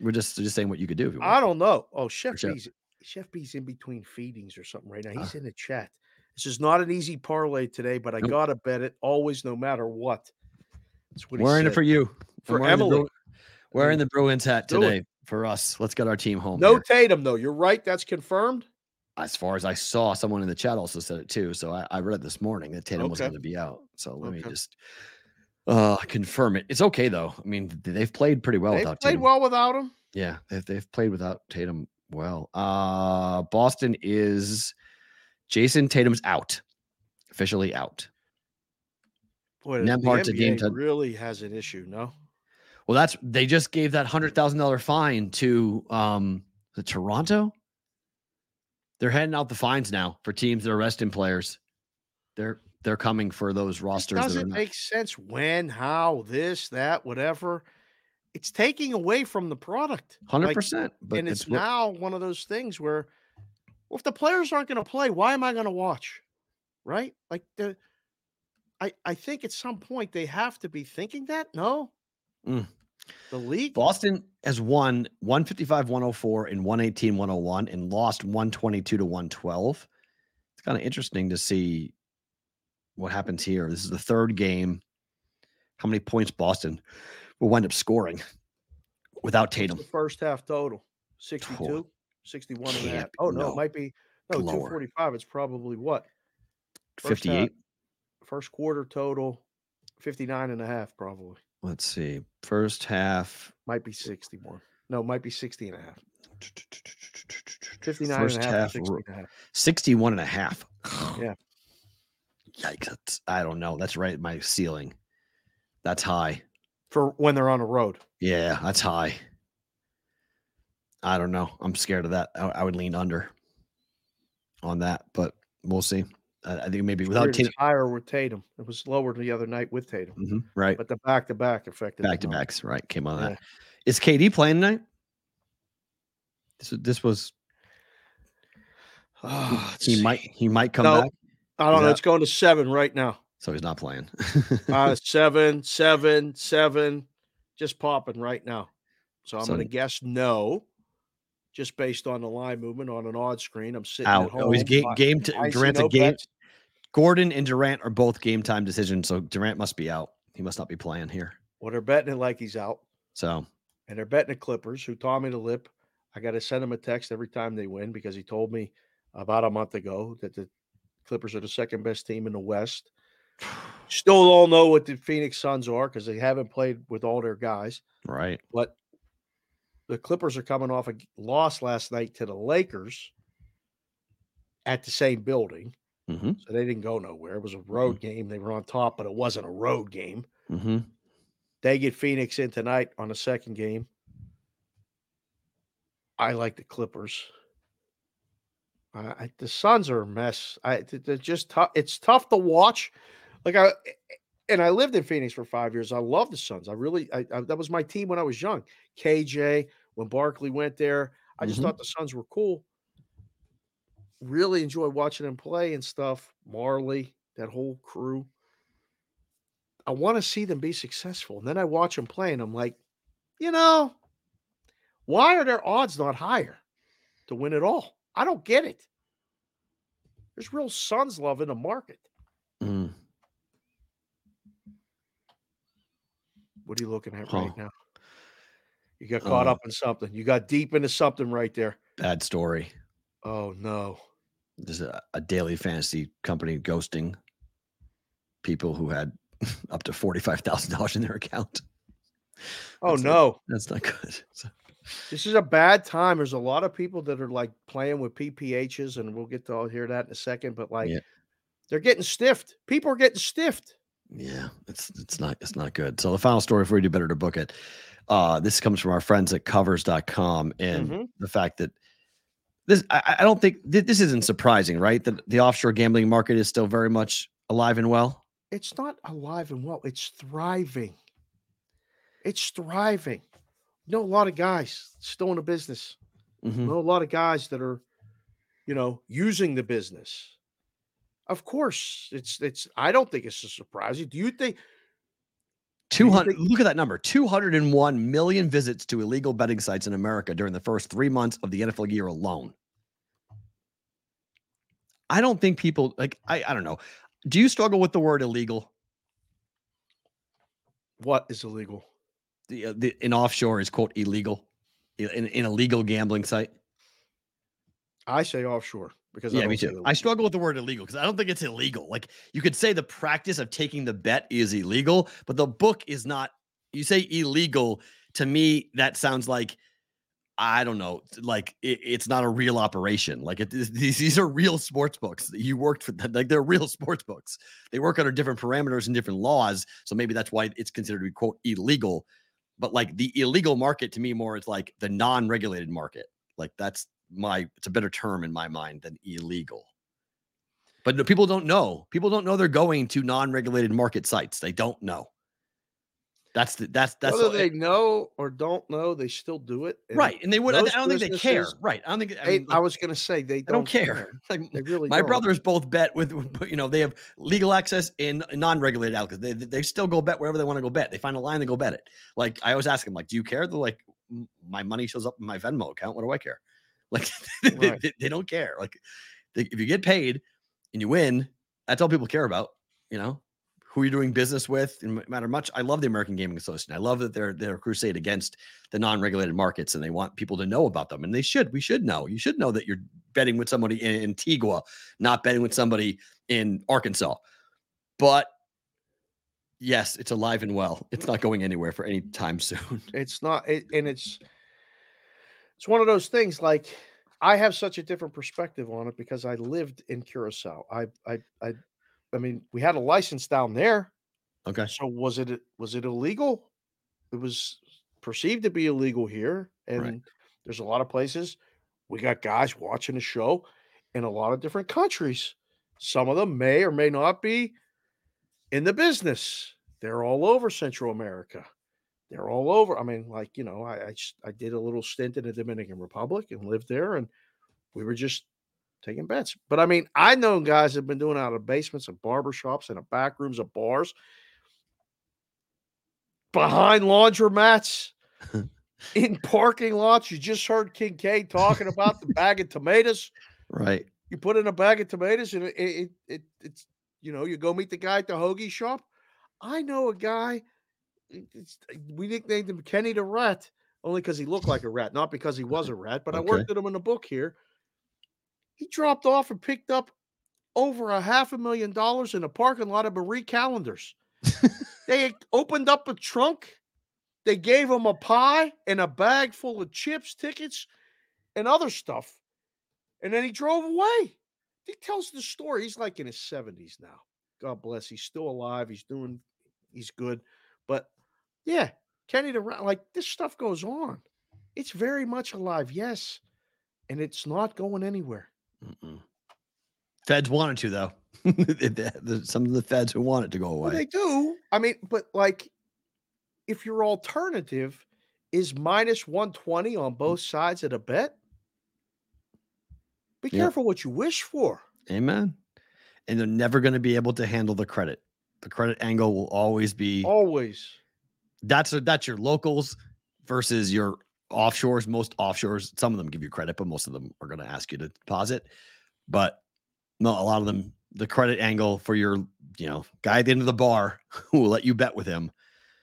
We're just just saying what you could do. If you want. I don't know. Oh, Chef Chef. B's Chef B's in between feedings or something right now. Uh. He's in the chat. This is not an easy parlay today, but I Nope. gotta bet it always, no matter what. That's what he We're in it for you. For I'm wearing the Emily. Bru- Wearing the Bruins hat today for us. Let's get our team home. No here. Tatum though. You're right. That's confirmed. As far as I saw, someone in the chat also said it too. So I, I read it this morning that Tatum was going to be out. So let me just uh confirm it. It's okay though. I mean, they've played pretty well They without played Tatum. well without him. Yeah, they've, they've played without Tatum well. Uh Boston is Jayson Tatum's out, officially out. Boy, the Nembhard's a game NBA to- really has an issue. No. Well, that's they just gave that hundred thousand dollar fine to um the Toronto. They're heading out the fines now for teams that are resting players. They're they're coming for those rosters. are doesn't not- make sense when, how, this, that, whatever. It's taking away from the product. Hundred Like, percent. And it's, it's, what- now one of those things where, well, if the players aren't going to play, why am I going to watch? Right? Like the, I I think at some point they have to be thinking that. No, Mm. The league. Boston has won 155, 104, and 118, 101, and lost 122 to 112. It's kind of interesting to see what happens here. This is the third game. How many points Boston will wind up scoring without Tatum? The first half total 62, 61 and a half. Oh no, no. it might be no Lower. 245. It's probably what? First half- 58. First quarter total 59 and a half probably. Let's see. First half. Might be 61. No, might be 60 and a half. 59 First and a half, half, 60 and a half. 61 and a half. Yeah. Yikes. That's, I don't know. That's right. at My ceiling. That's high. For when they're on the road. Yeah, that's high. I don't know. I'm scared of that. I, I would lean under on that, but we'll see. I, I think maybe without Tatum, higher with Tatum. It was lower the other night with Tatum. Mhm, right? But the back to back affected Back to backs. right? Came on Yeah. that. Is KD playing tonight? This was- this was let's he might he might come No. back, I don't know. that- It's going to seven right now. so he's not playing. Uh, seven, seven, seven, just popping right now. So I'm So- going to guess no, just based on the line movement on an odd screen. I'm sitting Out. at home. Oh, he's game game. To, Durant's a game. bets. Gordon and Durant are both game time decisions, so Durant must be out. He must not be playing here. Well, they're betting it like he's out, So and they're betting the Clippers, who taught me to lip. I got to send him a text every time they win because he told me about a month ago that the Clippers are the second best team in the West. Still don't know what the Phoenix Suns are because they haven't played with all their guys. right. But the Clippers are coming off a loss last night to the Lakers at the same building. Hmm So they didn't go nowhere. It was a road game. They were on top, but it wasn't a road game. hmm They get Phoenix in tonight on the second game. I like the Clippers. I, I, the Suns are a mess. I they're just tough. It's tough to watch. Like I and I lived in Phoenix for five years. I love the Suns. I really I, I, that was my team when I was young. KJ when Barkley went there. I just Mhm. thought the Suns were cool. Really enjoy watching them play and stuff. Majerle, that whole crew. I want to see them be successful. And then I watch them play and I'm like, you know, why are their odds not higher to win it all? I don't get it. There's real Suns love in the market. Mm. What are you looking at Huh. right now? You got caught Uh, up in something. You got deep into something right there. Bad story. Oh no. There's a, a daily fantasy company ghosting people who had up to forty-five thousand dollars in their account. Oh That's not- no. That's not good. So- This is a bad time. There's a lot of people that are like playing with PPHs, and we'll get to all hear that in a second. But like, Yeah. they're getting stiffed. People are getting stiffed. Yeah, it's it's not it's not good. So the final story before we do better to book it. Uh this comes from our friends at covers.com and Mhm. the fact that this I, I don't think th- this isn't surprising, right? That the offshore gambling market is still very much alive and well. It's not alive and well. It's thriving. It's thriving. You know, a lot of guys still in the business. Mhm. know a lot of guys that are, you know, using the business. Of course, it's it's. I don't think it's a surprise. Do you think? 200 look at that number 201 million visits to illegal betting sites in america during the first three months of the nfl year alone. I don't think people like i, I don't know. Do you struggle with the word illegal? What is illegal? the, uh, the in offshore is quote illegal in, in a legal gambling site? I say offshore because I yeah me too. i struggle with the word illegal because i don't think it's illegal. Like you could say the practice of taking the bet is illegal but the book is not you say illegal to me that sounds like i don't know like it, it's not a real operation. Like it, these, these are real sports books. You worked for them like they're real sports books. They work under different parameters and different laws so maybe that's why it's considered to be quote illegal. But like the illegal market to me more is like the non-regulated market. Like that's my it's a better term in my mind than illegal but no, people don't know people don't know they're going to non-regulated market sites they don't know that's the that's that's Whether all- they know or don't know, they still do it. and right and they would i don't think they care right i don't think I, They, mean, I was going to say they don't, don't care. Like They really my don't. brothers both bet with, you know, they have legal access in non-regulated outlets. They they they still go bet wherever they want to go bet. They find a line, they go bet it. Like I always ask them, like, do you care? They're like, my money shows up in my Venmo account. What do I care? Like they, Right. they- they don't care. Like they, if you get paid and you win, that's all people care about. You know who you're doing business with. And matter much. I love the American Gaming Association. I love that they're they're crusade against the non-regulated markets and they want people to know about them. And they should. We should know. You should know that you're betting with somebody in Antigua, not betting with somebody in Arkansas. But yes, it's alive and well. It's not going anywhere for any time soon. It's not, it, and it's it's one of those things. Like I have such a different perspective on it because I lived in Curacao. I, I, I, I mean, we had a license down there. Okay. So was it was it illegal? It was perceived to be illegal here, and Right. there's a lot of places we got guys watching the show in a lot of different countries. Some of them may or may not be in the business. They're all over Central America. They're all over. I mean, like you know, i i did a little stint in the Dominican Republic and lived there, and we were just taking bets. But I mean, I know guys have been doing out of basements of barbershops and the back rooms of bars, behind laundromats, in parking lots. You just heard Kinkaid talking about the bag of tomatoes. Right. You put in a bag of tomatoes, and it, it, it it's you know you go meet the guy at the hoagie shop. I know a guy. It's- uh, we nicknamed him Kenny the Rat only because he looked like a rat, not because he was a rat. But I worked with him in the book here. He dropped off and picked up over a half a million dollars in a parking lot of Marie Callender's. they opened up a trunk. They gave him a pie and a bag full of chips, tickets, and other stuff. And then he drove away. He tells the story. He's like in his 70s now. God bless. He's still alive. He's doing, he's good. Yeah, Kenny the like this stuff goes on. It's very much alive, yes. And it's not going anywhere. Mm-mm. Feds wanted to though. Some of the feds who want it to go Well, they do. I mean, but like if your alternative is minus 120 on mm. both sides of the bet, be Yeah. careful what you wish for. Amen. And they're never going to be able to handle the credit. The credit angle will always be Always. That's a, that's your locals versus your offshores. Most offshores, some of them give you credit, but most of them are going to ask you to deposit. But No, a lot of them, the credit angle for your, you know, guy at the end of the bar who will let you bet with him